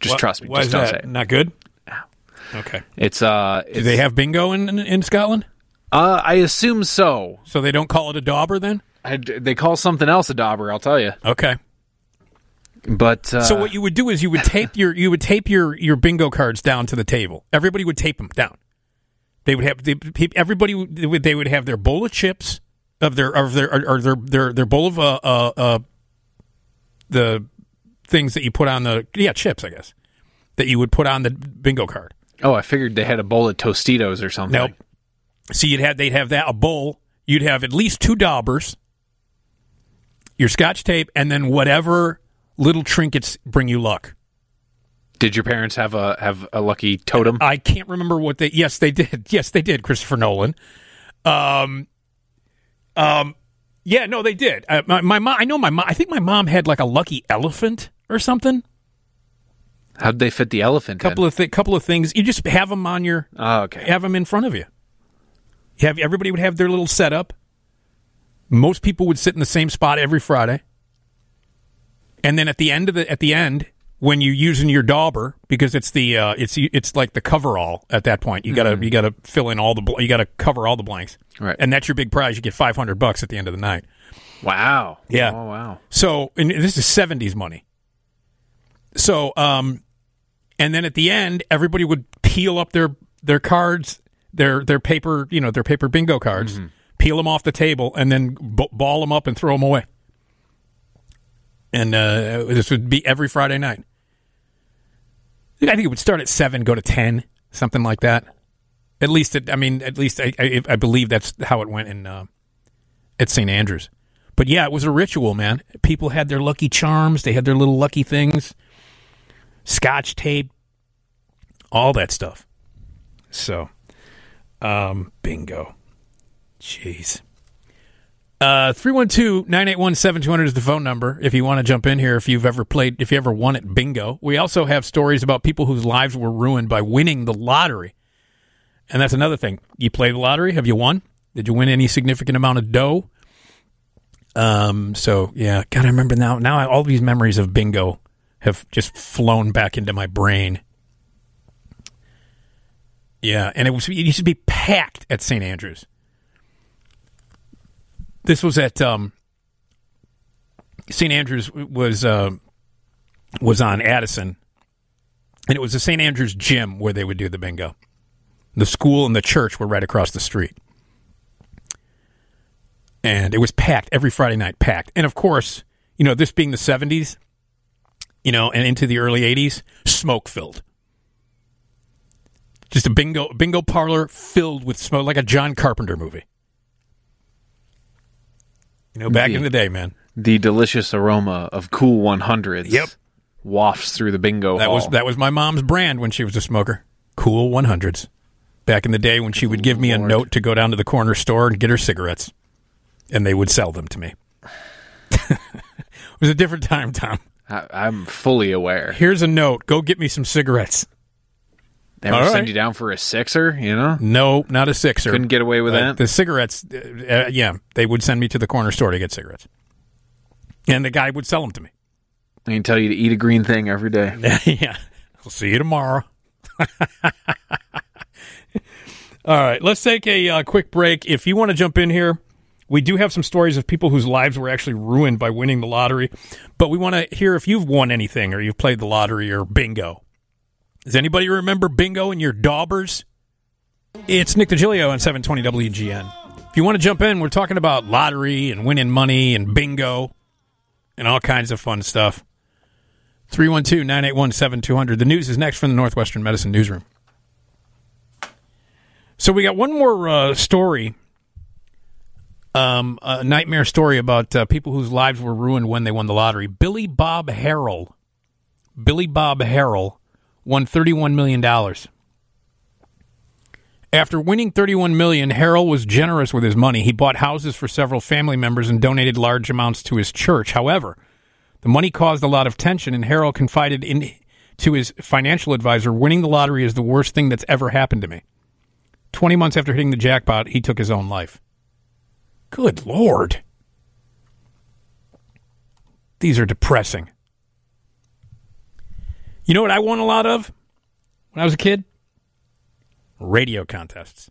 Just Wha- trust me. Why Just is don't that? say it. Not good. Okay. It's uh. Do they have bingo in, in in Scotland? Uh, I assume so. So they don't call it a dauber then? I, they call something else a dauber. I'll tell you. Okay. But uh, So what you would do is you would tape your you would tape your your bingo cards down to the table. Everybody would tape them down. They would have they, everybody would they would- have their bowl of chips of their of their or, or their their their bowl of uh, uh uh the things that you put on the yeah chips I guess that you would put on the bingo card. Oh, I figured they had a bowl of Tostitos or something. Nope. So you'd have they'd have that a bowl. You'd have at least two daubers, your scotch tape, and then whatever little trinkets bring you luck. Did your parents have a have a lucky totem? I can't remember what they. Yes, they did. Yes, they did. Christopher Nolan. Um, um, yeah, no, they did. Uh, my my mom. I know my mom. I think my mom had like a lucky elephant or something. How'd they fit the elephant? Couple of th- couple of things. You just have them on your. Oh, okay. Have them in front of you. You have everybody would have their little setup. Most people would sit in the same spot every Friday. And then at the end of the at the end, when you're using your dauber, because it's the uh, it's it's like the coverall at that point. You gotta you gotta fill in all the bl- you gotta cover all the blanks. Right. And that's your big prize. You get five hundred bucks at the end of the night. Wow. Yeah. Oh wow. So, and this is 70s money. So, um, and then at the end, everybody would peel up their, their cards, their, their paper, you know, their paper bingo cards, peel them off the table and then b- ball them up and throw them away. And, uh, this would be every Friday night. I think it would start at seven, go to 10, something like that. At least, it, I mean, at least I, I, I believe that's how it went in, uh, at St. Andrews. But yeah, it was a ritual, man. People had their lucky charms, they had their little lucky things, scotch tape, all that stuff. So, um, bingo. Jeez. Uh, 312-981-7200 is the phone number if you want to jump in here if you've ever played if you ever won at bingo. We also have stories about people whose lives were ruined by winning the lottery. And that's another thing. You play the lottery, have you won? Did you win any significant amount of dough? Um. So yeah, God, I remember now. Now I, all these memories of bingo have just flown back into my brain. Yeah, and it was it used to be packed at St. Andrews. This was at um, St. Andrews was uh, was on Addison, and it was the St. Andrew's Gym where they would do the bingo. The school and the church were right across the street. And it was packed every Friday night, packed. And of course, you know, this being the 70s, you know, and into the early 80s, smoke filled. Just a bingo bingo parlor filled with smoke, like a John Carpenter movie. You know, back The- in the day, man. The delicious aroma of Kool 100s. Yep. Wafts through the bingo That hall. was that was my mom's brand when she was a smoker. Kool 100s. Back in the day when she would give me a note to go down to the corner store and get her cigarettes, and they would sell them to me. it was a different time, Tom. I, I'm fully aware. Here's a note. Go get me some cigarettes. They ever All send you down for a sixer, you know? No, not a sixer. Couldn't get away with Uh, that? The cigarettes, uh, uh, yeah, they would send me to the corner store to get cigarettes, and the guy would sell them to me. Can tell you to eat a green thing every day. yeah. I'll see you tomorrow. All right, let's take a uh, quick break. If you want to jump in here, we do have some stories of people whose lives were actually ruined by winning the lottery, but we want to hear if you've won anything or you've played the lottery or bingo. Does anybody remember bingo and your daubers? It's Nick DiGilio on 720 WGN. If you want to jump in, we're talking about lottery and winning money and bingo and all kinds of fun stuff. 312 981 7200. The news is next from the Northwestern Medicine Newsroom. So we got one more uh, story, um, a nightmare story about uh, people whose lives were ruined when they won the lottery. Billy Bob Harrell, Billy Bob Harrell, won thirty-one million dollars. After winning $31 million, Harrell was generous with his money. He bought houses for several family members and donated large amounts to his church. However, the money caused a lot of tension, and Harrell confided in to his financial advisor, "Winning the lottery is the worst thing that's ever happened to me." 20 months after hitting the jackpot, he took his own life. Good Lord. These are depressing. You know what I won a lot of when I was a kid? Radio contests.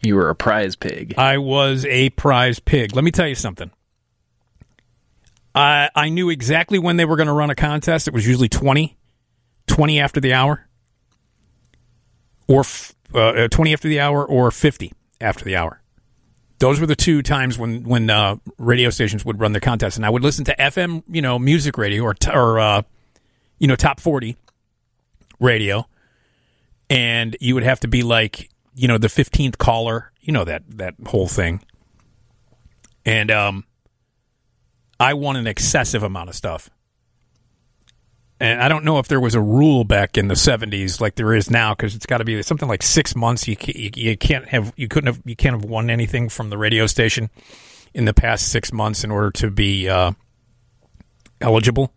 You were a prize pig. I was a prize pig. Let me tell you something. I I knew exactly when they were going to run a contest. It was usually 20, 20 after the hour, or f- uh, 20 after the hour, or 50 after the hour. Those were the two times when when uh, radio stations would run their contests, and I would listen to FM, you know, music radio or t- or uh, you know, top 40 radio, and you would have to be like, you know, the 15th caller, you know that that whole thing. And um I won an excessive amount of stuff. And I don't know if there was a rule back in the 70s like there is now cuz it's got to be something like 6 months you, you you can't have you couldn't have you can't have won anything from the radio station in the past 6 months in order to be uh eligible.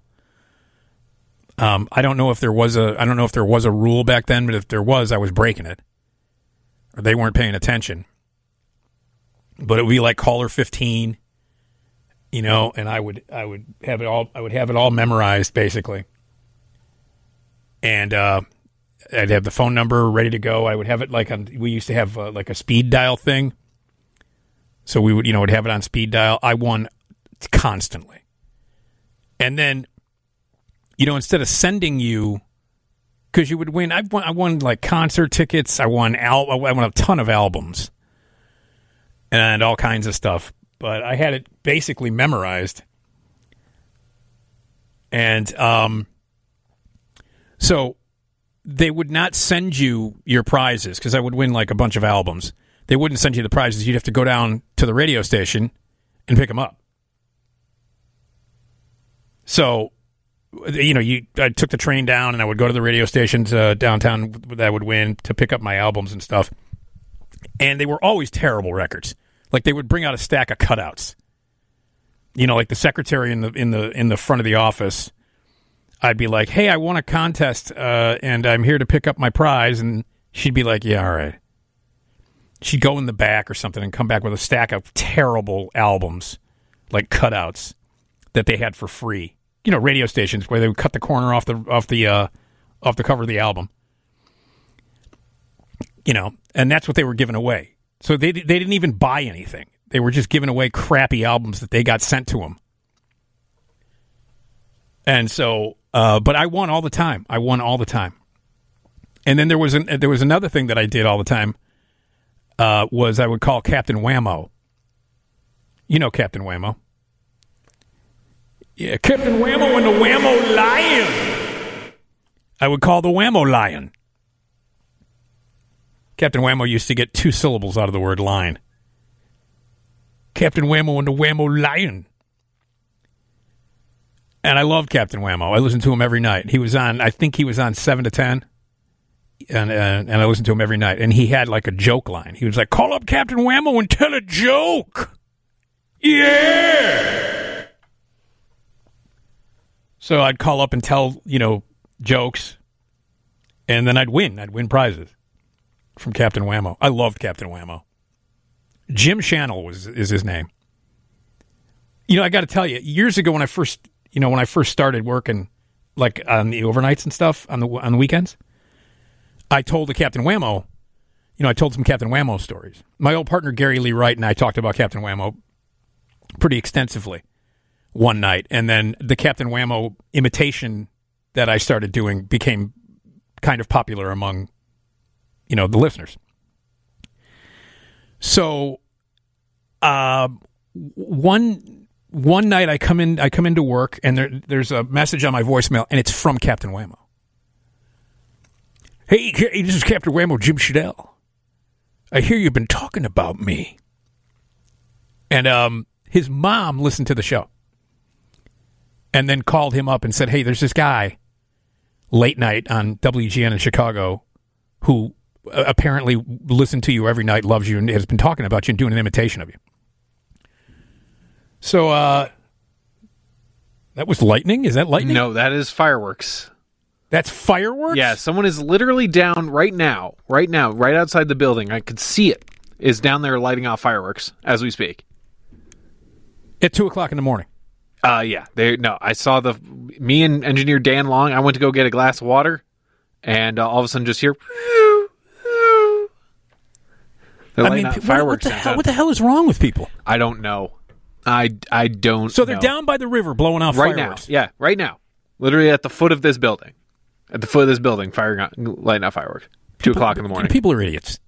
Um, I don't know if there was a I don't know if there was a rule back then, but if there was, I was breaking it, or they weren't paying attention. But it would be like caller fifteen, you know, and I would I would have it all I would have it all memorized basically, and uh, I'd have the phone number ready to go. I would have it like on we used to have uh, like a speed dial thing, so we would you know would have it on speed dial. I won constantly, and then you know, instead of sending you, because you would win. I won. I won like concert tickets. I won al- I won a ton of albums and all kinds of stuff. But I had it basically memorized, and um, so they would not send you your prizes because I would win like a bunch of albums. They wouldn't send you the prizes. You'd have to go down to the radio station and pick them up. So you know, you I took the train down and I would go to the radio stations uh, downtown that I would win to pick up my albums and stuff. And they were always terrible records. Like they would bring out a stack of cutouts. You know, like the secretary in the in the in the front of the office. I'd be like, "Hey, I won a contest uh, and I'm here to pick up my prize." And she'd be like, "Yeah, all right." She'd go in the back or something and come back with a stack of terrible albums, like cutouts that they had for free you know radio stations where they would cut the corner off the off the uh, off the cover of the album. You know, and that's what they were giving away. So they they didn't even buy anything. They were just giving away crappy albums that they got sent to them. And so Uh, but I won all the time. I won all the time. And then there was an, there was another thing that I did all the time. Uh, was I would call Captain Whammo. You know Captain Whammo. Yeah, Captain Whammo and the Whammo Lion. I would call the Whammo Lion. Captain Whammo used to get two syllables out of the word line. Captain Whammo and the Whammo Lion. And I love Captain Whammo. I listen to him every night. He was on, I think he was on 7 to 10. And, and, and I listened to him every night. And he had like a joke line. He was like, call up Captain Whammo and tell a joke. Yeah. So I'd call up and tell, you know, jokes. And then I'd win. I'd win prizes from Captain Whammo. I loved Captain Whammo. Jim Channel was is his name. You know, I got to tell you, years ago when I first, you know, when I first started working, like on the overnights and stuff on the on the weekends, I told the Captain Whammo, you know, I told some Captain Whammo stories. My old partner Gary Lee Wright and I talked about Captain Whammo pretty extensively one night, and then the Captain Whammo imitation that I started doing became kind of popular among, you know, the listeners. So, uh, one one night I come in I come into work and there there's a message on my voicemail and it's from Captain Whammo. Hey, this is Captain Whammo, Jim Shadell. I hear you've been talking about me. And um, his mom listened to the show and then called him up and said, Hey, there's this guy late night on WGN in Chicago who uh, apparently listened to you every night, loves you, and has been talking about you and doing an imitation of you. So, uh, that was lightning? Is that lightning? No, that is fireworks. That's fireworks? Yeah, someone is literally down right now, right now, right outside the building. I could see it. Is down there lighting off fireworks as we speak. At 2 o'clock in the morning. Uh, yeah. They no, I saw the me and engineer Dan Long. I went to go get a glass of water, and uh, all of a sudden, just hear. I mean, what, what, the hell, what the hell is wrong with people? I don't know. I I don't. So they're know. down by the river blowing off right fireworks. now. Yeah, right now. Literally at the foot of this building. At the foot of this building, firing out, lighting out fireworks. Two o'clock in the morning. People are idiots.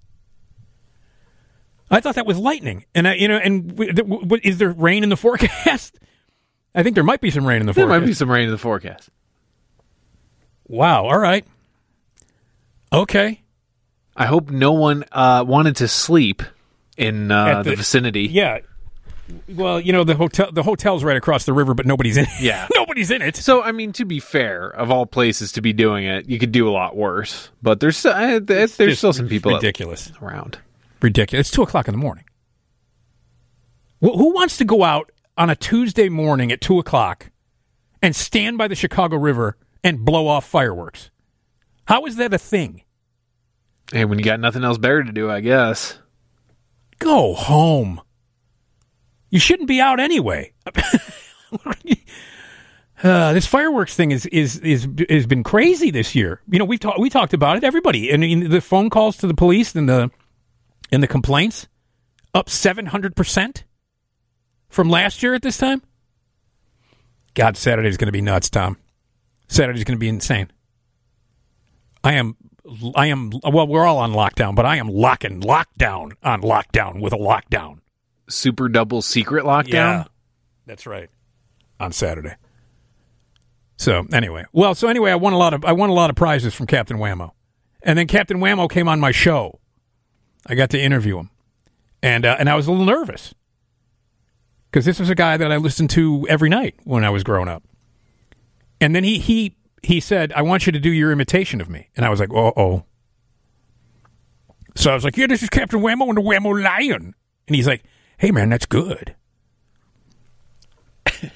I thought that was lightning, and I, you know, and w- th- w- is there rain in the forecast? I think there might be some rain in the forecast. There forecast. might be some rain in the forecast. Wow. All right. Okay. I hope no one uh, wanted to sleep in uh, the, the- vicinity. Yeah. Well, you know the hotel. The hotel's right across the river, but nobody's in. it. Yeah. nobody's in it. So, I mean, to be fair, of all places to be doing it, you could do a lot worse. But there's uh, there's still some people ridiculous. around. Ridiculous. It's two o'clock in the morning. Wh- who wants to go out on a Tuesday morning at two o'clock and stand by the Chicago River and blow off fireworks? How is that a thing? Hey, when you got nothing else better to do, I guess. Go home. You shouldn't be out anyway. Uh, this fireworks thing is is is has been crazy this year. You know, we talked we talked about it. Everybody and, and the phone calls to the police and the and the complaints up seven hundred percent from last year at this time. God, Saturday's going to be nuts, Tom. Saturday's going to be insane. I am, I am. Well, we're all on lockdown, but I am locking lockdown on lockdown with a lockdown. Super double secret lockdown. Yeah, that's right. On Saturday. So anyway, well, so anyway, I won a lot of I won a lot of prizes from Captain Whammo, and then Captain Whammo came on my show. I got to interview him, and uh, and I was a little nervous because this was a guy that I listened to every night when I was growing up. And then he he he said, "I want you to do your imitation of me," and I was like, "Oh oh." So I was like, "Yeah, this is Captain Whammo and the Whammo Lion," and he's like, "Hey man, that's good."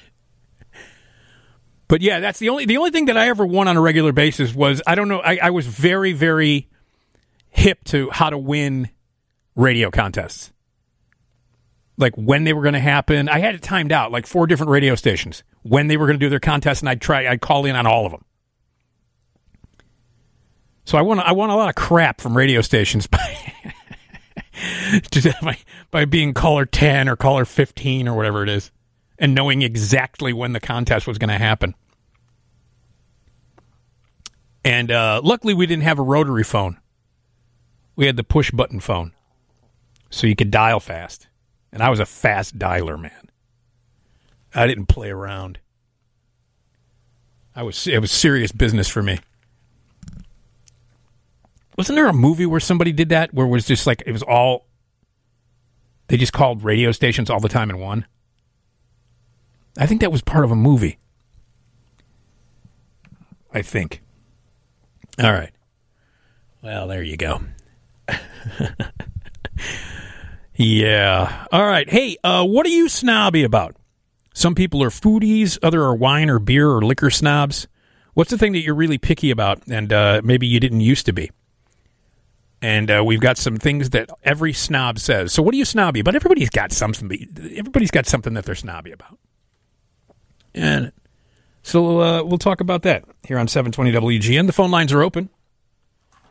But yeah, that's the only the only thing that I ever won on a regular basis was I don't know I, I was very very hip to how to win radio contests, like when they were going to happen. I had it timed out like four different radio stations when they were going to do their contest, and I'd try I'd call in on all of them. So I won I won a lot of crap from radio stations by by, by being caller ten or caller fifteen or whatever it is and knowing exactly when the contest was going to happen. And uh, luckily, we didn't have a rotary phone. We had the push button phone, so you could dial fast. And I was a fast dialer, man. I didn't play around. I was it was serious business for me. Wasn't there a movie where somebody did that where it was just like it was all they just called radio stations all the time in one? I think that was part of a movie. I think. All right. Well, there you go. yeah. All right. Hey, uh, what are you snobby about? Some people are foodies, other are wine or beer or liquor snobs. What's the thing that you're really picky about and uh, maybe you didn't used to be? And uh, we've got some things that every snob says. So, what are you snobby about? Everybody's got something. Everybody's got something that they're snobby about. And so uh, we'll talk about that here on 720 WGN. The phone lines are open.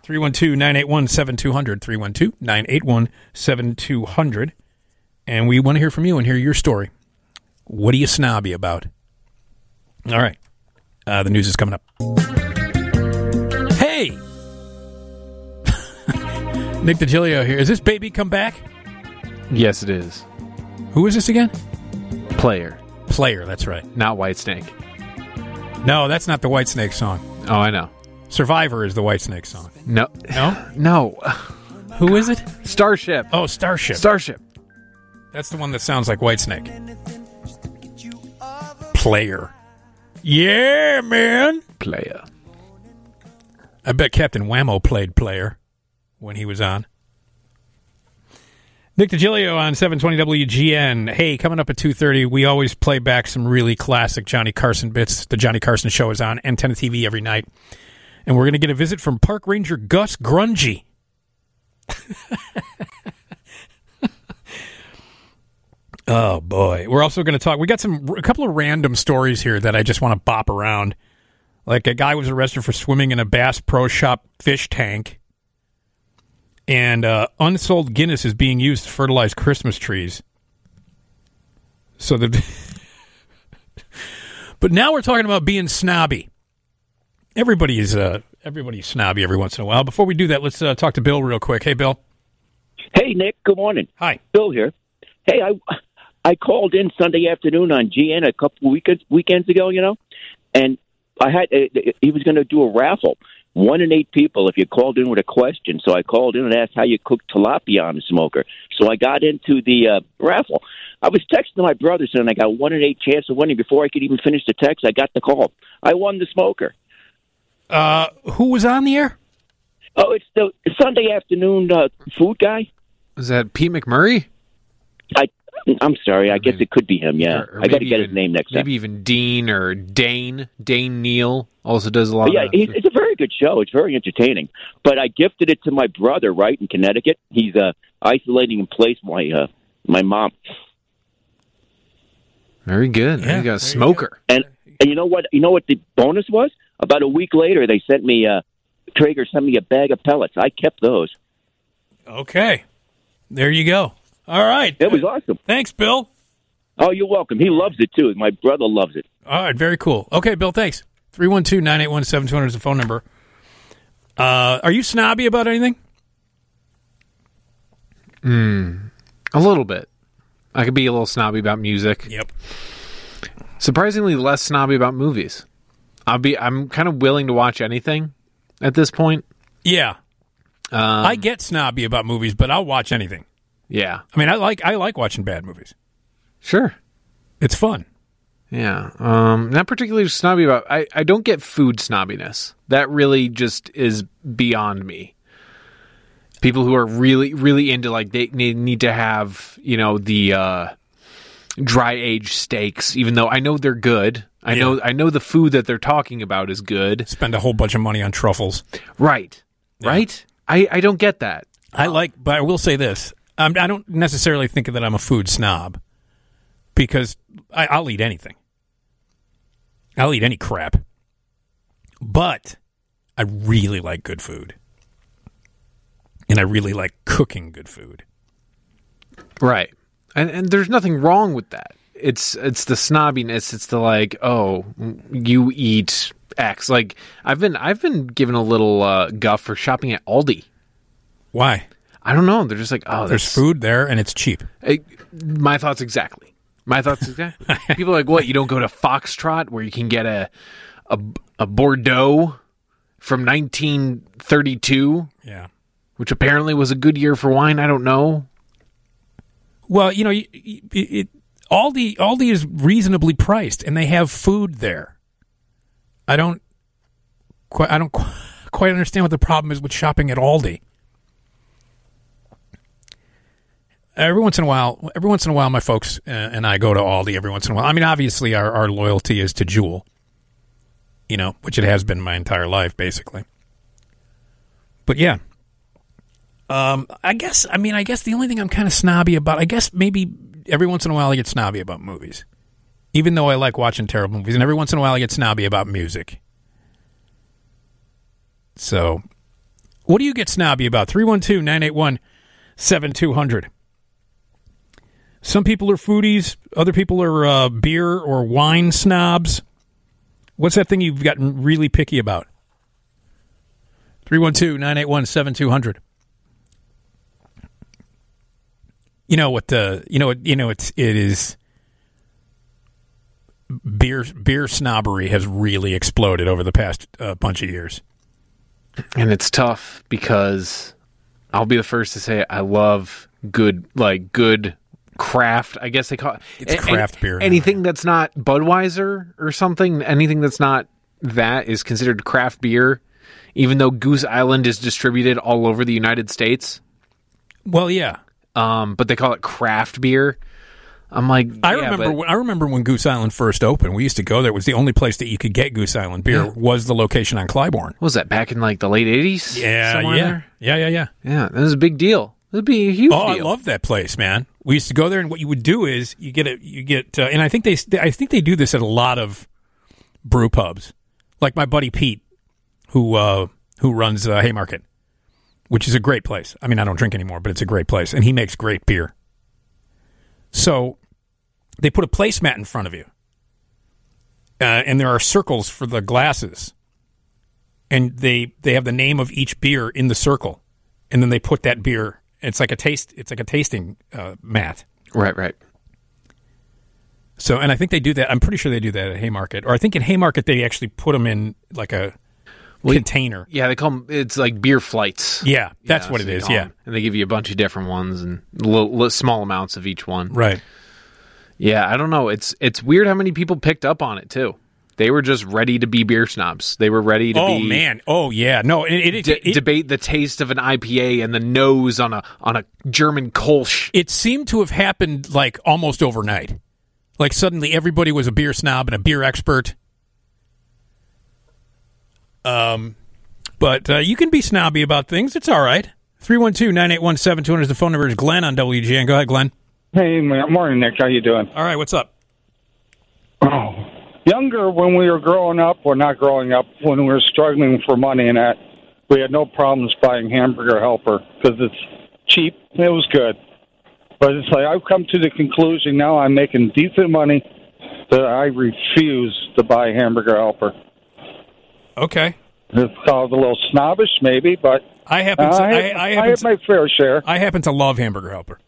312 981 7200. 312 981 7200. And we want to hear from you and hear your story. What are you snobby about? All right. Uh, the news is coming up. Hey! Nick DiGilio here. Is this baby come back? Yes, it is. Who is this again? Player, Player, that's right. not Whitesnake. No, that's not the White Snake song. Oh, I know. Survivor is the White Snake song. No, No? no. Who is it? Starship. Oh, Starship. Starship. That's the one that sounds like White Snake. Player. Yeah, man. Player. I bet Captain Whammo played player when he was on. Nick DiGilio on 720 WGN. Hey, coming up at 2.30, we always play back some really classic Johnny Carson bits. The Johnny Carson Show is on Antenna TV every night. And we're going to get a visit from Park Ranger Gus Grungy. oh, boy. We're also going to talk. We got some a couple of random stories here that I just want to bop around. Like a guy was arrested for swimming in a Bass Pro Shop fish tank and uh, unsold Guinness is being used to fertilize Christmas trees. So the, but now we're talking about being snobby. Everybody's uh, everybody's snobby every once in a while. Before we do that, let's uh, talk to Bill real quick. Hey, Bill. Hey, Nick. Good morning. Hi. Bill here. Hey, I I called in Sunday afternoon on GN a couple weekends weekends ago, you know, and I had uh, he was going to do a raffle. One in eight people if you called in with a question. So I called in and asked how you cook tilapia on a smoker. So I got into the uh, raffle. I was texting my brother saying I got one in eight chance of winning. Before I could even finish the text, I got the call. I won the smoker. Uh, who was on the air? Oh, it's the Sunday afternoon uh, food guy. Is that Pete McMurray? I I'm sorry. I guess it could be him. Yeah, Or- or I got to maybe get his name next time. Maybe even Dean or Dane. Dane Neal also does a lot But yeah, of it's, it's a very good show. It's very entertaining. But I gifted it to my brother, right in Connecticut. He's uh, isolating in place my uh, my mom. Very good. Yeah, you got a you smoker. And and you know what? You know what the bonus was? About a week later, they sent me uh, Traeger sent me a bag of pellets. I kept those. Okay, there you go. All right, It was awesome. thanks, Bill. Oh, you're welcome. He loves it too. My brother loves it. All right, very cool. Okay, Bill, thanks. 312 981 7200 is the phone number. Uh, are you snobby about anything? A little bit. I could be a little snobby about music. Yep. Surprisingly less snobby about movies. I'll be I'm kind of willing to watch anything at this point. Yeah. Um, I get snobby about movies, but I'll watch anything. yeah. I mean, I like I like watching bad movies. Sure. It's fun. Yeah. Um not particularly snobby about I, I don't get food snobbiness. That really just is beyond me. People who are really, really into like they need, need to have, you know, the uh dry aged steaks, even though I know they're good. I Yeah. know I know the food that they're talking about is good. Spend a whole bunch of money on truffles. Right. Right? I, I don't get that. I like, but I will say this: I'm, I don't necessarily think that I'm a food snob because I, I'll eat anything. I'll eat any crap, but I really like good food, and I really like cooking good food. Right. And and there's nothing wrong with that. It's it's the snobbiness. It's the like, oh, you eat X. Like I've been I've been given a little uh, guff for shopping at Aldi. Why? I don't know. They're just like, oh, There's that's food there and it's cheap. Hey, my thoughts exactly. My thoughts exactly. People are like, what? You don't go to Foxtrot where you can get a a, a Bordeaux from 1932, Yeah. which apparently was a good year for wine. I don't know. Well, you know, it, Aldi Aldi is reasonably priced, and they have food there. I don't quite I don't quite understand what the problem is with shopping at Aldi. Every once in a while, every once in a while, my folks uh, and I go to Aldi. Every once in a while, I mean, obviously, our, our loyalty is to Jewel, you know, which it has been my entire life, basically. But yeah, um, I guess I mean I guess the only thing I'm kind of snobby about I guess maybe every once in a while I get snobby about movies. Even though I like watching terrible movies and every once in a while I get snobby about music. So, what do you get snobby about? 312-981-7200. Some people are foodies, other people are uh, beer or wine snobs. What's that thing you've gotten really picky about? 312-981-7200. You know what the you know what you know it's it is beer beer snobbery has really exploded over the past uh, bunch of years. And it's tough because I'll be the first to say I love good like good craft. I guess they call it It's craft beer Anything that's not Budweiser or something, anything that's not that is considered craft beer, even though Goose Island is distributed all over the United States. Well, yeah. Um, but they call it craft beer. I'm like, I yeah, remember but- when, I remember when Goose Island first opened. We used to go there. It was the only place that you could get Goose Island beer. Yeah. Was the location on Clybourn? what was that back in like the late '80s? Yeah, yeah, there? yeah, yeah, yeah. yeah. That was a big deal. It'd be a huge Oh, I love that place, man. We used to go there, and what you would do is you get a you get, uh, and I think they I think they do this at a lot of brew pubs, like my buddy Pete, who uh, who runs uh, Haymarket, which is a great place. I mean, I don't drink anymore, but it's a great place, and he makes great beer. So they put a placemat in front of you, uh, and there are circles for the glasses, and they they have the name of each beer in the circle, and then they put that beer. It's like a taste. It's like a tasting uh, mat. Right, right. So, and I think they do that. I'm pretty sure they do that at Haymarket, or I think in Haymarket they actually put them in like a container. Yeah, they call them. It's like beer flights. Yeah, that's Yeah, what so it is. Yeah, 'em. and they give you a bunch of different ones and little, little small amounts of each one. right. Yeah, I don't know. It's it's weird how many people picked up on it too. They were just ready to be beer snobs. They were ready to Oh be man. Oh yeah. No. It, it, it, debate the taste of an IPA and the nose on a on a German Kolsch. it seemed to have happened like almost overnight. Like suddenly everybody was a beer snob and a beer expert. Um, but uh, you can be snobby about things. It's all right. 312-981-7200 is the phone number. Is Glenn on WGN. Go ahead, Glenn. Hey, morning, Nick. How you doing? All right. What's up? Oh, younger when we were growing up, or not growing up, when we were struggling for money and that, we had no problems buying hamburger helper because it's cheap. and It was good, but it's like I've come to the conclusion now. I'm making decent money that I refuse to buy hamburger helper. Okay. It's called a little snobbish, maybe, but I happen to, I, I, I, I happen have to, my fair share. I happen to love Hamburger Helper.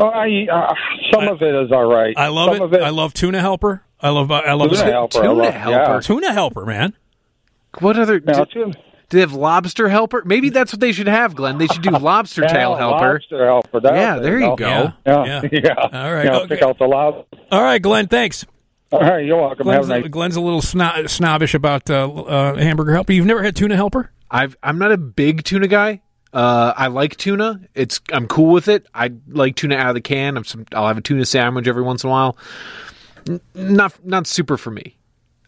I, uh, some of it is all right. I love some it. It I love Tuna Helper. I love I love Tuna Helper, Tuna love- Helper. yeah. Tuna Helper, man. What other? Now, do, tuna- do they have lobster helper? Maybe that's what they should have, Glenn. They should do lobster tail helper. Lobster helper. Yeah, there you go. Yeah. Yeah, yeah. All right. Yeah, Okay. pick out the lob. All right, Glenn. Thanks. All right, you're welcome. Glenn's, Have a nice. Glenn's a little snob, snobbish about uh, uh, Hamburger Helper. You've never had Tuna Helper? I've I'm not a big tuna guy. Uh, I like tuna. It's I'm cool with it. I like tuna out of the can. I'm some, I'll have a tuna sandwich every once in a while. N- not not super for me.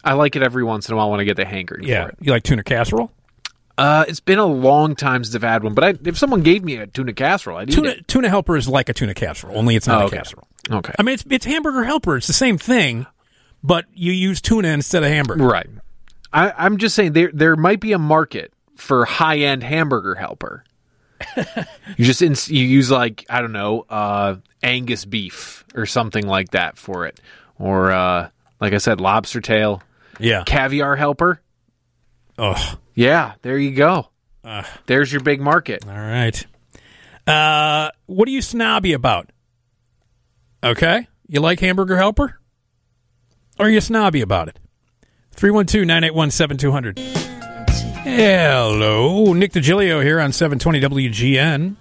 I like it every once in a while when I get the hankering Yeah. for it. You like tuna casserole? Uh, it's been a long time since I've had one, but I, if someone gave me a tuna casserole, I'd eat Tuna it. Tuna Helper is like a tuna casserole, only it's not Oh, a okay. casserole. Okay, I mean, it's it's Hamburger Helper. It's the same thing, but you use tuna instead of hamburger. right. I, I'm just saying there there might be a market for high end hamburger helper. you just ins- you use like I don't know uh, Angus beef or something like that for it, or uh, like I said, lobster tail, Yeah. caviar helper. Oh, Yeah, there you go. Ugh. There's your big market. all right. Uh, what are you snobby about? Okay, you like Hamburger Helper, or are you snobby about it? 312-981-7200. Hello, Nick Digilio here on 720 WGN.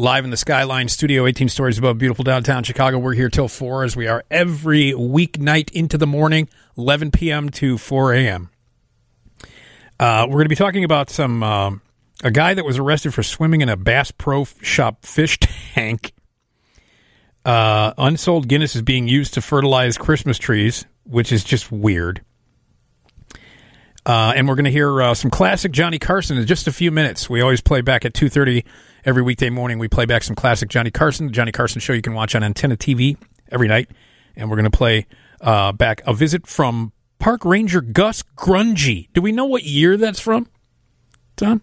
Live in the Skyline Studio, 18 stories above beautiful downtown Chicago. We're here till 4 as we are every weeknight into the morning, 11 p.m. to 4 a.m. Uh, we're going to be talking about some um, a guy that was arrested for swimming in a Bass Pro Shop fish tank. Uh, unsold Guinness is being used to fertilize Christmas trees, which is just weird. Uh, and we're going to hear uh, some classic Johnny Carson in just a few minutes. We always play back at two thirty every weekday morning. We play back some classic Johnny Carson. The Johnny Carson show you can watch on Antenna TV every night, and we're going to play uh, back a visit from Park Ranger Gus Grungy. Do we know what year that's from, Tom?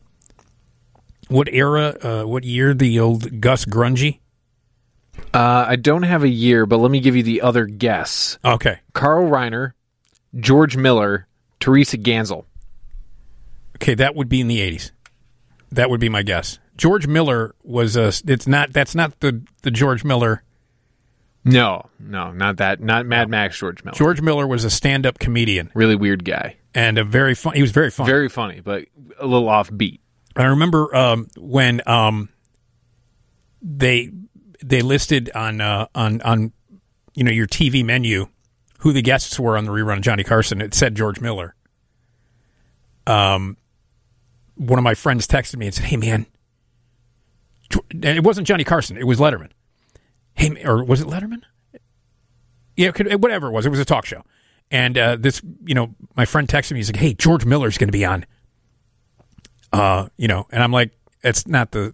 What era? Uh, what year the old Gus Grungy? Uh, I don't have a year, but let me give you the other guess. Okay, Carl Reiner, George Miller, Teresa Ganzel. okay, that would be in the eighties. That would be my guess. George Miller was a. It's not. That's not the the George Miller. No, no, not that. Not Mad Max George Miller. George Miller was a stand up comedian Really weird guy. and a very fun. He was very fun. Very funny, but a little offbeat. I remember um, when um, they they listed on uh, on on you know your TV menu who the guests were on the rerun of Johnny Carson. It said George Miller. Um, one of my friends texted me and said, "Hey man," it wasn't Johnny Carson. It was Letterman. Hey, or was it Letterman? Yeah, could, whatever it was. It was a talk show. And uh, this, you know, my friend texted me. He's like, "Hey, George Miller's going to be on." Uh, you know, and I'm like, it's not the,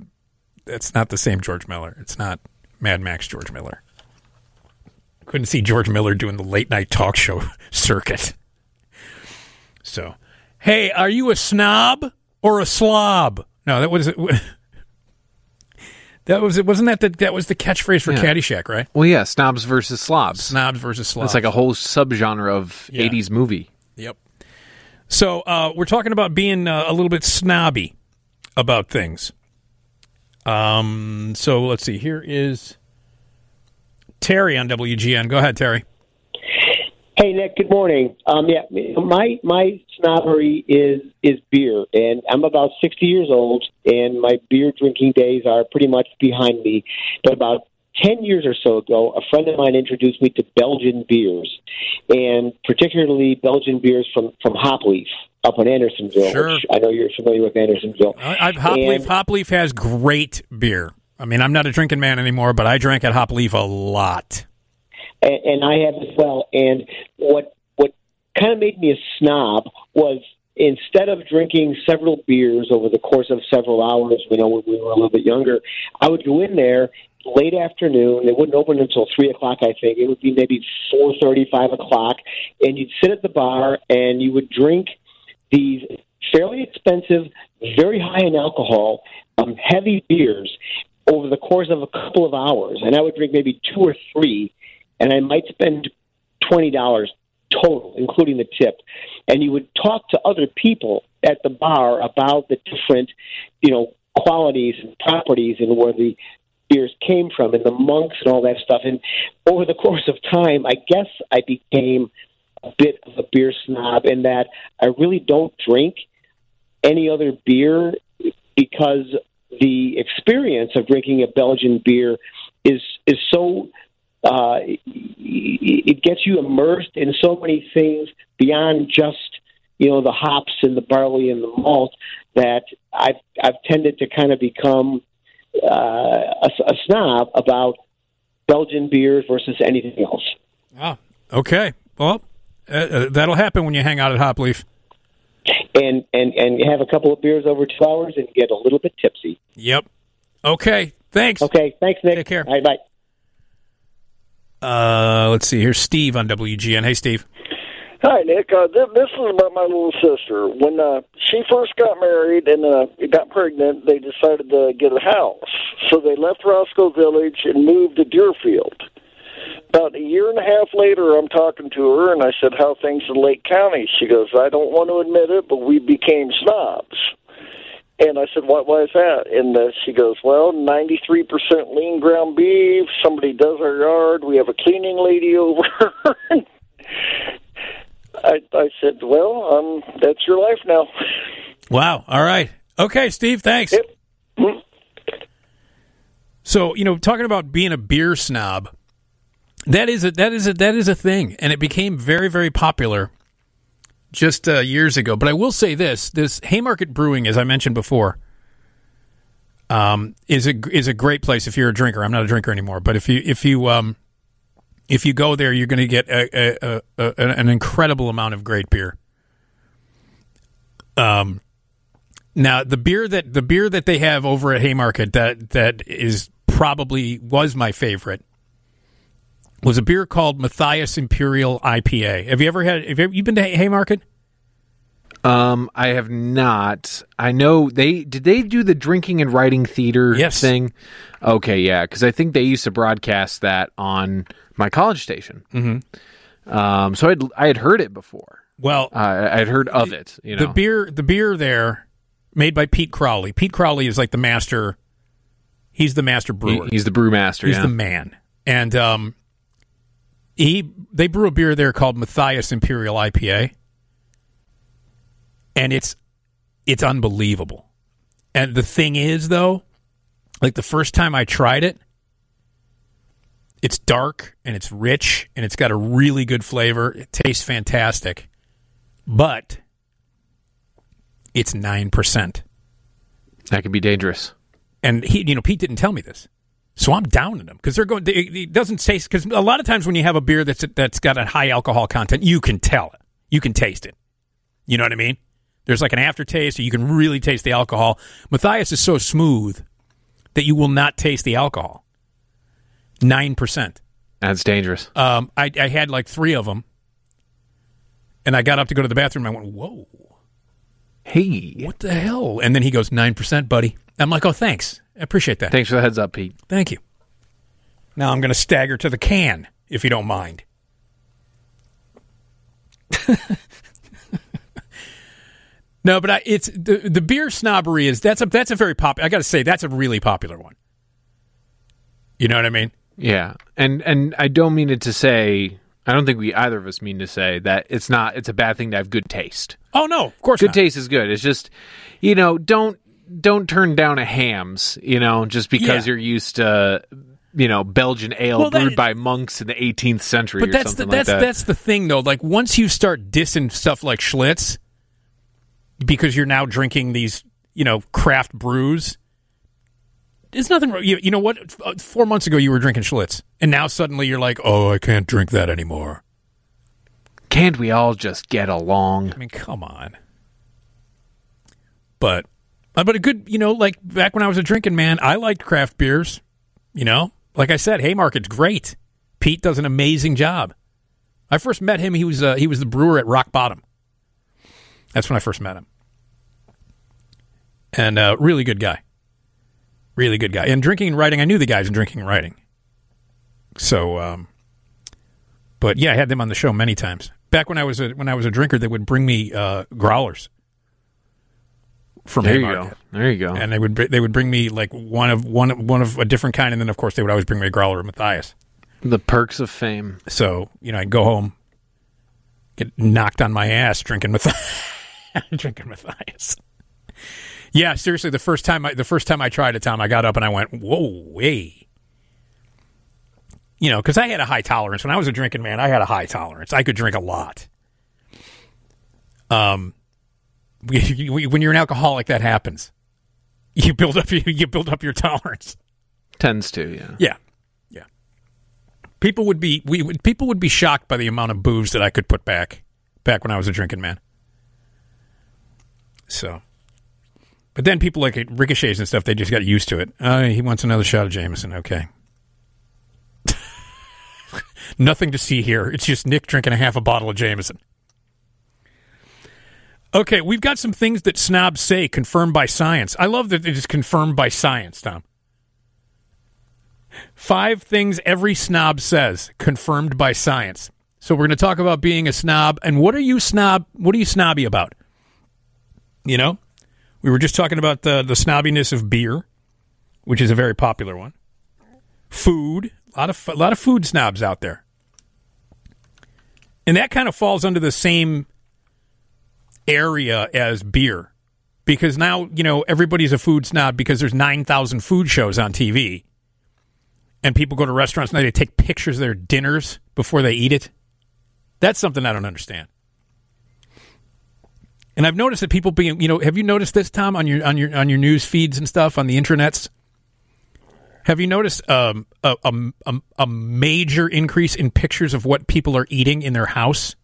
it's not the same George Miller. It's not Mad Max George Miller. Couldn't see George Miller doing the late night talk show circuit. So, hey, are you a snob or a slob? No, that was that was it. Wasn't that the that was the catchphrase for Yeah. Caddyshack, right? Well, yeah, snobs versus slobs. Snobs versus slobs. It's like a whole subgenre of Yeah. '80s movie. Yep. So uh, we're talking about being uh, a little bit snobby about things. Um. So let's see. Here is Terry on WGN. Go ahead, Terry. Hey Nick, good morning. Um, yeah, my my snobbery is is beer, and I'm about sixty years old, and my beer drinking days are pretty much behind me. But about ten years or so ago, a friend of mine introduced me to Belgian beers, and particularly Belgian beers from from Hopleaf up in Andersonville. Sure. I know you're familiar with Andersonville. I, Hopleaf. Has great beer. I mean, I'm not a drinking man anymore, but I drank at Hopleaf a lot. and, and I have as well. And what what kind of made me a snob was instead of drinking several beers over the course of several hours, you know, when we were a little bit younger, I would go in there late afternoon. It wouldn't open until three o'clock, I think. It would be maybe four thirty, five o'clock, and you'd sit at the bar and you would drink these fairly expensive, very high in alcohol, um, heavy beers over the course of a couple of hours. And I would drink maybe two or three, and I might spend twenty dollars total, including the tip. And you would talk to other people at the bar about the different, you know, qualities and properties and where the beers came from and the monks and all that stuff. And over the course of time, I guess I became bit of a beer snob in that I really don't drink any other beer because the experience of drinking a Belgian beer is is so uh, it gets you immersed in so many things beyond just you know the hops and the barley and the malt that I've I've tended to kind of become uh, a, a snob about Belgian beers versus anything else. Oh, okay. Well, uh, uh, that'll happen when you hang out at Hopleaf. And and and have a couple of beers over two hours and get a little bit tipsy. Yep. Okay. Thanks. Okay. Thanks, Nick. Take care. All right, bye. Uh, let's see. Here's Steve on WGN. Hey, Steve. Hi, Nick. Uh, th- this is about my little sister. When uh, she first got married and uh, got pregnant, they decided to get a house. So they left Roscoe Village and moved to Deerfield. About a year and a half later, I'm talking to her, and I said, "How things in Lake County?" She goes, "I don't want to admit it, but we became snobs." And I said, "Why? Why is that?" And uh, she goes, "Well, 93% lean ground beef. Somebody does our yard. We have a cleaning lady over." I, I said, "Well, um, that's your life now." Wow. All right. Okay, Steve. Thanks. So you know, talking about being a beer snob, that is a that is a that is a thing, and it became very very popular just uh, years ago. But I will say this: this Haymarket Brewing, as I mentioned before, um, is a is a great place if you're a drinker. I'm not a drinker anymore, but if you if you um, if you go there, you're going to get a, a, a, an incredible amount of great beer. Um, now the beer that the beer that they have over at Haymarket that that is probably was my favorite was a beer called Mathias Imperial IPA. Have you ever had? Have you, ever, you been to Haymarket? Um, I have not. I know they did. They do the drinking and writing theater Yes. thing. Okay, yeah, because I think they used to broadcast that on my college station. Mm-hmm. Um, so I'd I had heard it before. Well, uh, I'd heard of it. You know, The beer, the beer there, made by Pete Crowley. Pete Crowley is like the master. He's the master brewer. he's the brewmaster. He's yeah. the man, and um, he they brew a beer there called Mathias Imperial IPA, and it's it's unbelievable. And the thing is, though, like the first time I tried it, it's dark and it's rich and it's got a really good flavor. It tastes fantastic, but it's nine percent. That could be dangerous. And he, you know, Pete didn't tell me this, so I'm downing them because they're going. They, it doesn't taste because a lot of times when you have a beer that's that's got a high alcohol content, you can tell it, you can taste it. You know what I mean? There's like an aftertaste, or you can really taste the alcohol. Mathias is so smooth that you will not taste the alcohol. Nine percent. That's dangerous. Um, I, I had like three of them, and I got up to go to the bathroom. And I went, "Whoa, hey, what the hell?" And then he goes, 9 percent, buddy." I'm like, "Oh, thanks, I appreciate that." Thanks for the heads up, Pete. Thank you. Now I'm going to stagger to the can, if you don't mind. no, but I, it's the the beer snobbery is that's a that's a very pop. I got to say that's a really popular one. You know what I mean? Yeah, and and I don't mean it to say. I don't think we either of us mean to say that it's not. It's a bad thing to have good taste. Oh no, of course good not. taste is good. It's just you know don't don't turn down a hams. You know just because Yeah. you're used to you know Belgian ale Well, that- brewed by monks in the 18th century But or that's the, that's like that. that's the thing though. Like once you start dissing stuff like Schlitz, because you're now drinking these, you know, craft brews. There's nothing. wrong- You, you know what? Uh, four months ago, you were drinking Schlitz, and now suddenly you're like, "Oh, I can't drink that anymore." Can't we all just get along? I mean, come on. But, uh, but a good, you know, like back when I was a drinking man, I liked craft beers. You know, like I said, Haymarket's great. Pete does an amazing job. I first met him. He was uh, he was the brewer at Rock Bottom. That's when I first met him, and uh, really good guy, really good guy. And drinking and writing, I knew the guys in drinking and writing. So, um, but yeah, I had them on the show many times. Back when I was a when I was a drinker, they would bring me uh, growlers from There you go. There you go. And they would br- they would bring me like one of one one of a different kind, and then of course they would always bring me a growler of Mathias. The perks of fame. So you know, I go home, get knocked on my ass drinking Mathias. drinking Mathias. Yeah, seriously, the first time I the first time I tried it, Tom, I got up and I went, "Whoa, hey." You know, because I had a high tolerance when I was a drinking man. I had a high tolerance. I could drink a lot. Um, when you're an alcoholic, that happens. You build up you build up your tolerance. Tends to, yeah. Yeah, yeah. People would be we would, people would be shocked by the amount of booze that I could put back back when I was a drinking man. So, but then people like ricochets and stuff, they just got used to it. Uh, he wants another shot of Jameson. Okay. Nothing to see here. It's just Nick drinking a half a bottle of Jameson. Okay, we've got some things that snobs say confirmed by science. I love that it is confirmed by science, Tom. Five things every snob says, confirmed by science. So we're going to talk about being a snob and what are you snob? What are you snobby about? You know, we were just talking about the the snobbiness of beer, which is a very popular one. Food, a lot of a lot of food snobs out there, and that kind of falls under the same area as beer, because now you know everybody's a food snob because there's nine thousand food shows on TV, and people go to restaurants and they take pictures of their dinners before they eat it. That's something I don't understand. And I've noticed that people being, you know, have you noticed this, Tom, on your on your on your news feeds and stuff on the internets? Have you noticed um, a, a, a major increase in pictures of what people are eating in their house?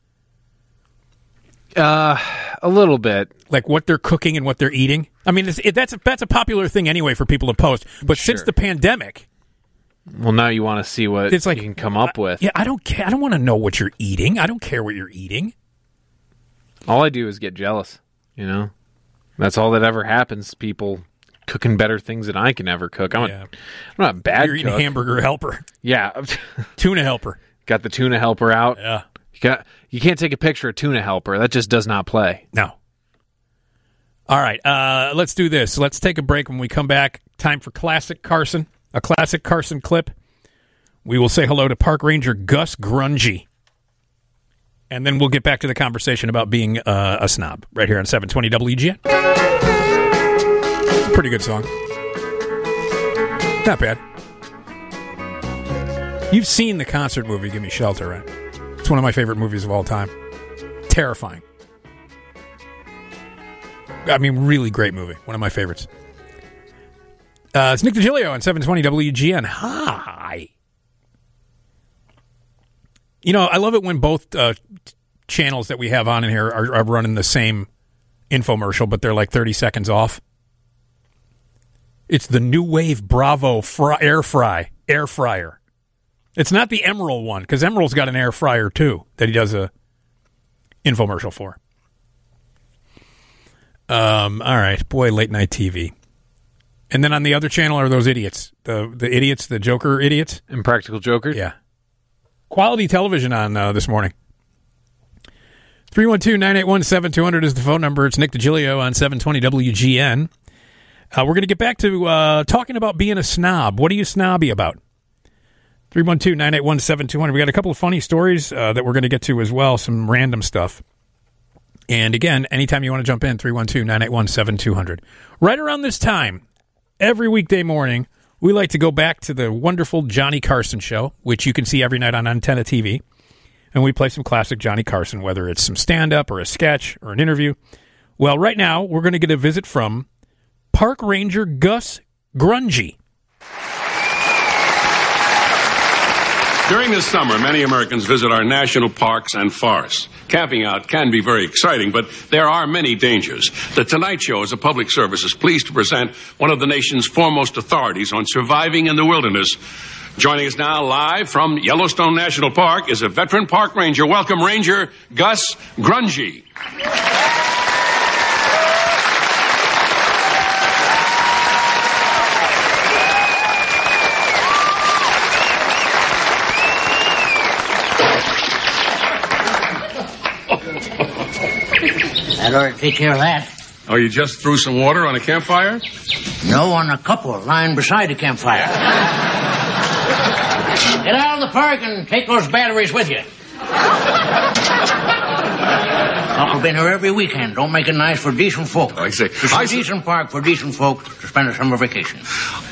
Uh, a little bit, like what they're cooking and what they're eating. I mean, it, that's a, that's a popular thing anyway for people to post. But since the pandemic, Well, now you want to see what It's like- you can come up with. yeah, I don't care. I don't want to know what you're eating. I don't care what you're eating. All I do is get jealous. You know, that's all that ever happens. People cooking better things than I can ever cook. I'm, a, I'm not a bad. You're eating cook. hamburger helper, Yeah, tuna helper. got the tuna helper out. Yeah, you got. You can't take a picture of tuna helper. That just does not play. No. All right, uh, let's do this. Let's take a break. When we come back, time for classic Carson, a classic Carson clip. We will say hello to Park Ranger Gus Grungy, and then we'll get back to the conversation about being uh, a snob right here on 720 WGN. Pretty good song. Not bad. You've seen the concert movie "Give Me Shelter," right? It's one of my favorite movies of all time. Terrifying. I mean, really great movie. One of my favorites. Uh, it's Nick Digilio on 720 WGN. Hi. You know, I love it when both uh, channels that we have on in here are, are running the same infomercial, but they're like 30 seconds off. It's the NuWave Bravo air fry air fryer. It's not the Emeril one because Emeril's got an air fryer too that he does a infomercial for. Um, all right, boy, late night TV. And then on the other channel are those idiots, the the idiots, the Joker idiots, Impractical Joker. Yeah, quality television on uh, this morning. 312-981-7200 is the phone number. It's Nick Digilio on 720 WGN. Uh, we're going to get back to uh, talking about being a snob. What are you snobby about? 312-981-7200. We got a couple of funny stories uh, that we're going to get to as well, some random stuff. And again, anytime you want to jump in, 312-981-7200. Right around this time, every weekday morning, we like to go back to the wonderful Johnny Carson show, which you can see every night on Antenna TV. And we play some classic Johnny Carson, whether it's some stand up or a sketch or an interview. Well, right now, we're going to get a visit from Park Ranger Gus Grungy. During this summer, many Americans visit our national parks and forests. Camping out can be very exciting, but there are many dangers. The Tonight Show, as a public service, is pleased to present one of the nation's foremost authorities on surviving in the wilderness. Joining us now live from Yellowstone National Park is a veteran park ranger. Welcome, Ranger Gus Grungy. Ought to take care of that. Oh, you just threw some water on a campfire? No, on a couple lying beside the campfire. Get out of the park and take those batteries with you. Uncle been here every weekend. Don't make it nice for decent folk. Oh, I say, It's a decent park for decent folk to spend a summer vacation.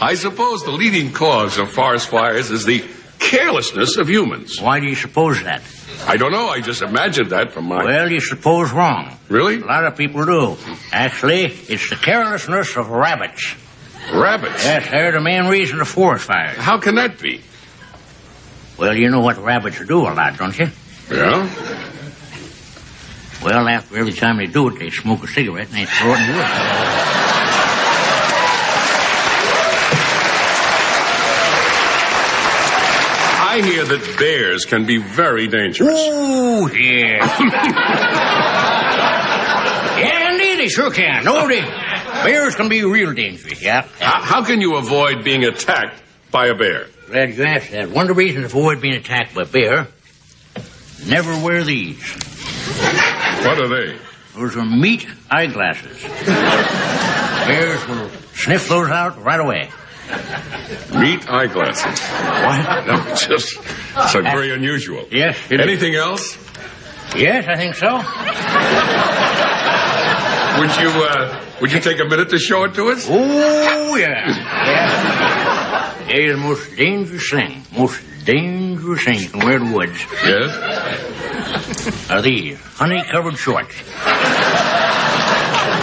I suppose the leading cause of forest fires is the carelessness of humans. Why do you suppose that? I don't know. I just imagined that from my. Well, you suppose wrong. Really? A lot of people do. Actually, it's the carelessness of rabbits. Rabbits? Yes, they're the main reason of forest fires. How can that be? Well, you know what rabbits do a lot, don't you? Yeah? Well, after every time they do it, they smoke a cigarette and they throw it in the woods. I hear that bears can be very dangerous. Ooh, yeah. yeah, indeed, they sure can. No, they, bears can be real dangerous, yeah. How, how can you avoid being attacked by a bear? Glad you asked that. One of the reasons to avoid being attacked by a bear, never wear these. What are they? Those are meat eyeglasses. Bears will sniff those out right away. Meat eyeglasses. What? No, just it's like very unusual. Yes. it is. Anything else? Yes, I think so. Would you uh, would you take a minute to show it to us? Oh, yeah. Yeah. It is the most dangerous thing, most dangerous thing you can wear in the woods Yes. are these honey-covered shorts.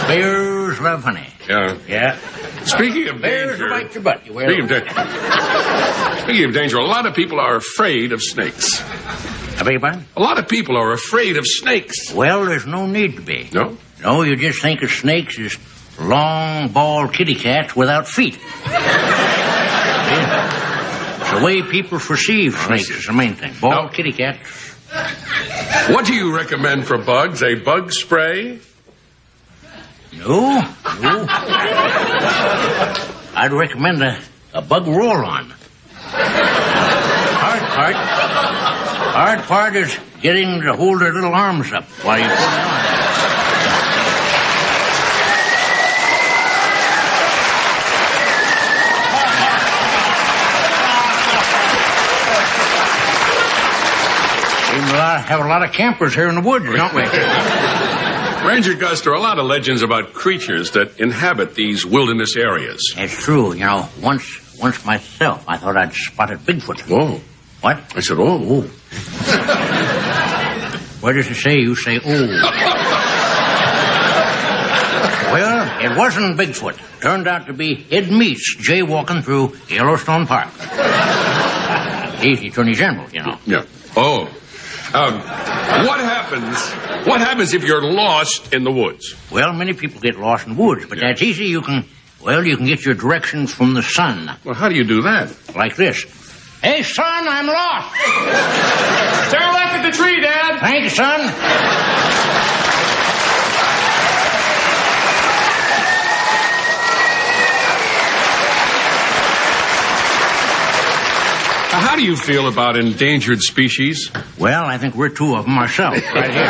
Bears love honey. Yeah. Yeah. Speaking of Bears danger, bite your butt. You wear speaking of, da- speaking of danger, a lot of people are afraid of snakes. I beg your pardon? A lot of people are afraid of snakes. Well, there's no need to be. No? No, you just think of snakes as long, bald kitty cats without feet. Yeah. The way people perceive snakes is the main thing. Bald kitty cats. What do you recommend for bugs? A bug spray? No, no. I'd recommend a, a bug roll-on. Hard part, hard part is getting to hold their little arms up while you put it on. Have a have a lot of campers here in the woods, don't we? Ranger Gus, there are a lot of legends about creatures that inhabit these wilderness areas. It's true, you know. Once, once myself, I thought I'd spotted Bigfoot. Oh. What? I said, oh. oh. Where does it say you say, oh? well, it wasn't Bigfoot. Turned out to be Ed Meese jaywalking through Yellowstone Park. He's the Attorney General, you know. Yeah. Oh. Um, what happens? What happens if you're lost in the woods? Well, many people get lost in woods, but that's easy. You can, well, you can get your directions from the sun. Well, how do you do that? Like this. Hey, son, I'm lost. There left at the tree, Dad. Thank you, son. How do you feel about endangered species? Well, I think we're two of them ourselves, right here.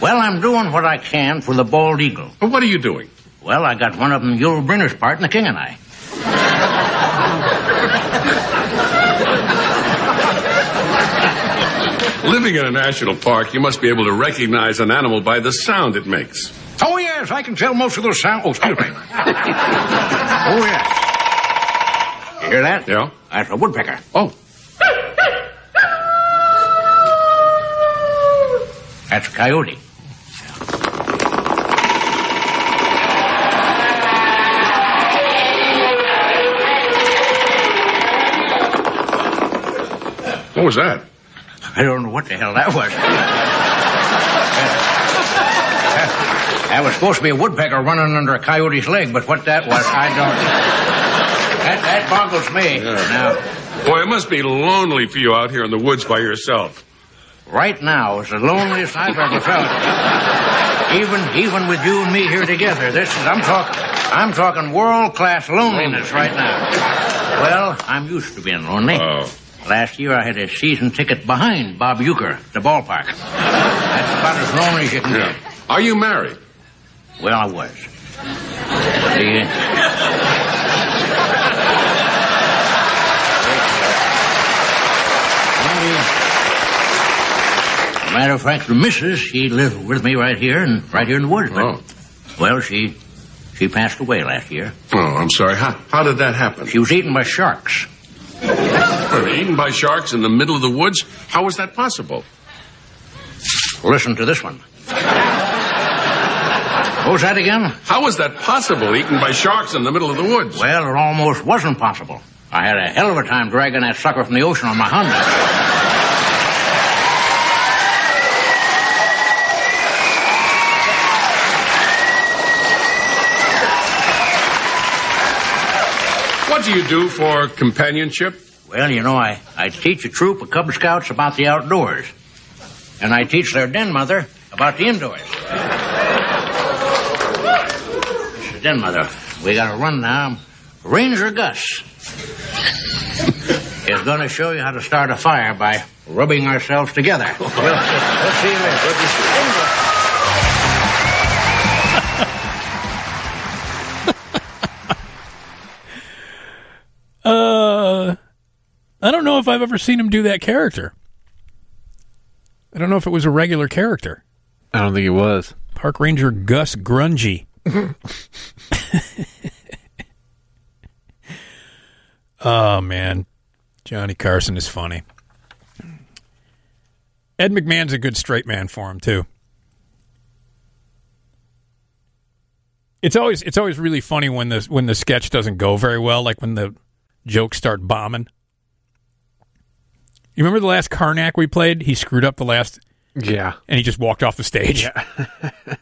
well, I'm doing what I can for the bald eagle. Well, what are you doing? Well, I got one of them Yul Brynner's part in The King and I. Living in a national park, you must be able to recognize an animal by the sound it makes. Oh, yes, I can tell most of those sounds. Oh, excuse me. oh, yes. You hear that? Yeah? That's a woodpecker. Oh. That's a coyote. What was that? I don't know what the hell that was. that was supposed to be a woodpecker running under a coyote's leg, but what that was, I don't. That, that boggles me. Now, Boy, it must be lonely for you out here in the woods by yourself. right now is the loneliest I've ever felt. Even even with you and me here together, this is I'm talking I'm talking world class loneliness right now. Well, I'm used to being lonely. Oh. Last year I had a season ticket behind Bob Uecker at the ballpark. That's about as lonely as you can Yeah. get. Are you married? Well, I was. The, Matter of fact, the missus, she lived with me right here and right here in the woods. But, Oh. Well, she she passed away last year. Oh, I'm sorry. How, how did that happen? She was eaten by sharks. Eaten by sharks in the middle of the woods? How was that possible? Listen to this one. What was that again? How was that possible, eaten by sharks in the middle of the woods? Well, it almost wasn't possible. I had a hell of a time dragging that sucker from the ocean on my Honda. Do you do for companionship? Well, you know, I, I teach a troop of Cub Scouts about the outdoors. And I teach their den mother about the indoors. Mr. Den mother, we got to run now. Ranger Gus is to show you how to start a fire by rubbing ourselves together. We'll, we'll see you later. I don't know if I've ever seen him do that character. I don't know if it was a regular character. I don't think it was. Park Ranger Gus Grungy. oh man, Johnny Carson is funny. Ed McMahon's a good straight man for him too. It's always it's always really funny when the when the sketch doesn't go very well, like when the jokes start bombing. You remember the last Karnak we played? He screwed up the last Yeah. and he just walked off the stage. Yeah.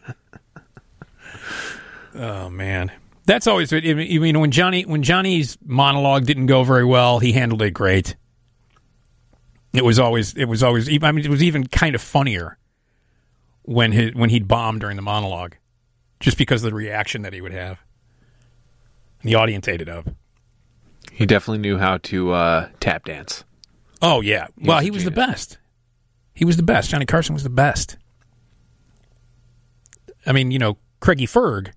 oh man, that's always I mean when Johnny when Johnny's monologue didn't go very well, he handled it great. It was always it was always I mean it was even kind of funnier when his, when he'd bomb during the monologue, just because of the reaction that he would have. The audience ate it up. He definitely knew how to uh, tap dance. Oh yeah. He well, was he was the best. He was the best. Johnny Carson was the best. I mean, you know, Craigie Ferg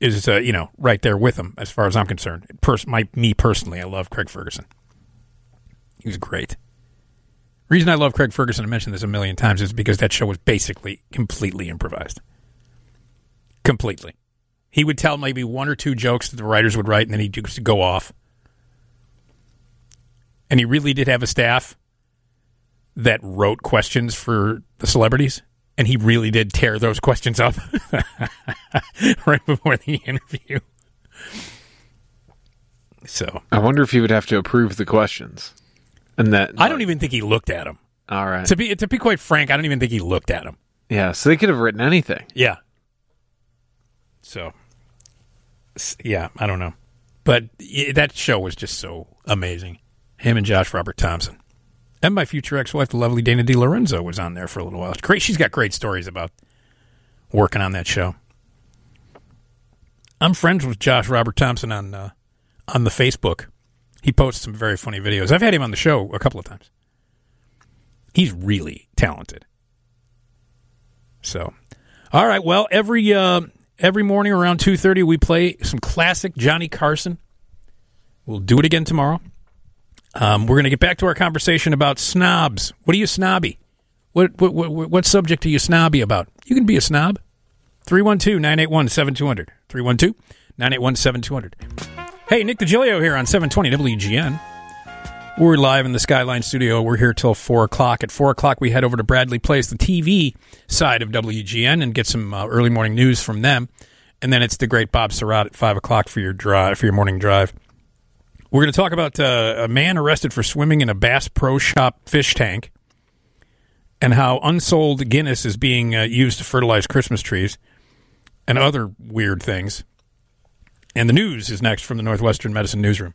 is uh, you know right there with him as far as I'm concerned. Pers- my me personally, I love Craig Ferguson. He was great. Reason I love Craig Ferguson, I mentioned this a million times, is because that show was basically completely improvised. Completely. He would tell maybe one or two jokes that the writers would write, and then he'd just go off. And he really did have a staff that wrote questions for the celebrities, and he really did tear those questions up right before the interview. So I wonder if he would have to approve the questions. And that I don't even think he looked at them. all right. To be to be quite frank, I don't even think he looked at them. Yeah, so they could have written anything. Yeah. So, yeah, I don't know, but that show was just so amazing. Him and Josh Robert Thompson, and my future ex-wife, the lovely Dana DeLorenzo, was on there for a little while. Great, she's got great stories about working on that show. I'm friends with Josh Robert Thompson on uh, on the Facebook. He posts some very funny videos. I've had him on the show a couple of times. He's really talented. So, all right. Well, every uh, every morning around two thirty, we play some classic Johnny Carson. We'll do it again tomorrow. Um, we're going to get back to our conversation about snobs. What are you snobby? What what what, what subject are you snobby about? You can be a snob. 312-981-7200. 312-981-7200. Hey, Nick Digilio here on 720 WGN. We're live in the Skyline studio. We're here till 4 o'clock. At 4 o'clock, we head over to Bradley Place, the TV side of WGN, and get some uh, early morning news from them. And then it's the great Bob Sirott at 5 o'clock for your drive, for your morning drive. We're going to talk about uh, a man arrested for swimming in a Bass Pro Shop fish tank and how unsold Guinness is being uh, used to fertilize Christmas trees and other weird things. And the news is next from the Northwestern Medicine Newsroom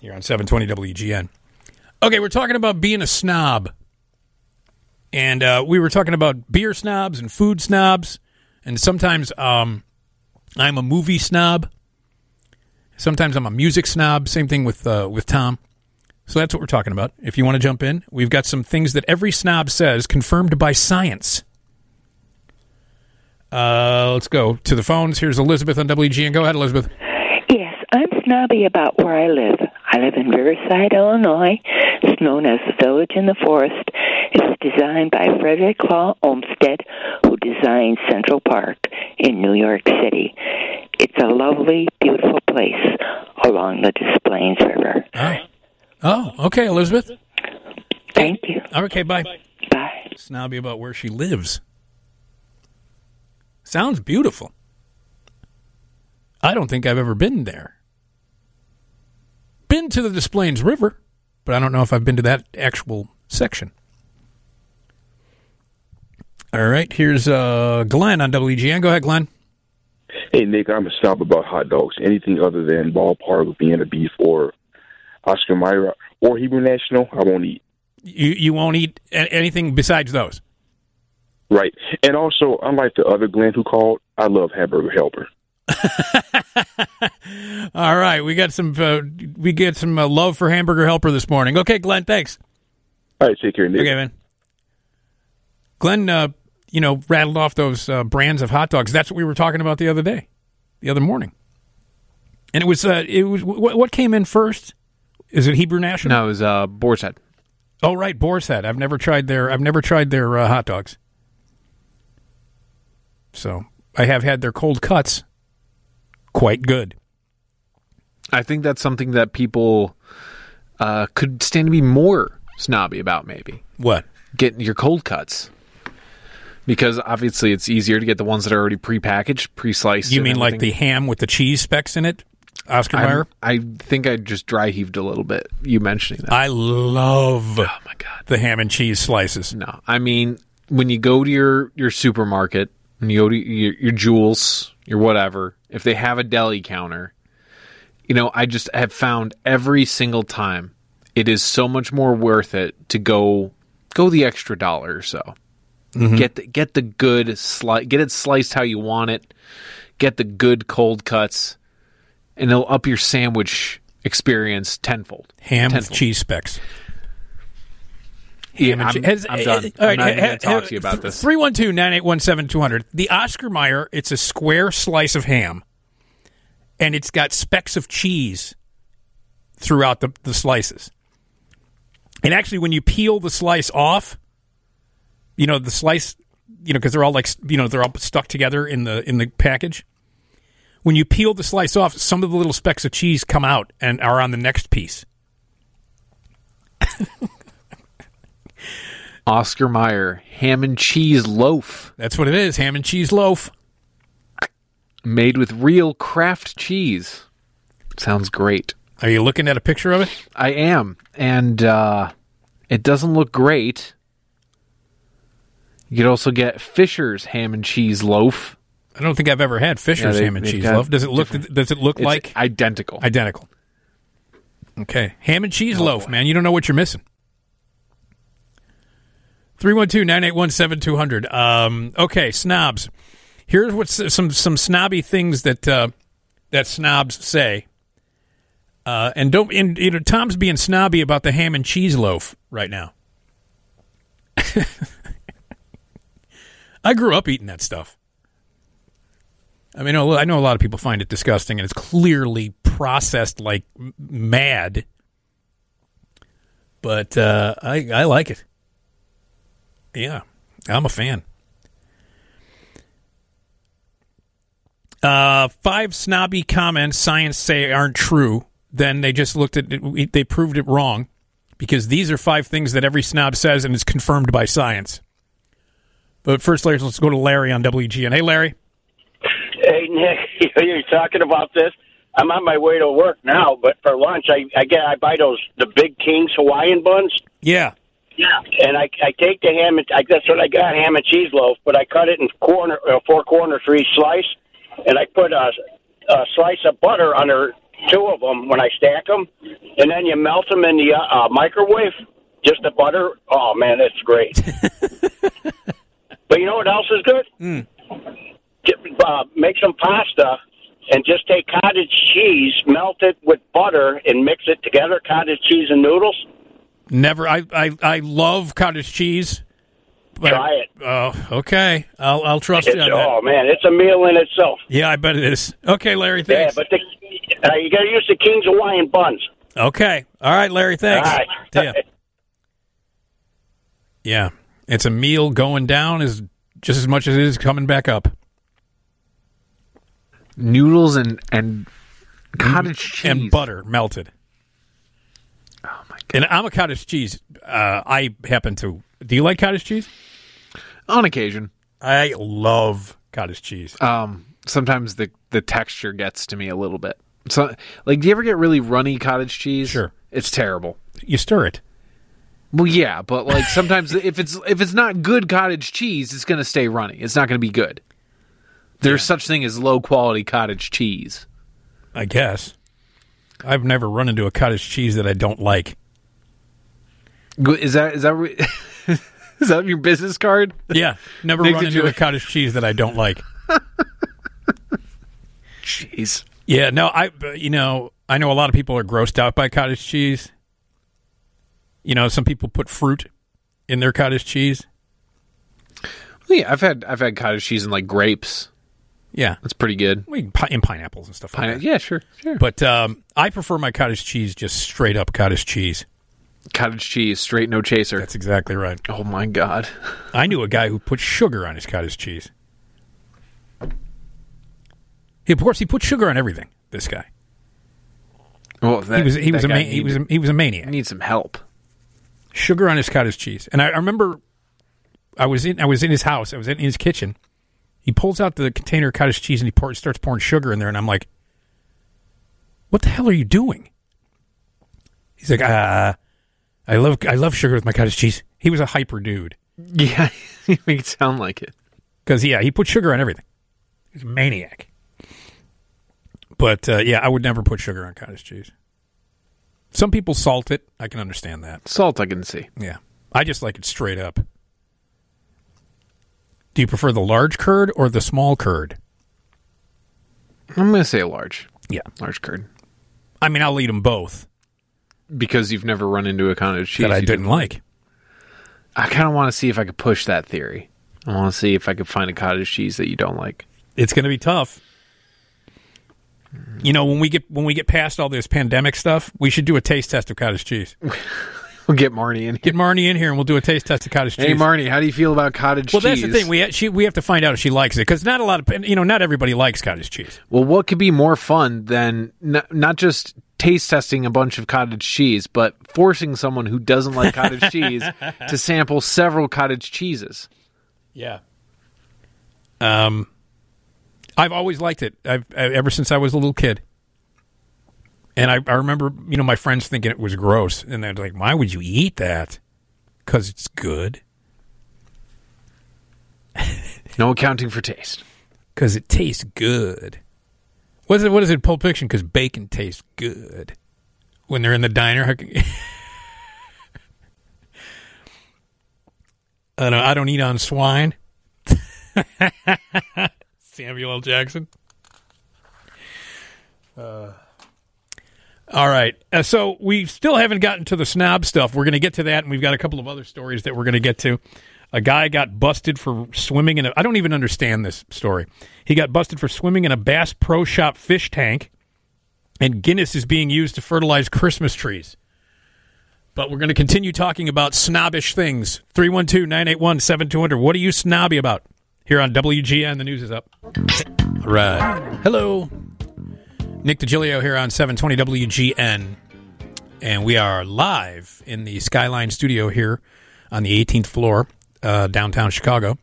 here on 720 WGN. Okay, we're talking about being a snob. And uh, we were talking about beer snobs and food snobs. And sometimes um, I'm a movie snob. Sometimes I'm a music snob. Same thing with uh, with Tom. So that's what we're talking about. If you want to jump in, we've got some things that every snob says confirmed by science. Uh, let's go to the phones. Here's Elizabeth on WGN. Go ahead, Elizabeth. Yes, I'm snobby about where I live. I live in Riverside, Illinois. It's known as the Village in the Forest. It's designed by Frederick Law Olmsted, who designed Central Park in New York City. It's a lovely, beautiful place along the Des Plaines River. Oh, okay, Elizabeth. Thank you. Okay, bye. Bye. Snobby about where she lives. Sounds beautiful. I don't think I've ever been there. Been to the Des Plaines River, but I don't know if I've been to that actual section. All right, here's uh, Glenn on WGN. Go ahead, Glenn. Hey Nick, I'm a snob about hot dogs. Anything other than ballpark with Vienna beef or Oscar Mayer or Hebrew National, I won't eat. You you won't eat anything besides those. Right. And also, unlike the other Glenn who called, I love Hamburger Helper. All right, we got some uh, we get some uh, love for Hamburger Helper this morning. Okay, Glenn, thanks. All right, take care, Nick. Okay, man. Glenn, uh, you know, rattled off those uh, brands of hot dogs. That's what we were talking about the other day, the other morning. And it was uh, it was what, what came in first? Is it Hebrew National? No, it was uh, Boar's Head. Oh, right, Boar's Head. I've never tried their I've never tried their uh, hot dogs. So I have had their cold cuts. Quite good. I think that's something that people uh, could stand to be more snobby about. Maybe what getting your cold cuts. Because obviously it's easier to get the ones that are already prepackaged, pre-sliced. You mean like the ham with the cheese specks in it, Oscar Mayer? I think I just dry heaved a little bit. You mentioning that. I love. Oh my god, the ham and cheese slices. No, I mean when you go to your your supermarket and you go to your, your Jewels, your whatever, if they have a deli counter, you know, I just have found every single time it is so much more worth it to go go the extra dollar or so. Mhm. Get the, get the good slice. get it sliced how you want it. Get the good cold cuts, and it'll up your sandwich experience tenfold. Ham with Tenfold. cheese specks. Yeah, Ham and I'm, che- has- I'm done. uh, I'm not right, even going ha- to talk ha- to you about this. 312 981 200. The Oscar Mayer, it's a square slice of ham, and it's got specks of cheese throughout the, the slices. And actually, when you peel the slice off, you know, the slice, you know, because they're all like, you know, they're all stuck together in the in the package. When you peel the slice off, some of the little specks of cheese come out and are on the next piece. Oscar Mayer ham and cheese loaf. That's what it is ham and cheese loaf. Made with real Kraft cheese. Sounds great. Are you looking at a picture of it? I am. And uh, it doesn't look great. You could also get Fisher's ham and cheese loaf. I don't think I've ever had Fisher's Yeah, they- ham and cheese loaf. Does it look? different- Does it look It's like identical? identical? Okay, ham and Oh, cheese loaf, man. You don't know what you're missing. 312-981-7200. Um, okay, snobs. Here's what some some snobby things that uh, that snobs say. Uh, and don't and, you know Tom's being snobby about the ham and cheese loaf right now. I grew up eating that stuff. I mean, I know a lot of people find it disgusting, and it's clearly processed like mad. But uh, I I like it. Yeah, I'm a fan. Uh, five snobby comments science say aren't true. Then they just looked at it, they proved it wrong because these are five things that every snob says and is confirmed by science. But first, let's let's go to Larry on WGN. Hey, Larry. Hey Nick, you're talking about this. I'm on my way to work now, but for lunch I, I get I buy those the big Kings Hawaiian buns. Yeah. Yeah. And I I take the ham and I, that's what I got ham and cheese loaf, but I cut it in corner uh, four corners for each slice, and I put a, a slice of butter under two of them when I stack them, and then you melt them in the uh, uh, microwave. Just the butter. Oh man, it's great. but you know what else is good? Mm. uh, make some pasta and just take cottage cheese, melt it with butter, and mix it together. Cottage cheese and noodles. Never. I I, I love cottage cheese. But, Try it. Oh, okay. I'll I'll trust It's, you on that. oh man, it's a meal in itself. Yeah, I bet it is. Okay, Larry. Thanks. Yeah, but the, uh, you got to use the King's Hawaiian buns. Okay. All right, Larry. Thanks. All right. See. Yeah, it's a meal going down is just as much as it is coming back up. Noodles and and cottage cheese and butter melted. Oh my god! And I'm a cottage cheese. Uh, I happen to. Do you like cottage cheese? on occasion. I love cottage cheese. Um, sometimes the the texture gets to me a little bit. So, like, do you ever get really runny cottage cheese? Sure, it's terrible. You stir it. Well, yeah, but like sometimes if it's if it's not good cottage cheese, it's going to stay runny. It's not going to be good. There's such thing as low quality cottage cheese. I guess. I've never run into a cottage cheese that I don't like. Is that is that re- is that your business card? Yeah, never Nick, run into you- a cottage cheese that I don't like. Jeez. Yeah, no, I you know I know a lot of people are grossed out by cottage cheese. You know, some people put fruit in their cottage cheese. Yeah, I've had I've had cottage cheese and like grapes. Yeah, that's pretty good. I mean, pi- and pineapples and stuff like Pine- that. yeah, sure, sure. But um, I prefer my cottage cheese just straight up cottage cheese. Cottage cheese, straight no chaser. That's exactly right. Oh my god. I knew a guy who put sugar on his cottage cheese. He, of course, he put sugar on everything. This guy. Well, that, he was he was a he was a, he was a maniac. Need some help. Sugar on his cottage cheese, and I, I remember I was in I was in his house. I was in his kitchen. He pulls out the container of cottage cheese and he pours, starts pouring sugar in there, and I'm like, "What the hell are you doing?" He's like, "Uh, I love I love sugar with my cottage cheese." He was a hyper dude. Yeah, you make it sound like it. Because yeah, he put sugar on everything. He's a maniac. But uh, yeah, I would never put sugar on cottage cheese. Some people salt it. I can understand that. Salt, I can see. Yeah, I just like it straight up. Do you prefer the large curd or the small curd? I'm gonna say a large. Yeah, large curd. I mean, I'll eat them both Because you've never run into a cottage cheese that I didn't like. I kind of want to see if I could push that theory. I want to see if I could find a cottage cheese that you don't like. It's going to be tough. You know, when we get when we get past all this pandemic stuff, we should do a taste test of cottage cheese. We'll get Marnie in. Get Marnie in here, and we'll do a taste test of cottage cheese. Hey, Marnie, how do you feel about cottage Well, cheese? Well, that's the thing. We she, we have to find out if she likes it because not a lot of you know not everybody likes cottage cheese. Well, what could be more fun than not, not just taste testing a bunch of cottage cheese, but forcing someone who doesn't like cottage cheese to sample several cottage cheeses? Yeah. Um, I've always liked it. I've I- ever since I was a little kid. And I, I remember, you know, my friends thinking it was gross, and they're like, "Why would you eat that?" Because it's good. No accounting for taste. Because it tastes good. What is it? What is it? Pulp Fiction? Because bacon tastes good when they're in the diner. I don't. I don't eat on swine. Samuel L. Jackson. Uh, all right. Uh, so we still haven't gotten to the snob stuff. We're going to get to that, and we've got a couple of other stories that we're going to get to. A guy got busted for swimming in a. I don't even understand this story. He got busted for swimming in a Bass Pro Shop fish tank, and Guinness is being used to fertilize Christmas trees. But we're going to continue talking about snobbish things. 312 981 7200. What are you snobby about? Here on WGN, the news is up. All right. Hello. Nick Digilio here on 720 WGN. And we are live in the Skyline studio here on the 18th floor, uh, downtown Chicago.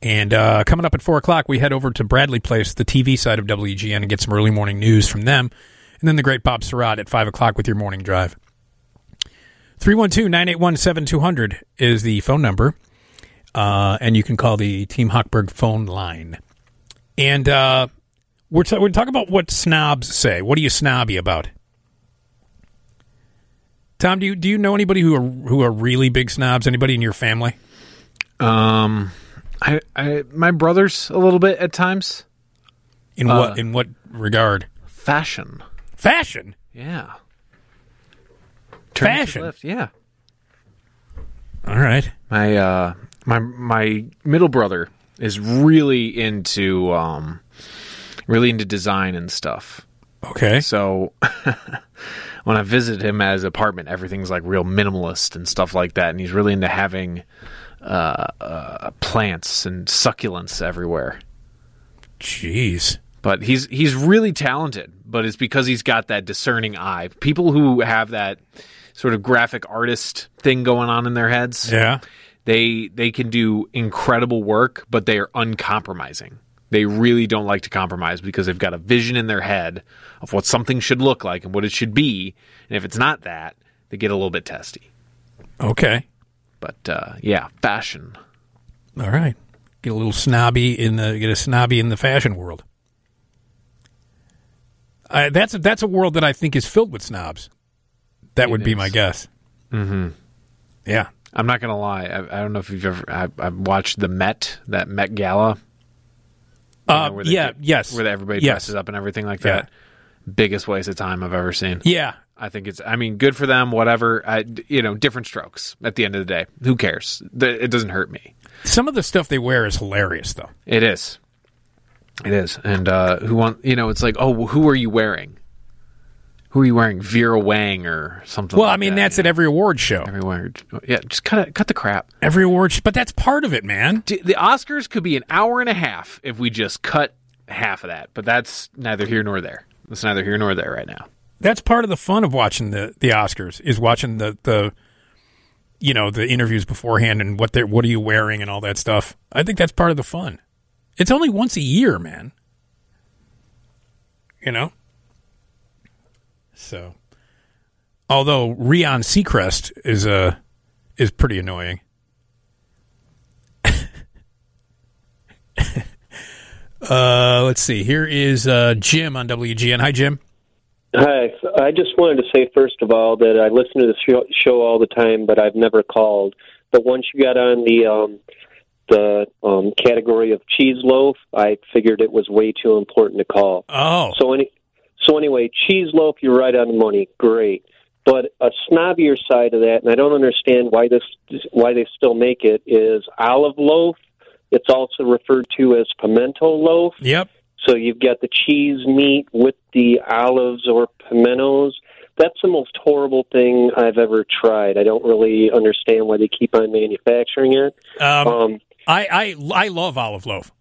And uh, coming up at 4 o'clock, we head over to Bradley Place, the TV side of WGN, and get some early morning news from them. And then the great Bob Sirott at 5 o'clock with your morning drive. 312 981 7200 is the phone number. Uh, and you can call the Team Hochberg phone line. And uh, we're, ta- we're talking about what snobs say. What are you snobby about? Tom, do you do you know anybody who are who are really big snobs? Anybody in your family? Um, I, I, my brother's a little bit at times. In Uh, what in what regard? Fashion. Fashion. Yeah. Turn Fashion? Yeah. All right. My uh, my my middle brother is really into um, really into design and stuff. Okay. So when I visit him at his apartment, everything's like real minimalist and stuff like that, and he's really into having uh, uh, plants and succulents everywhere. Jeez. But he's he's really talented, but it's because he's got that discerning eye. People who have that sort of graphic artist thing going on in their heads, Yeah. They they can do incredible work, but they are uncompromising. They really don't like to compromise because they've got a vision in their head of what something should look like and what it should be. And if it's not that, they get a little bit testy. Okay. But uh, yeah, fashion. All right. Get a little snobby in the get a snobby in the fashion world. Uh, that's a, that's a world that I think is filled with snobs. That would be my guess. Mm-hmm. Yeah. I'm not gonna lie. I, I don't know if you've ever. I, I've watched the Met, that Met Gala. Uh, know, yeah, do- yes. where everybody Yes. dresses up and everything like Yeah. that. Biggest waste of time I've ever seen. Yeah. I think it's. I mean, good for them. Whatever. I, you know, different strokes. At the end of the day, who cares? The- It doesn't hurt me. Some of the stuff they wear is hilarious, though. It is. It is. And uh, who want? You know, it's like, oh, who are you wearing? Who are you wearing? Vera Wang or something? Well, like I mean, that, that's at every award show. know? everywhere. Oh, yeah, just cut. Cut the crap. Every award, sh- but that's part of it, man. D- The Oscars could be an hour and a half if we just cut half of that. But that's neither here nor there. That's neither here nor there right now. That's part of the fun of watching the the Oscars is watching the the you know the interviews beforehand and what they what are you wearing and all that stuff. I think that's part of the fun. It's only once a year, man. You know. So, although Ryan Seacrest is uh, is pretty annoying. uh, let's see. Here is uh, Jim on WGN. Hi, Jim. Hi. I just wanted to say, first of all, that I listen to the show, show all the time, but I've never called. But once you got on the um, the um, category of cheese loaf, I figured it was way too important to call. Oh. So any so anyway, cheese loaf, you're right on the money. Great. But a snobbier side of that, and I don't understand why this why they still make it, is olive loaf. It's also referred to as pimento loaf. Yep. So you've got the cheese meat with the olives or pimentos. That's the most horrible thing I've ever tried. I don't really understand why they keep on manufacturing it. Um, I, I I love olive loaf.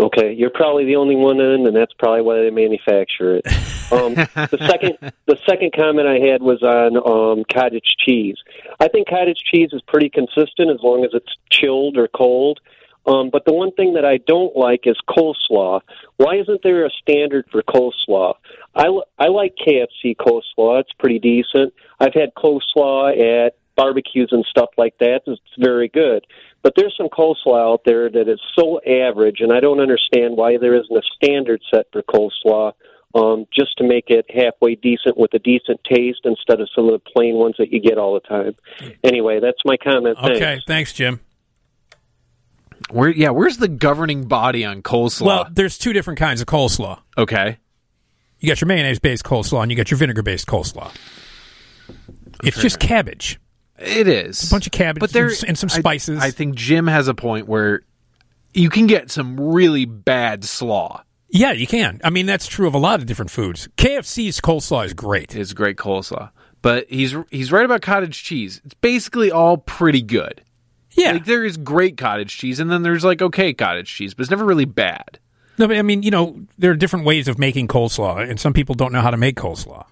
Okay, you're probably the only one in, and that's probably why they manufacture it. Um, the second, the second comment I had was on um, cottage cheese. I think cottage cheese is pretty consistent as long as it's chilled or cold. Um, but the one thing that I don't like is coleslaw. Why isn't there a standard for coleslaw? I, l- I like KFC coleslaw. It's pretty decent. I've had coleslaw at barbecues and stuff like that. It's very good. But there's some coleslaw out there that is so average, and I don't understand why there isn't a standard set for coleslaw um, just to make it halfway decent with a decent taste instead of some of the plain ones that you get all the time. Anyway, that's my comment. Thanks. Okay, thanks, Jim. Where? Yeah. Where's the governing body on coleslaw? Well, there's two different kinds of coleslaw. Okay. You got your mayonnaise based coleslaw and you got your vinegar based coleslaw. It's just cabbage. It is a bunch of cabbage but there and, and some I- spices. I, think Jim has a point where you can get some really bad slaw. yeah, you can. I mean, that's true of a lot of different foods. KFC's coleslaw is great. It's great coleslaw, but he's he's right about cottage cheese. It's basically all pretty good. Yeah, like there is great cottage cheese, and then there's like okay cottage cheese, but it's never really bad. No, but I mean, you know, there are different ways of making coleslaw, and some people don't know how to make coleslaw.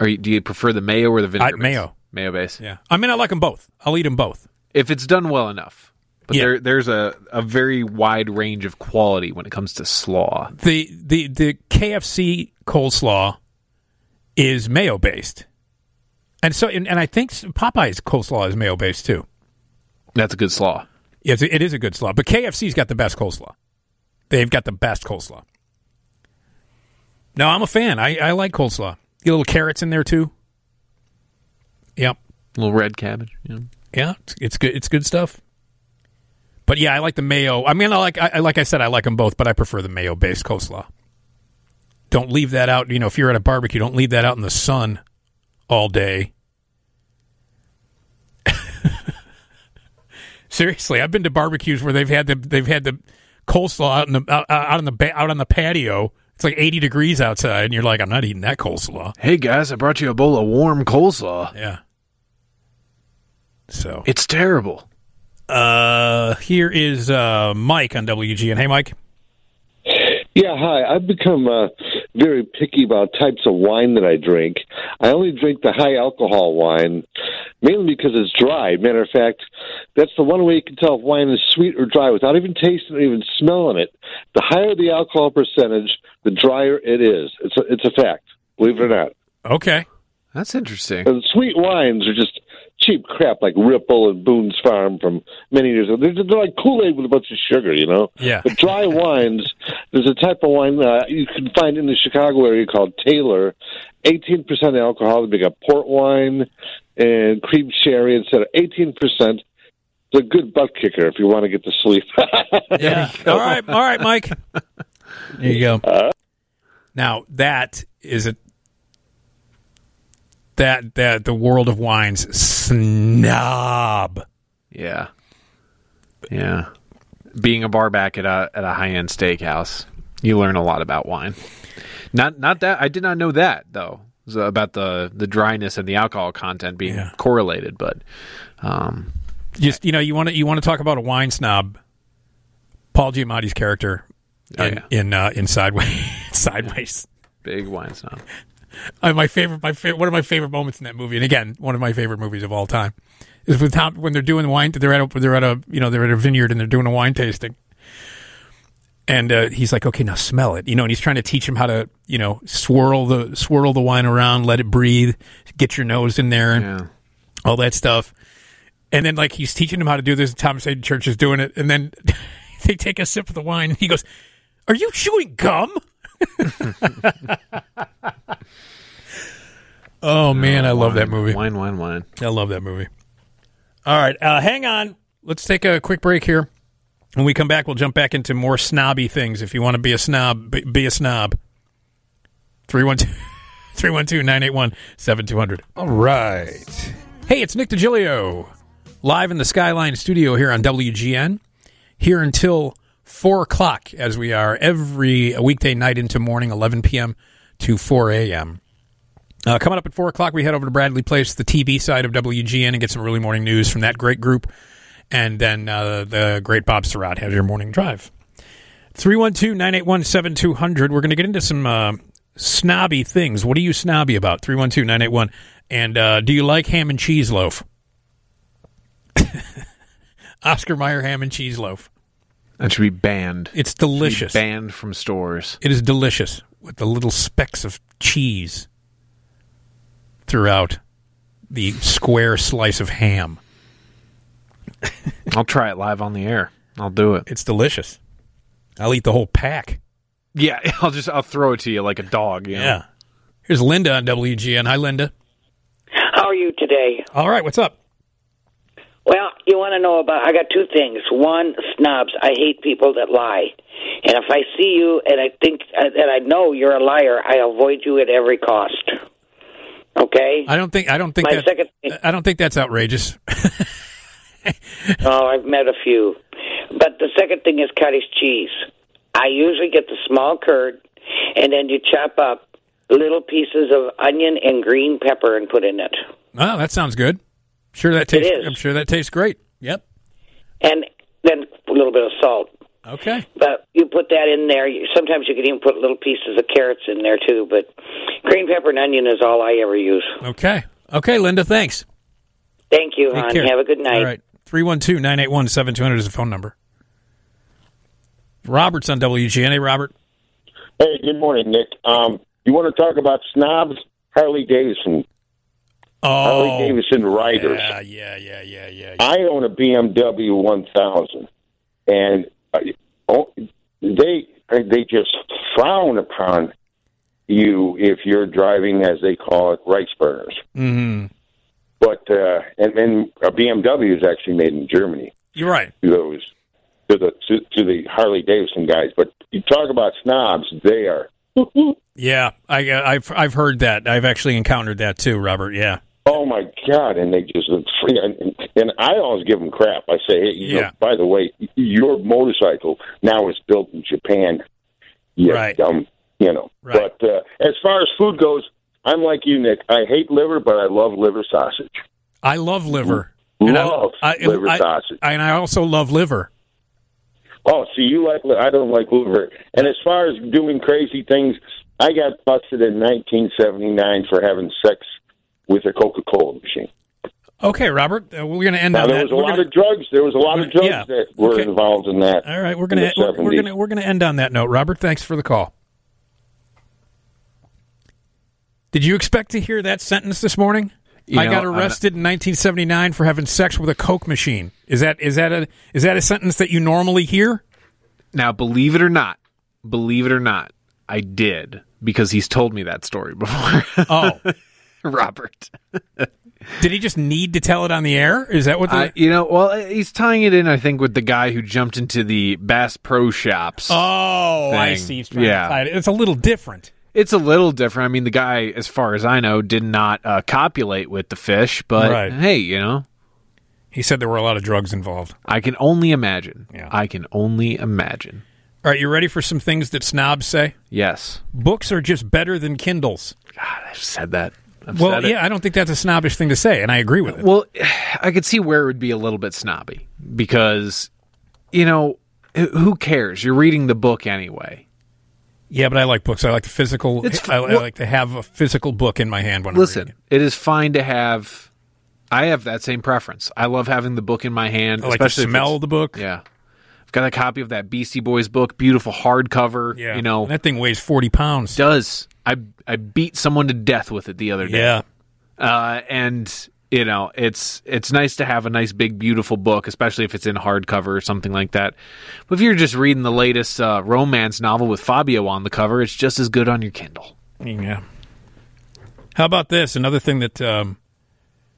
Are you, do you prefer the mayo or the vinegar? I- mayo. Mayo base. Yeah, I mean, I like them both. I'll eat them both. if it's done well enough. But Yeah. there, there's a, a very wide range of quality when it comes to slaw. The the the KFC coleslaw is mayo based, and so and, and I think Popeye's coleslaw is mayo based too. That's a good slaw. Yes, it is a good slaw, but KFC's got the best coleslaw. They've got the best coleslaw. No, I'm a fan. I, I like coleslaw. You get little carrots in there too. Yep. little red cabbage. Yeah. Yeah, it's, it's good. It's good stuff. But yeah, I like the mayo. I mean, I like I, like I said, I like them both, but I prefer the mayo based coleslaw. Don't leave that out. You know, if you're at a barbecue, don't leave that out in the sun all day. Seriously, I've been to barbecues where they've had the they've had the coleslaw out in the out, out on the out on the patio. It's like 80 degrees outside, and you're like, I'm not eating that coleslaw. Hey guys, I brought you a bowl of warm coleslaw. Yeah. So it's terrible. Uh, here is uh, Mike on WGN. Hey, Mike. Yeah, hi. I've become uh, very picky about types of wine that I drink. I only drink the high alcohol wine, mainly because it's dry. Matter of fact, that's the one way you can tell if wine is sweet or dry without even tasting or even smelling it. The higher the alcohol percentage, the drier it is. It's a, it's a fact. Believe it or not. Okay. That's interesting. And sweet wines are just cheap crap like Ripple and Boone's Farm from many years ago. They're, they're like Kool Aid with a bunch of sugar, you know? Yeah. But dry wines, there's a type of wine uh, you can find in the Chicago area called Taylor. 18% alcohol. They got port wine and cream sherry instead of 18%. It's a good butt kicker if you want to get to sleep. Yeah. all right. All right, Mike. There you go. now that is a that that the world of wines snob. Yeah. Yeah. Being a bar back at a at a high end steakhouse, you learn a lot about wine. Not not that I did not know that though about the the dryness and the alcohol content being correlated, but um, Just you know, you want to you want to talk about a wine snob. Paul Giamatti's character Oh, in in, uh, in Sideways. Sideways. big wine snob. Uh, my favorite, my favorite, one of my favorite moments in that movie, and again, one of my favorite movies of all time, is with Tom when they're doing wine. They're at a, they're at a you know they're at a vineyard and they're doing a wine tasting, and uh, he's like, okay, now smell it, you know, and he's trying to teach him how to you know swirl the swirl the wine around, let it breathe, get your nose in there, and all that stuff. And then like he's teaching him how to do this. Thomas Haden Church is doing it, and then they take a sip of the wine. And he goes, "Are you chewing gum?" oh man, I love that movie. Wine, wine, wine. I love that movie. All right, uh, hang on. Let's take a quick break here. When we come back, we'll jump back into more snobby things. If you want to be a snob, be, be a snob. 312 981 7200. All right. Hey, it's Nick Digilio, live in the Skyline studio here on WGN. Here until 4 o'clock, as we are every weekday night into morning, 11 p.m. to 4 a.m. Uh, coming up at 4 o'clock, we head over to Bradley Place, the TV side of WGN, and get some early morning news from that great group. And then uh, the great Bob Sirott has your morning drive. 312 981 7200. We're going to get into some uh, snobby things. What are you snobby about? 312 981. And uh, do you like ham and cheese loaf? Oscar Mayer ham and cheese loaf. That should be banned. It's Should be delicious. banned from stores. It is delicious with the little specks of cheese throughout the square slice of ham. I'll try it live on the air. I'll do it. It's delicious. I'll eat the whole pack. Yeah, I'll just I'll throw it to you like a dog. you know? Yeah. Here's Linda on WGN. Hi, Linda. How are you today? All right, what's up? Well, you want to know about? I got two things. One, snobs. I hate people that lie. And if I see you and I think uh, that I know you're a liar, I avoid you at every cost. Okay. I don't think I don't think My that second- I don't think that's outrageous. oh, I've met a few. But the second thing is cottage cheese. I usually get the small curd, and then you chop up little pieces of onion and green pepper and put in it. Oh, that sounds good. Sure that tastes is. I'm sure that tastes great. Yep. And then a little bit of salt. Okay. But you put that in there. Sometimes you can even put little pieces of carrots in there too. But green pepper and onion is all I ever use. Okay. Okay, Linda, thanks. Thank you, Take hon. care. Have a good night. All right. 312-981-7200 is the phone number. Robert's on WGN. Hey, Robert. Hey, good morning, Nick. Um, you want to talk about snobs? Harley Davidson. Oh, Harley Davidson riders. Yeah, yeah, yeah, yeah, yeah. I own a BMW 1000, and uh, oh, they they just frown upon you if you're driving, as they call it, rice burners. Mm-hmm. But uh, and and a BMW is actually made in Germany. You're right. To those to the to, to the Harley Davidson guys, but you talk about snobs, they are. Yeah, I, uh, I've I've heard that. I've actually encountered that too, Robert. Yeah. Oh my God! And they just look free. And, and I always give them crap. I say, hey, you know, Yeah. by the way, your motorcycle now is built in Japan. You Right. dumb, you know. Right. But uh, as far as food goes, I'm like you, Nick. I hate liver, but I love liver sausage. I love liver. And I- Love I, liver I- sausage. And I also love liver. Oh, see, you like li- I don't like liver. And as far as doing crazy things, I got busted in 1979 for having sex with a Coca-Cola machine. Okay, Robert. Uh, we're going to end Now on there that. was a We're lot gonna- of drugs. There was a lot of drugs Yeah. that were Okay. involved in that. All right, we're gonna the we're, we're gonna we're gonna end on that note. Robert, thanks for the call. Did you expect to hear that sentence this morning? You I know, got I'm- arrested in 1979 for having sex with a Coke machine. Is that is that a is that a sentence that you normally hear? Now, believe it or not, believe it or not, I did because he's told me that story before. Oh, Robert. Did he just need to tell it on the air? Is that what the. I, you know, well, he's tying it in, I think, with the guy who jumped into the Bass Pro Shops. oh, I see. He's trying yeah. to tie it. It's a little different. It's a little different. I mean, the guy, as far as I know, did not uh, copulate with the fish, but Right. hey, you know, He said there were a lot of drugs involved. I can only imagine. Yeah. I can only imagine. All right, you ready for some things that snobs say? Yes. Books are just better than Kindles. God, I've said that. I've well, yeah, I don't think that's a snobbish thing to say, and I agree with it. Well, I could see where it would be a little bit snobby because, you know, who cares? You're reading the book anyway. Yeah, but I like books. I like the physical. It's I, I well- like to have a physical book in my hand when I'm reading. Listen, it is fine to have. I have that same preference. I love having the book in my hand, I like especially smell the book. Yeah, I've got a copy of that Beastie Boys book, beautiful hardcover. Yeah, you know, that thing weighs forty pounds. does I I beat someone to death with it the other day. Yeah, uh, and you know it's it's nice to have a nice big beautiful book, especially if it's in hardcover or something like that. But if you're just reading the latest uh, romance novel with Fabio on the cover, it's just as good on your Kindle. yeah. How about this? Another thing that um,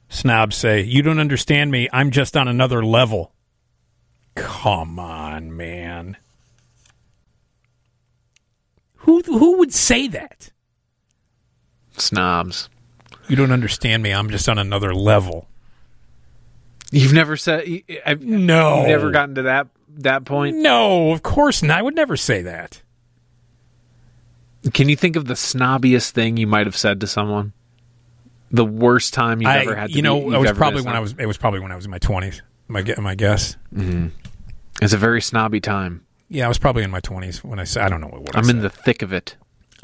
snobs say: "You don't understand me. I'm just on another level." Come on, man. Who who would say that? Snobs. You don't understand me. I'm just on another level. You've never said I've, No. You've never gotten to that that point. No, of course not. I would never say that. Can you think of the snobbiest thing you might have said to someone? The worst time you've I, ever had to you know, be, it was probably when I was. It was probably when I was in my twenties. My my guess. Mm-hmm. It's a very snobby time. Yeah, I was probably in my twenties when I said. I don't know what. I'm in the thick of it.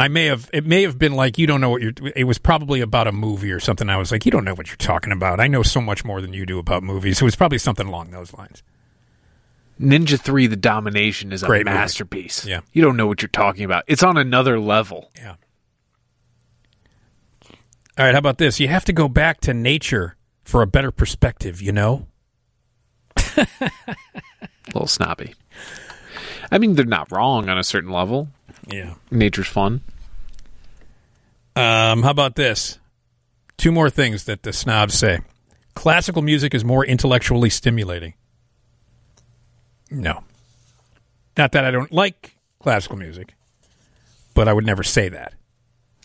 I may have. It may have been like you don't know what you're. It was probably about a movie or something. I was like, you don't know what you're talking about. I know so much more than you do about movies. It was probably something along those lines. Ninja 3 The Domination is a Great movie. masterpiece. Yeah. You don't know what you're talking about. It's on another level. Yeah. All right. How about this? You have to go back to nature for a better perspective. You know. A little snobby. I mean, they're not wrong on a certain level. Yeah. Nature's fun. Um, how about this? Two more things that the snobs say. Classical music is more intellectually stimulating. No. Not that I don't like classical music, but I would never say that.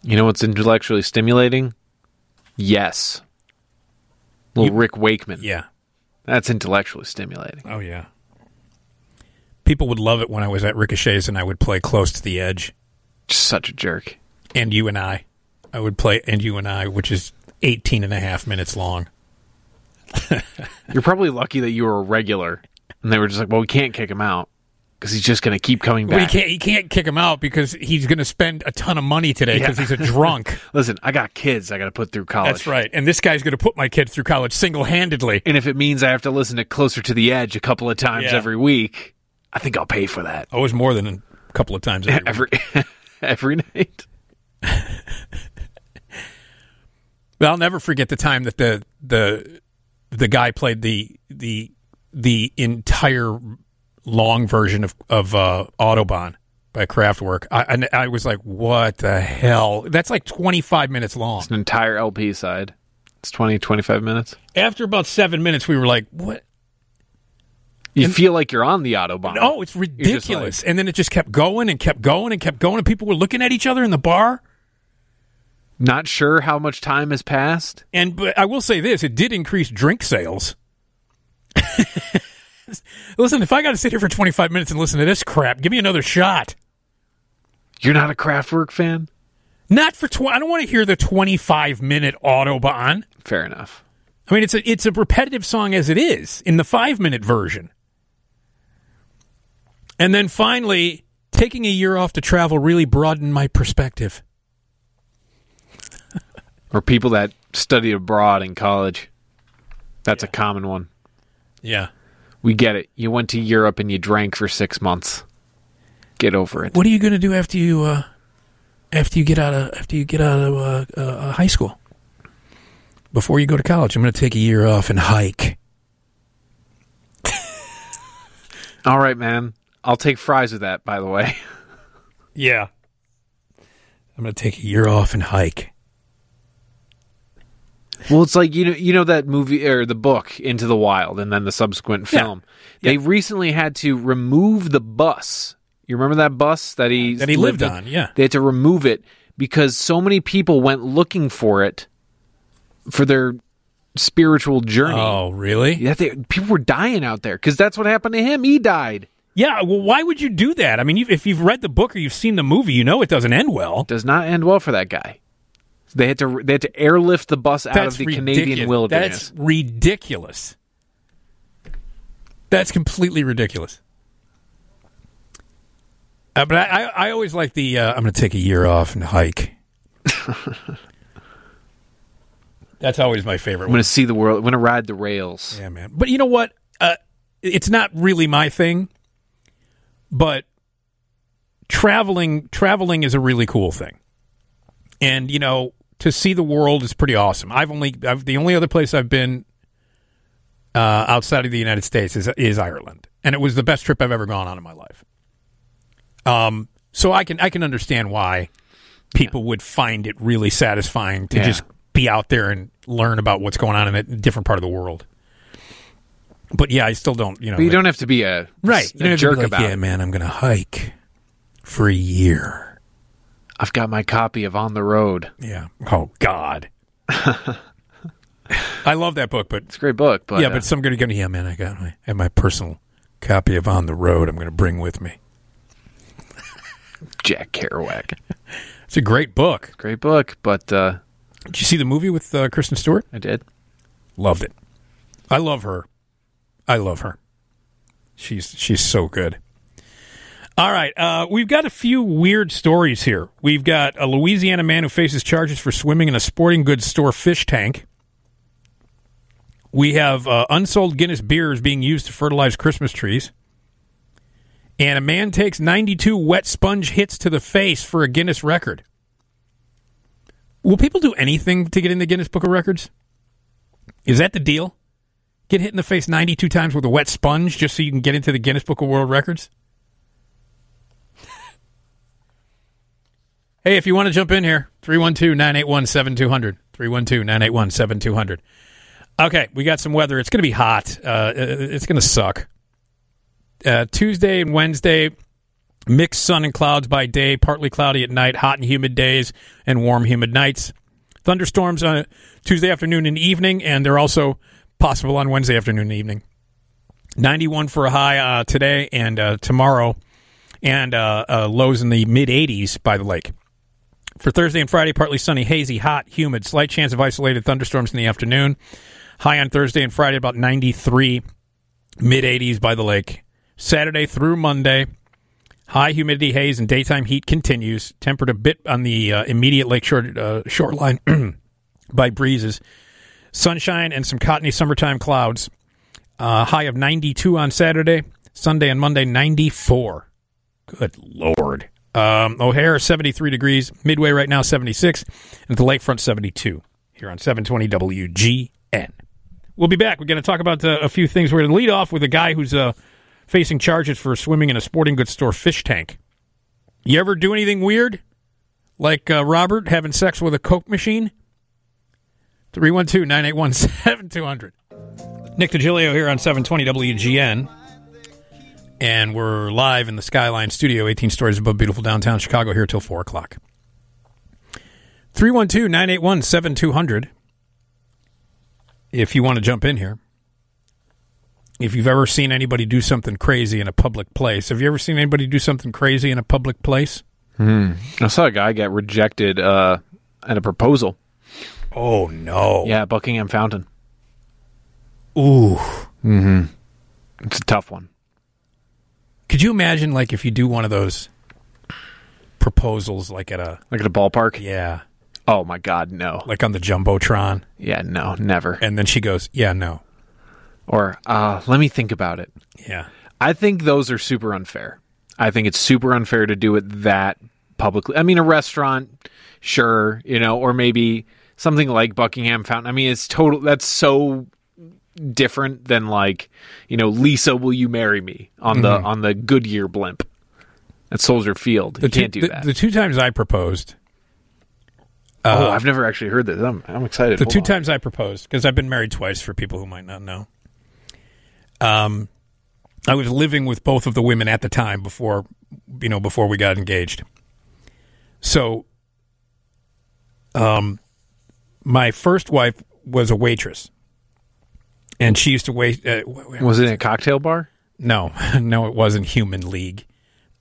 You know what's intellectually stimulating? Yes. Little Rick Wakeman. Yeah. That's intellectually stimulating. Oh, yeah. People would love it when I was at Ricochet's and I would play Close to the Edge. Just such a jerk. And You and I. I would play And You and I, which is 18 and a half minutes long. You're probably lucky that you were a regular. And they were just like, well, we can't kick him out because he's just going to keep coming back. he can't, he can't kick him out because he's going to spend a ton of money today because Yeah. he's a drunk. Listen, I got kids I got to put through college. That's right. And this guy's going to put my kid through college single handedly. And if it means I have to listen to Closer to the Edge a couple of times Yeah. every week, I think I'll pay for that. Oh, it was more than a couple of times every, every every night. But I'll never forget the time that the the the guy played the the the entire long version of of uh, Autobahn by Kraftwerk. I, and I was like, "What the hell?" That's like twenty five minutes long. It's an entire LP side. It's 20, 25 minutes. After about seven minutes, we were like, "What?" You feel like you're on the Autobahn. Oh, it's ridiculous. like- and then it just kept going and kept going and kept going, and people were looking at each other in the bar. Not sure how much time has passed. And but I will say this: it did increase drink sales. listen, if I got to sit here for 25 minutes and listen to this crap, give me another shot. You're not a Kraftwerk fan? Not for 20. I don't want to hear the 25 minute Autobahn. Fair enough. I mean, it's a it's a repetitive song as it is in the five minute version. And then finally, taking a year off to travel really broadened my perspective. Or people that study abroad in college. That's a common one. Yeah. We get it. You went to Europe and you drank for six months. Get over it. What are you going to do after you uh, after you get out of after you get out of uh, uh, high school? Before you go to college, I'm going to take a year off and hike. All right, man. I'll take fries with that, by the way. Yeah. I'm going to take a year off and hike. Well, it's like you know, you know that movie or the book Into the Wild, and then the subsequent Yeah. film. They recently had to remove the bus. You remember that bus that he That he lived on, yeah. They had to remove it because so many people went looking for it for their spiritual journey. Oh, really? Yeah, they, people were dying out there because that's what happened to him. He died. Yeah, well, why would you do that? I mean, you, if you've read the book or you've seen the movie, you know it doesn't end well. Does not end well for that guy. They had to they had to airlift the bus out That's of the ridiculous. Canadian wilderness. That's ridiculous. That's completely ridiculous. Uh, but I, I, I always like the uh, I'm going to take a year off and hike. That's always my favorite. I'm going to see the world. I'm going to ride the rails. Yeah, man. But you know what? Uh, it's not really my thing. But traveling, traveling is a really cool thing, and you know, to see the world is pretty awesome. I've only, I've, the only other place I've been uh, outside of the United States is is Ireland, and it was the best trip I've ever gone on in my life. Um, so I can I can understand why people would find it really satisfying to Yeah. just be out there and learn about what's going on in a different part of the world. But yeah, I still don't. You know, But you like- don't have to be a right. a You don't have to be jerk like, about yeah, it. man, I'm going to hike for a year. I've got my copy of On the Road. Yeah. Oh God. I love that book, but it's a great book. But yeah, uh, but some going to go. Yeah, man, I got my, have my personal copy of On the Road. I'm going to bring with me. Jack Kerouac. It's a great book. Great book, but uh, did you see the movie with uh, Kristen Stewart? I did. Loved it. I love her. I love her. She's she's so good. All right, uh, we've got a few weird stories here. We've got a Louisiana man who faces charges for swimming in a sporting goods store fish tank. We have uh, unsold Guinness beers being used to fertilize Christmas trees. And a man takes 92 wet sponge hits to the face for a Guinness record. Will people do anything to get in the Guinness Book of Records? Is that the deal? Get hit in the face 92 times with a wet sponge just so you can get into the Guinness Book of World Records? Hey, if you want to jump in here, 312 981 7200. 312 981 7200. Okay, we got some weather. It's going to be hot. Uh, it's going to suck. Uh, Tuesday and Wednesday, mixed sun and clouds by day, partly cloudy at night, hot and humid days, and warm, humid nights. Thunderstorms on Tuesday afternoon and evening, and they're also possible on Wednesday afternoon and evening. 91 for a high uh, today and uh, tomorrow, and uh, uh, lows in the mid 80s by the lake. For Thursday and Friday, partly sunny, hazy, hot, humid, slight chance of isolated thunderstorms in the afternoon. High on Thursday and Friday, about 93, mid 80s by the lake. Saturday through Monday, high humidity, haze, and daytime heat continues. Tempered a bit on the uh, immediate lakeshore uh, shoreline by breezes. Sunshine and some cottony summertime clouds. Uh, high of 92 on Saturday. Sunday and Monday, 94. Good Lord. Um, O'Hare, 73 degrees. Midway right now, 76. And at the lakefront, 72. Here on 720 WGN. We'll be back. We're going to talk about uh, a few things. We're going to lead off with a guy who's uh, facing charges for swimming in a sporting goods store fish tank. You ever do anything weird? Like uh, Robert having sex with a Coke machine? 312 981 7200. Nick Digilio here on 720 WGN. And we're live in the Skyline studio, 18 stories above beautiful downtown Chicago, here till 4 o'clock. 312 981 7200. If you want to jump in here. If you've ever seen anybody do something crazy in a public place, have you ever seen anybody do something crazy in a public place? Hmm. I saw a guy get rejected uh, at a proposal. Oh no! Yeah, Buckingham Fountain. Ooh. Mm-hmm. It's a tough one. Could you imagine, like, if you do one of those proposals, like at a like at a ballpark? Yeah. Oh my God, no! Like on the jumbotron? Yeah, no, never. And then she goes, "Yeah, no." Or uh, let me think about it. Yeah. I think those are super unfair. I think it's super unfair to do it that publicly. I mean, a restaurant, sure, you know, or maybe something like Buckingham Fountain. I mean, it's total. That's so different than like, you know, Lisa, will you marry me on the Mhm. on the Goodyear blimp at Soldier Field. The you two, can't do the, that. the two times I proposed, oh, I've never actually heard this. I'm, I'm excited. The Hold two on. times I proposed, because I've been married twice for people who might not know. Um, I was living with both of the women at the time before, you know, before we got engaged. So, um, my first wife was a waitress, and she used to wait. Uh, Was it in a cocktail bar? No, no, it wasn't Human League.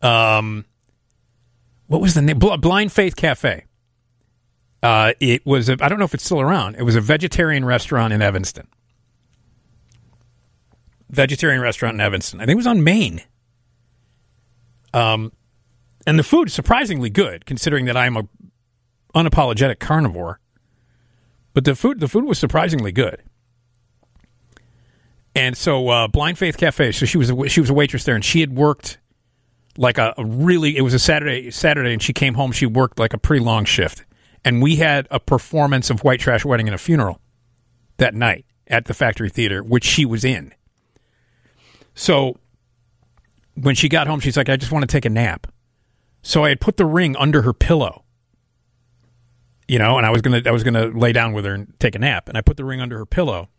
Um, what was the name? Bl- Blind Faith Cafe. Uh, it was. A, I don't know if it's still around. It was a vegetarian restaurant in Evanston. Vegetarian restaurant in Evanston. I think it was on Main. Um, and the food is surprisingly good, considering that I'm a unapologetic carnivore. But the food, the food was surprisingly good. And so, uh, Blind Faith Cafe. So she was a, she was a waitress there, and she had worked like a, a really. It was a Saturday Saturday, and she came home. She worked like a pretty long shift, and we had a performance of White Trash Wedding and a Funeral that night at the Factory Theater, which she was in. So when she got home, she's like, "I just want to take a nap." So I had put the ring under her pillow, you know, and I was gonna I was gonna lay down with her and take a nap, and I put the ring under her pillow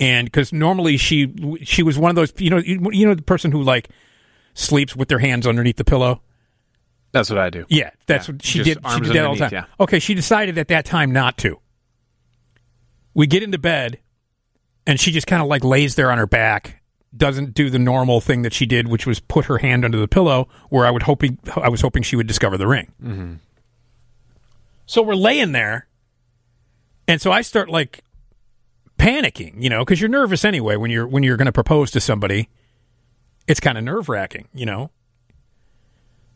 and because normally she she was one of those you know you, you know the person who like sleeps with their hands underneath the pillow. That's what I do. Yeah, that's Yeah, what she did. She did that all the time. underneath, Okay, she decided at that time not to. We get into bed, and she just kind of like lays there on her back, doesn't do the normal thing that she did, which was put her hand under the pillow, where I would hoping I was hoping she would discover the ring. Mm-hmm. So we're laying there, and so I start like panicking, you know, because you're nervous anyway when you're when you're going to propose to somebody. It's kind of nerve wracking, you know.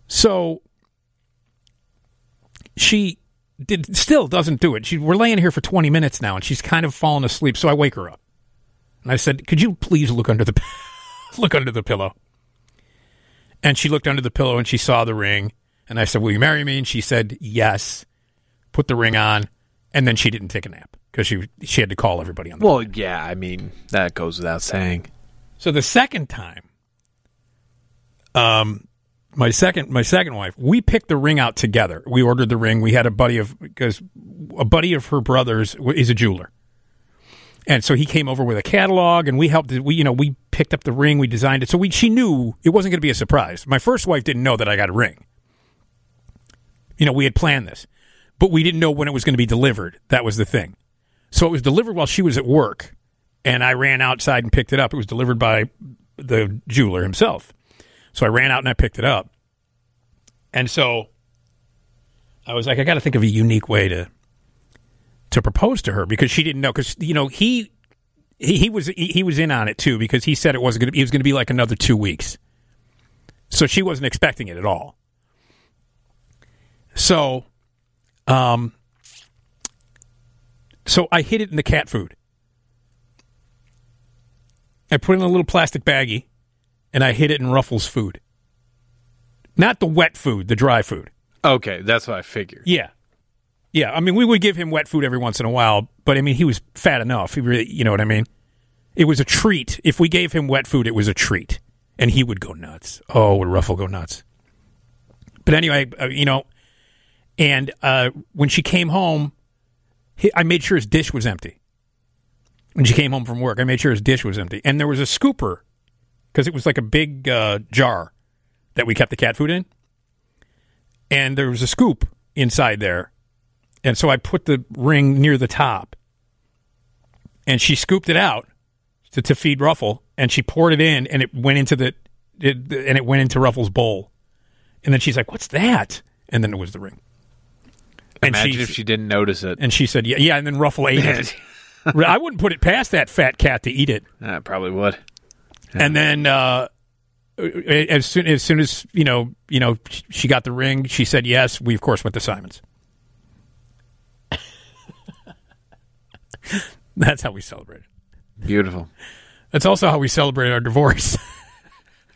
So she did still doesn't do it. She we're laying here for 20 minutes now, and she's kind of fallen asleep. So I wake her up, and I said, "Could you please look under the look under the pillow?" And she looked under the pillow and she saw the ring, and I said, "Will you marry me?" And she said, "Yes." Put the ring on, and then she didn't take a nap because she she had to call everybody on the Well, yeah. I mean, that goes without saying. So the second time, um, my second my second wife, we picked the ring out together. We ordered the ring. We had a buddy of because a buddy of her brothers is a jeweler, and so he came over with a catalog, and we helped. We you know we picked up the ring, we designed it, so we she knew it wasn't going to be a surprise. My first wife didn't know that I got a ring. You know, we had planned this, but we didn't know when it was going to be delivered. That was the thing. So it was delivered while she was at work, and I ran outside and picked it up. It was delivered by the jeweler himself. So I ran out and I picked it up. And so I was like, I got to think of a unique way to to propose to her because she didn't know because you know he he, he was he, was in on it too because he said it wasn't going to it was going to be like another two weeks. So she wasn't expecting it at all. So, um, so I hid it in the cat food. I put it in a little plastic baggie, and I hid it in Ruffles food. Not the wet food, the dry food. Okay, that's what I figured. Yeah, yeah. I mean, we would give him wet food every once in a while, but I mean, he was fat enough. He really, you know what I mean. It was a treat. If we gave him wet food, it was a treat, and he would go nuts. Oh, would Ruffle go nuts? But anyway, uh, you know, and uh, when she came home, I made sure his dish was empty. When she came home from work, I made sure his dish was empty, and there was a scooper because it was like a big uh, jar that we kept the cat food in, and there was a scoop inside there, and so I put the ring near the top, and she scooped it out to, to feed Ruffle, and she poured it in, and it went into the, it, and it went into Ruffle's bowl, and then she's like, "What's that?" And then it was the ring. And Imagine she- if she didn't notice it. And she said, "Yeah, yeah." And then Ruffle ate it. I wouldn't put it past that fat cat to eat it. I probably would. And then uh, as soon as soon as you know, you know, she got the ring. She said yes. We of course went to Simon's. That's how we celebrated. Beautiful. That's also how we celebrated our divorce.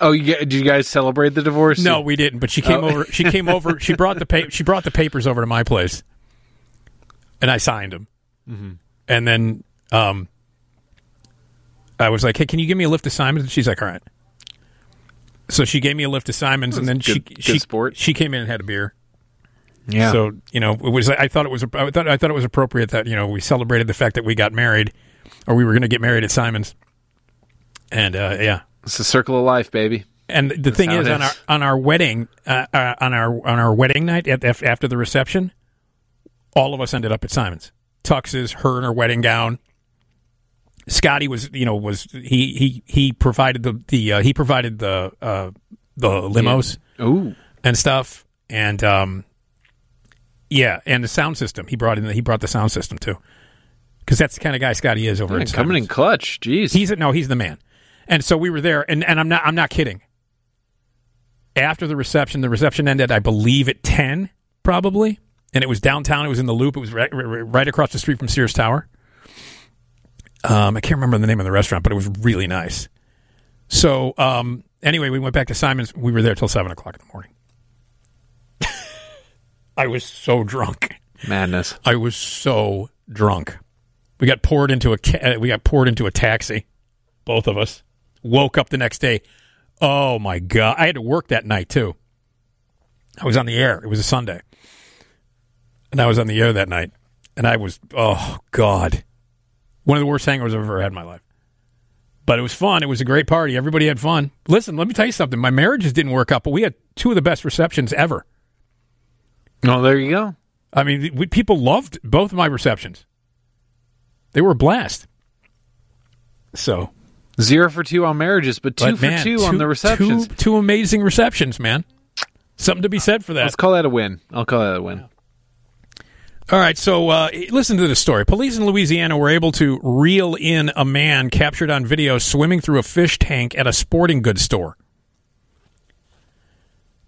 Oh, you, did you guys celebrate the divorce? no, we didn't. But she came Oh. over. She came over. She brought the pa- she brought the papers over to my place, and I signed them. Mhm. And then um, I was like, "Hey, can you give me a lift to Simon's?" And she's like, "All right." So she gave me a lift to Simon's, and then she Good- she sport. she came in and had a beer. Yeah. So you know, it was. I thought it was. I thought. I thought it was appropriate that you know we celebrated the fact that we got married, or we were going to get married at Simon's. And uh, yeah, It's the circle of life, baby. and the thing how is, it on our is. on our wedding, uh, uh, on our on our wedding night at, af- after the reception, all of us ended up at Simon's. Tuxes, her in her wedding gown. Scotty was, you know, was he he he provided the the uh, he provided the uh, the limos, ooh, and stuff, and um, yeah, and the sound system. He brought in the, he brought the sound system too, because that's the kind of guy Scotty is over Man, coming in clutch. Jeez. He's no, he's the man. And so we were there, and, and I'm not I'm not kidding. After the reception, the reception ended, I believe, at ten, probably, and it was downtown. It was in the Loop. It was right, right, right across the street from Sears Tower. Um, I can't remember the name of the restaurant, but it was really nice. So um, anyway, we went back to Simon's. We were there till seven o'clock in the morning. I was so drunk. Madness. I was so drunk. We got poured into a ca- we got poured into a taxi, both of us. Woke up the next day. Oh my god! I had to work that night too. I was on the air. It was a Sunday, and I was on the air that night, and I was oh god, one of the worst hangovers I've ever had in my life. But it was fun. It was a great party. Everybody had fun. Listen, let me tell you something. My marriages didn't work out, but we had two of the best receptions ever. Oh, there you go. I mean, we, people loved both of my receptions. They were a blast. So Zero for two on marriages, but two but for man, two, on the receptions. Two, two amazing receptions, man. Something to be said for that. Let's call that a win. I'll call that a win. All right, so uh, listen to this story. Police in Louisiana were able to reel in a man captured on video swimming through a fish tank at a sporting goods store.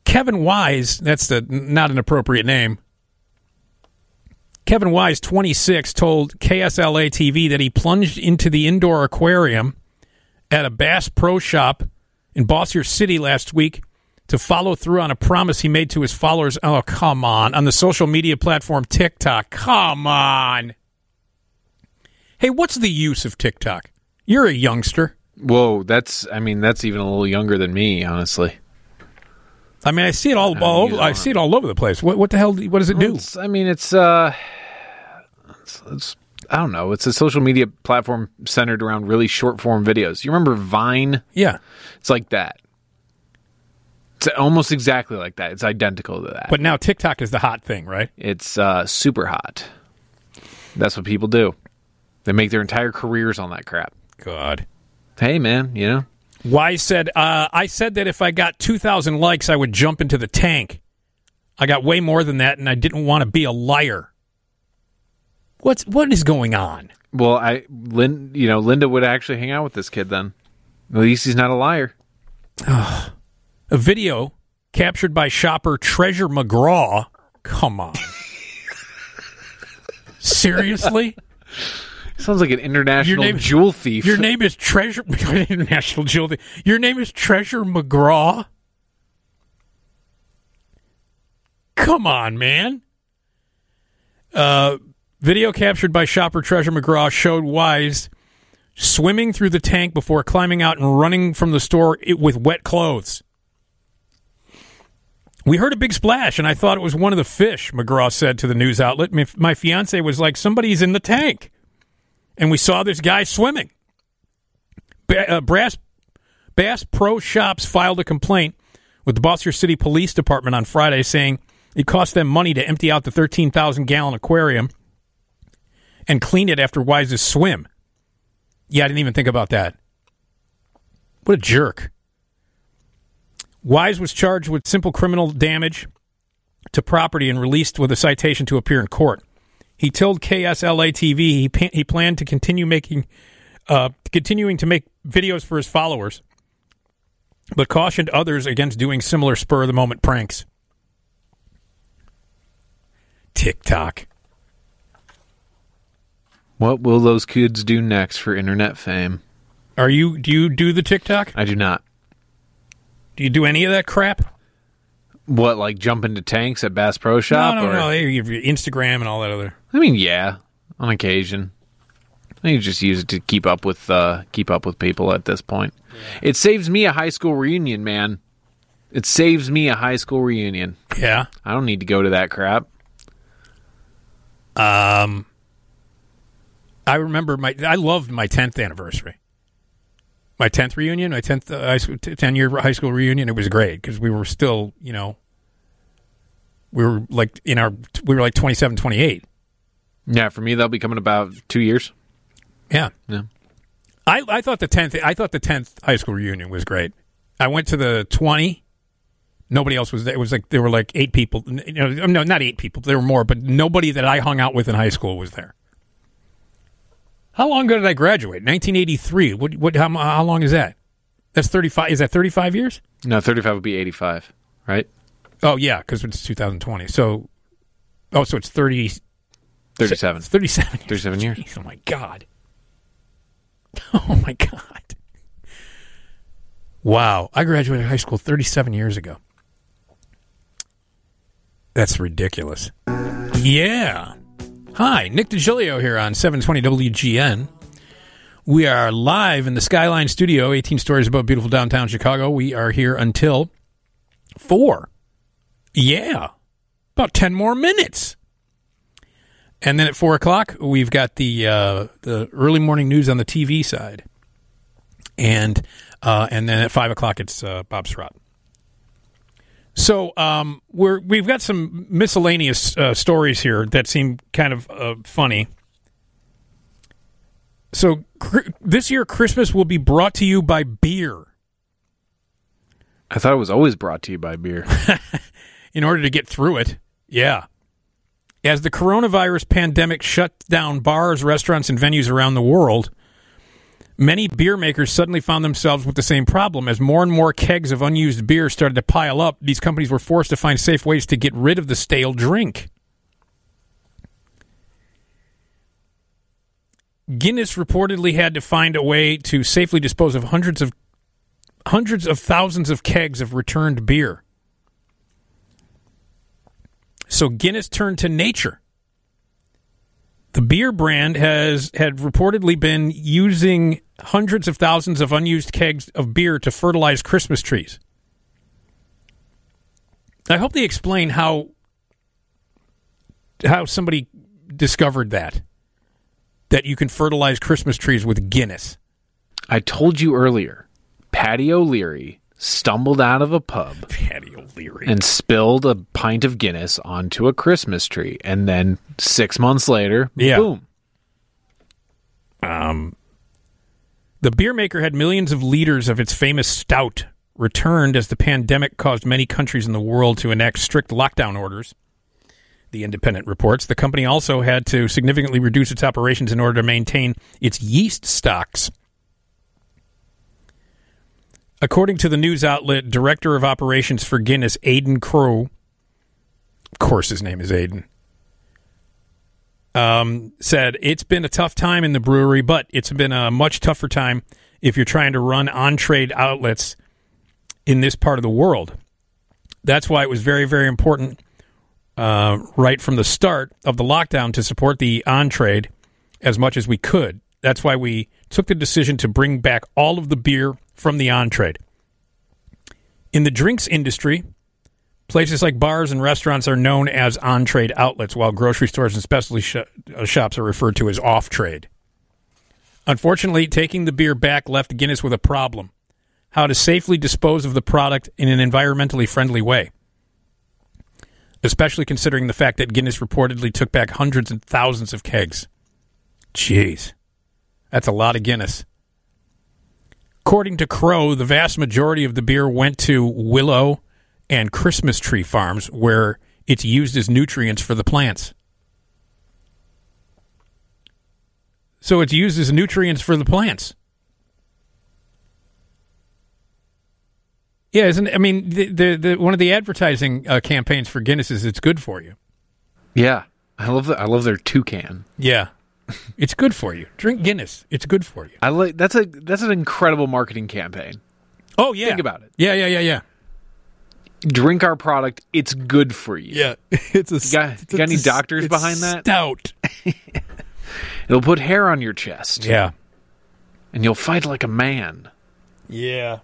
Kevin Wise, that's the not an appropriate name. Kevin Wise, 26, told KSLA TV that he plunged into the indoor aquarium at a Bass Pro Shop in Bossier City last week to follow through on a promise he made to his followers. Oh, come on. On the social media platform TikTok. Come on. Hey, what's the use of TikTok? You're a youngster. Whoa, that's I mean that's even a little younger than me, honestly. I mean, I see it all, all over. I see it all over the place. What, what the hell? What does it do? It's- I mean, it's uh, it's, it's I don't know. It's a social media platform centered around really short form videos. You remember Vine? Yeah, it's like that. It's almost exactly like that. It's identical to that. But now TikTok is the hot thing, right? It's uh, super hot. That's what people do. They make their entire careers on that crap. God. Hey, man, you know. Wise said, uh, I said that if I got 2,000 likes, I would jump into the tank. I got way more than that, and I didn't want to be a liar. What's what is going on? Well, I, Lynn, you know, Linda would actually hang out with this kid then. At least he's not a liar. A video captured by shopper Treasure McGraw. Come on. Seriously? Sounds like an international name- jewel thief. Your name is Treasure International Jewel. Thief. Your name is Treasure McGraw. Come on, man. Uh, video captured by shopper Treasure McGraw showed Wise swimming through the tank before climbing out and running from the store with wet clothes. We heard a big splash, and I thought it was one of the fish, McGraw said to the news outlet. My, fiance was like, somebody's in the tank. And we saw this guy swimming. Ba- uh, Bass Pro Shops filed a complaint with the Bossier City Police Department on Friday saying it cost them money to empty out the 13,000 gallon aquarium and clean it after Wise's swim. Yeah, I didn't even think about that. What a jerk. Wise was charged with simple criminal damage to property and released with a citation to appear in court. He told KSLA TV he pa- he planned to continue making uh, continuing to make videos for his followers, but cautioned others against doing similar spur of the moment pranks. TikTok. What will those kids do next for internet fame? Are you do you do the TikTok? I do not. Do you do any of that crap? What, like jump into tanks at Bass Pro Shop? no, no, or? no. They give you Instagram and all that other. I mean, yeah, on occasion. I just use it to keep up with uh, keep up with people at this point. It saves me a high school reunion, man. It saves me a high school reunion. Yeah. I don't need to go to that crap. Um, I remember my. I loved my tenth anniversary. My tenth reunion, my tenth uh, high school, ten year high school reunion. It was great because we were still, you know, we were like in our, we were like 27, 28. Yeah, for me that'll be coming about two years. Yeah. Yeah. I, I thought the tenth. I thought the tenth high school reunion was great. I went to the twenty. Nobody else was there. It was like there were like eight people. You know, no, not eight people. There were more, but nobody that I hung out with in high school was there. How long ago did I graduate? 1983. What? What? How, how long is that? That's 35. Is that 35 years? No, thirty five would be eighty five, right? Oh yeah, because it's 2020. So, oh, so it's 30. 37. It's 37. Years. 37 years. Jeez, oh my god. Oh my god. Wow, I graduated high school 37 years ago. That's ridiculous. Yeah. Hi, Nick Digilio here on 720 WGN. We are live in the Skyline Studio, 18 stories above beautiful downtown Chicago. We are here until 4. Yeah. About 10 more minutes. And then at 4 o'clock, we've got the uh, the early morning news on the TV side. And uh, and then at 5 o'clock, it's uh, Bob Sirott. So um, we're we've got some miscellaneous uh, stories here that seem kind of uh, funny. So cr- this year, Christmas will be brought to you by beer. I thought it was always brought to you by beer. in order to get through it. Yeah. As the coronavirus pandemic shut down bars, restaurants, and venues around the world, many beer makers suddenly found themselves with the same problem. As more and more kegs of unused beer started to pile up, these companies were forced to find safe ways to get rid of the stale drink. Guinness reportedly had to find a way to safely dispose of hundreds of hundreds of thousands of kegs of returned beer. So Guinness turned to nature. The beer brand has had reportedly been using hundreds of thousands of unused kegs of beer to fertilize Christmas trees. I hope they explain how how somebody discovered that that you can fertilize Christmas trees with Guinness. I told you earlier, Patty O'Leary stumbled out of a pub Patty O'Leary and spilled a pint of Guinness onto a Christmas tree, and then six months later, Yeah. boom. Um, the beer maker had millions of liters of its famous stout returned as the pandemic caused many countries in the world to enact strict lockdown orders. The Independent reports the company also had to significantly reduce its operations in order to maintain its yeast stocks. According to the news outlet, Director of Operations for Guinness, Aidan Crow, of course his name is Aidan, um, said it's been a tough time in the brewery, but it's been a much tougher time if you're trying to run on trade outlets in this part of the world. That's why it was very, very important uh, right from the start of the lockdown to support the on trade as much as we could. That's why we took the decision to bring back all of the beer from the on trade. In the drinks industry, Places like bars and restaurants are known as on trade outlets, while grocery stores and specialty sh- uh, shops are referred to as off trade. Unfortunately, taking the beer back left Guinness with a problem how to safely dispose of the product in an environmentally friendly way. Especially considering the fact that Guinness reportedly took back hundreds and thousands of kegs. Jeez. That's a lot of Guinness. According to Crow, the vast majority of the beer went to Willow and Christmas tree farms where it's used as nutrients for the plants. So it's used as nutrients for the plants. Yeah, isn't I mean the the, the one of the advertising uh, campaigns for Guinness is it's good for you. Yeah, I love the, I love their toucan. Yeah, it's good for you. Drink Guinness. It's good for you. I like that's a that's an incredible marketing campaign. Oh yeah, Think about it. Yeah, yeah, yeah, yeah. Drink our product. It's good for you. Yeah, it's a You got, got any doctors behind that? Stout. It'll put hair on your chest. Yeah. and you'll fight like a man. Yeah.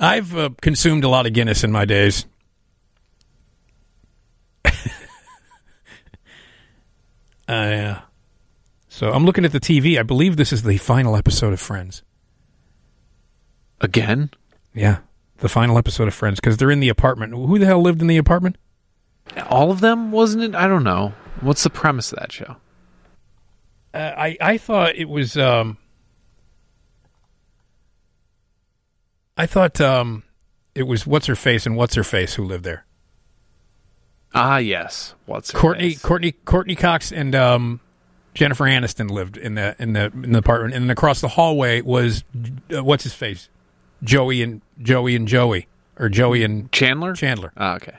I've uh, consumed a lot of Guinness in my days. Uh, yeah. So I'm looking at the TV. I believe this is the final episode of Friends. Again? Yeah, the final episode of Friends because they're in the apartment. Who the hell lived in the apartment? All of them, wasn't it? I don't know. What's the premise of that show? Uh, I I thought it was. Um, I thought um, it was what's her face and what's her face who lived there. Ah, yes. What's Courtney face? Courtney Courteney Cox and um, Jennifer Aniston lived in the in the in the apartment, and then across the hallway was uh, what's his face, Joey and Joey and Joey or Joey and Chandler. Chandler. Ah, okay.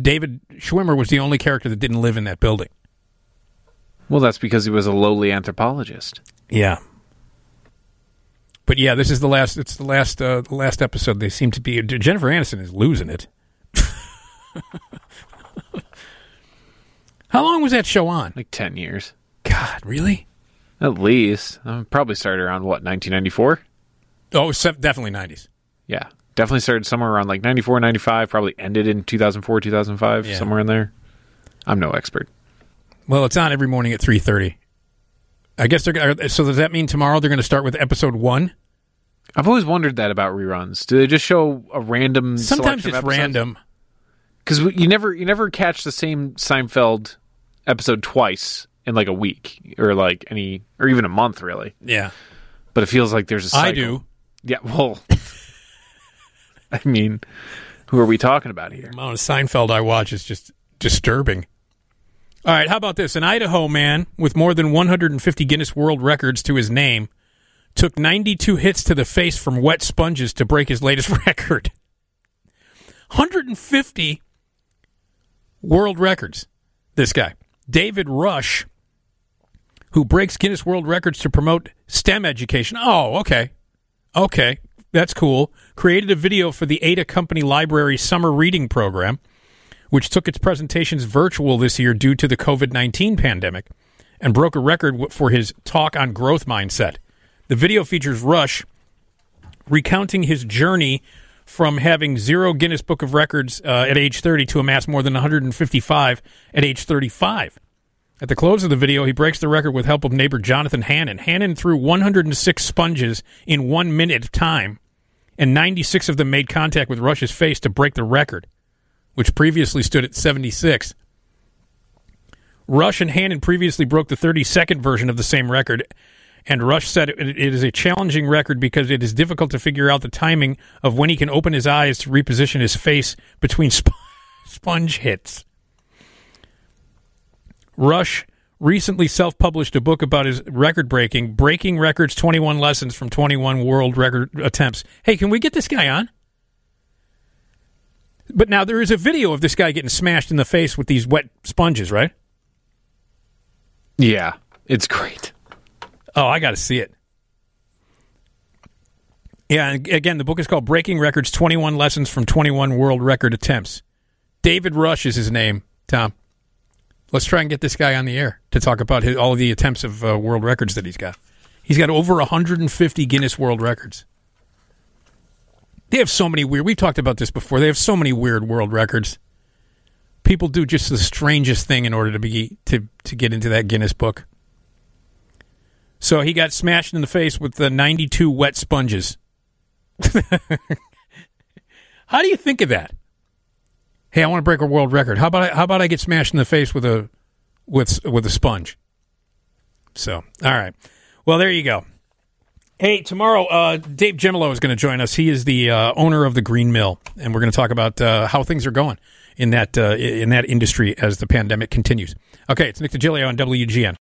David Schwimmer was the only character that didn't live in that building. Well, that's because he was a lowly anthropologist. Yeah. But yeah, this is the last. It's the last. Uh, the last episode. They seem to be. Jennifer Aniston is losing it. How long was that show on? Like 10 years. God, really? At least. Um, probably started around, what, 1994? Oh, it was se- definitely nineties. Yeah. Definitely started somewhere around like 94, 95. Probably ended in 2004, 2005, Yeah. somewhere in there. I'm no expert. Well, it's on every morning at three thirty. I guess they're. So does that mean tomorrow they're going to start with episode one? I've always wondered that about reruns. Do they just show a random? Sometimes it's random. because you never you never catch the same Seinfeld episode twice in like a week or like any or even a month really. Yeah. But it feels like there's a I cycle. do. Yeah. Well, I mean, who are we talking about here? The amount of Seinfeld I watch is just disturbing. All right, how about this? An Idaho man with more than 150 Guinness World Records to his name took 92 hits to the face from wet sponges to break his latest record. 150 world records. This guy, David Rush, who breaks Guinness World Records to promote STEM education. Oh, okay. Okay, that's cool. Created a video for the Ada Community Library Summer Reading Program, which took its presentations virtual this year due to the COVID 19 pandemic, and broke a record for his talk on growth mindset. The video features Rush recounting his journey from having zero Guinness Book of Records uh, at age 30 to amass more than 155 at age 35. At the close of the video, he breaks the record with help of neighbor Jonathan Hannon. Hannon threw 106 sponges in one minute of time, and 96 of them made contact with Rush's face to break the record, which previously stood at 76. Rush and Hannon previously broke the 30 second version of the same record, and Rush said it, it is a challenging record because it is difficult to figure out the timing of when he can open his eyes to reposition his face between sp- sponge hits. Rush recently self published a book about his record breaking, Breaking Records 21 Lessons from 21 World Record Attempts. Hey, can we get this guy on? But now there is a video of this guy getting smashed in the face with these wet sponges, right? Yeah, it's great. Oh, I got to see it. Yeah, and again, the book is called Breaking Records 21 Lessons from 21 World Record Attempts. David Rush is his name, Tom. Let's try and get this guy on the air to talk about his, all of the attempts of uh, world records that he's got. He's got over 150 Guinness World Records. They have so many weird. We've talked about this before. They have so many weird world records. People do just the strangest thing in order to be to to get into that Guinness book. So he got smashed in the face with the 92 wet sponges. How do you think of that? Hey, I want to break a world record. How about I, how about I get smashed in the face with a with with a sponge? So, all right. Well, there you go. Hey, tomorrow, uh, Dave Jemilo is going to join us. He is the uh, owner of the Green Mill, and we're going to talk about uh, how things are going in that uh, in that industry as the pandemic continues. Okay, it's Nick Digilio on WGN.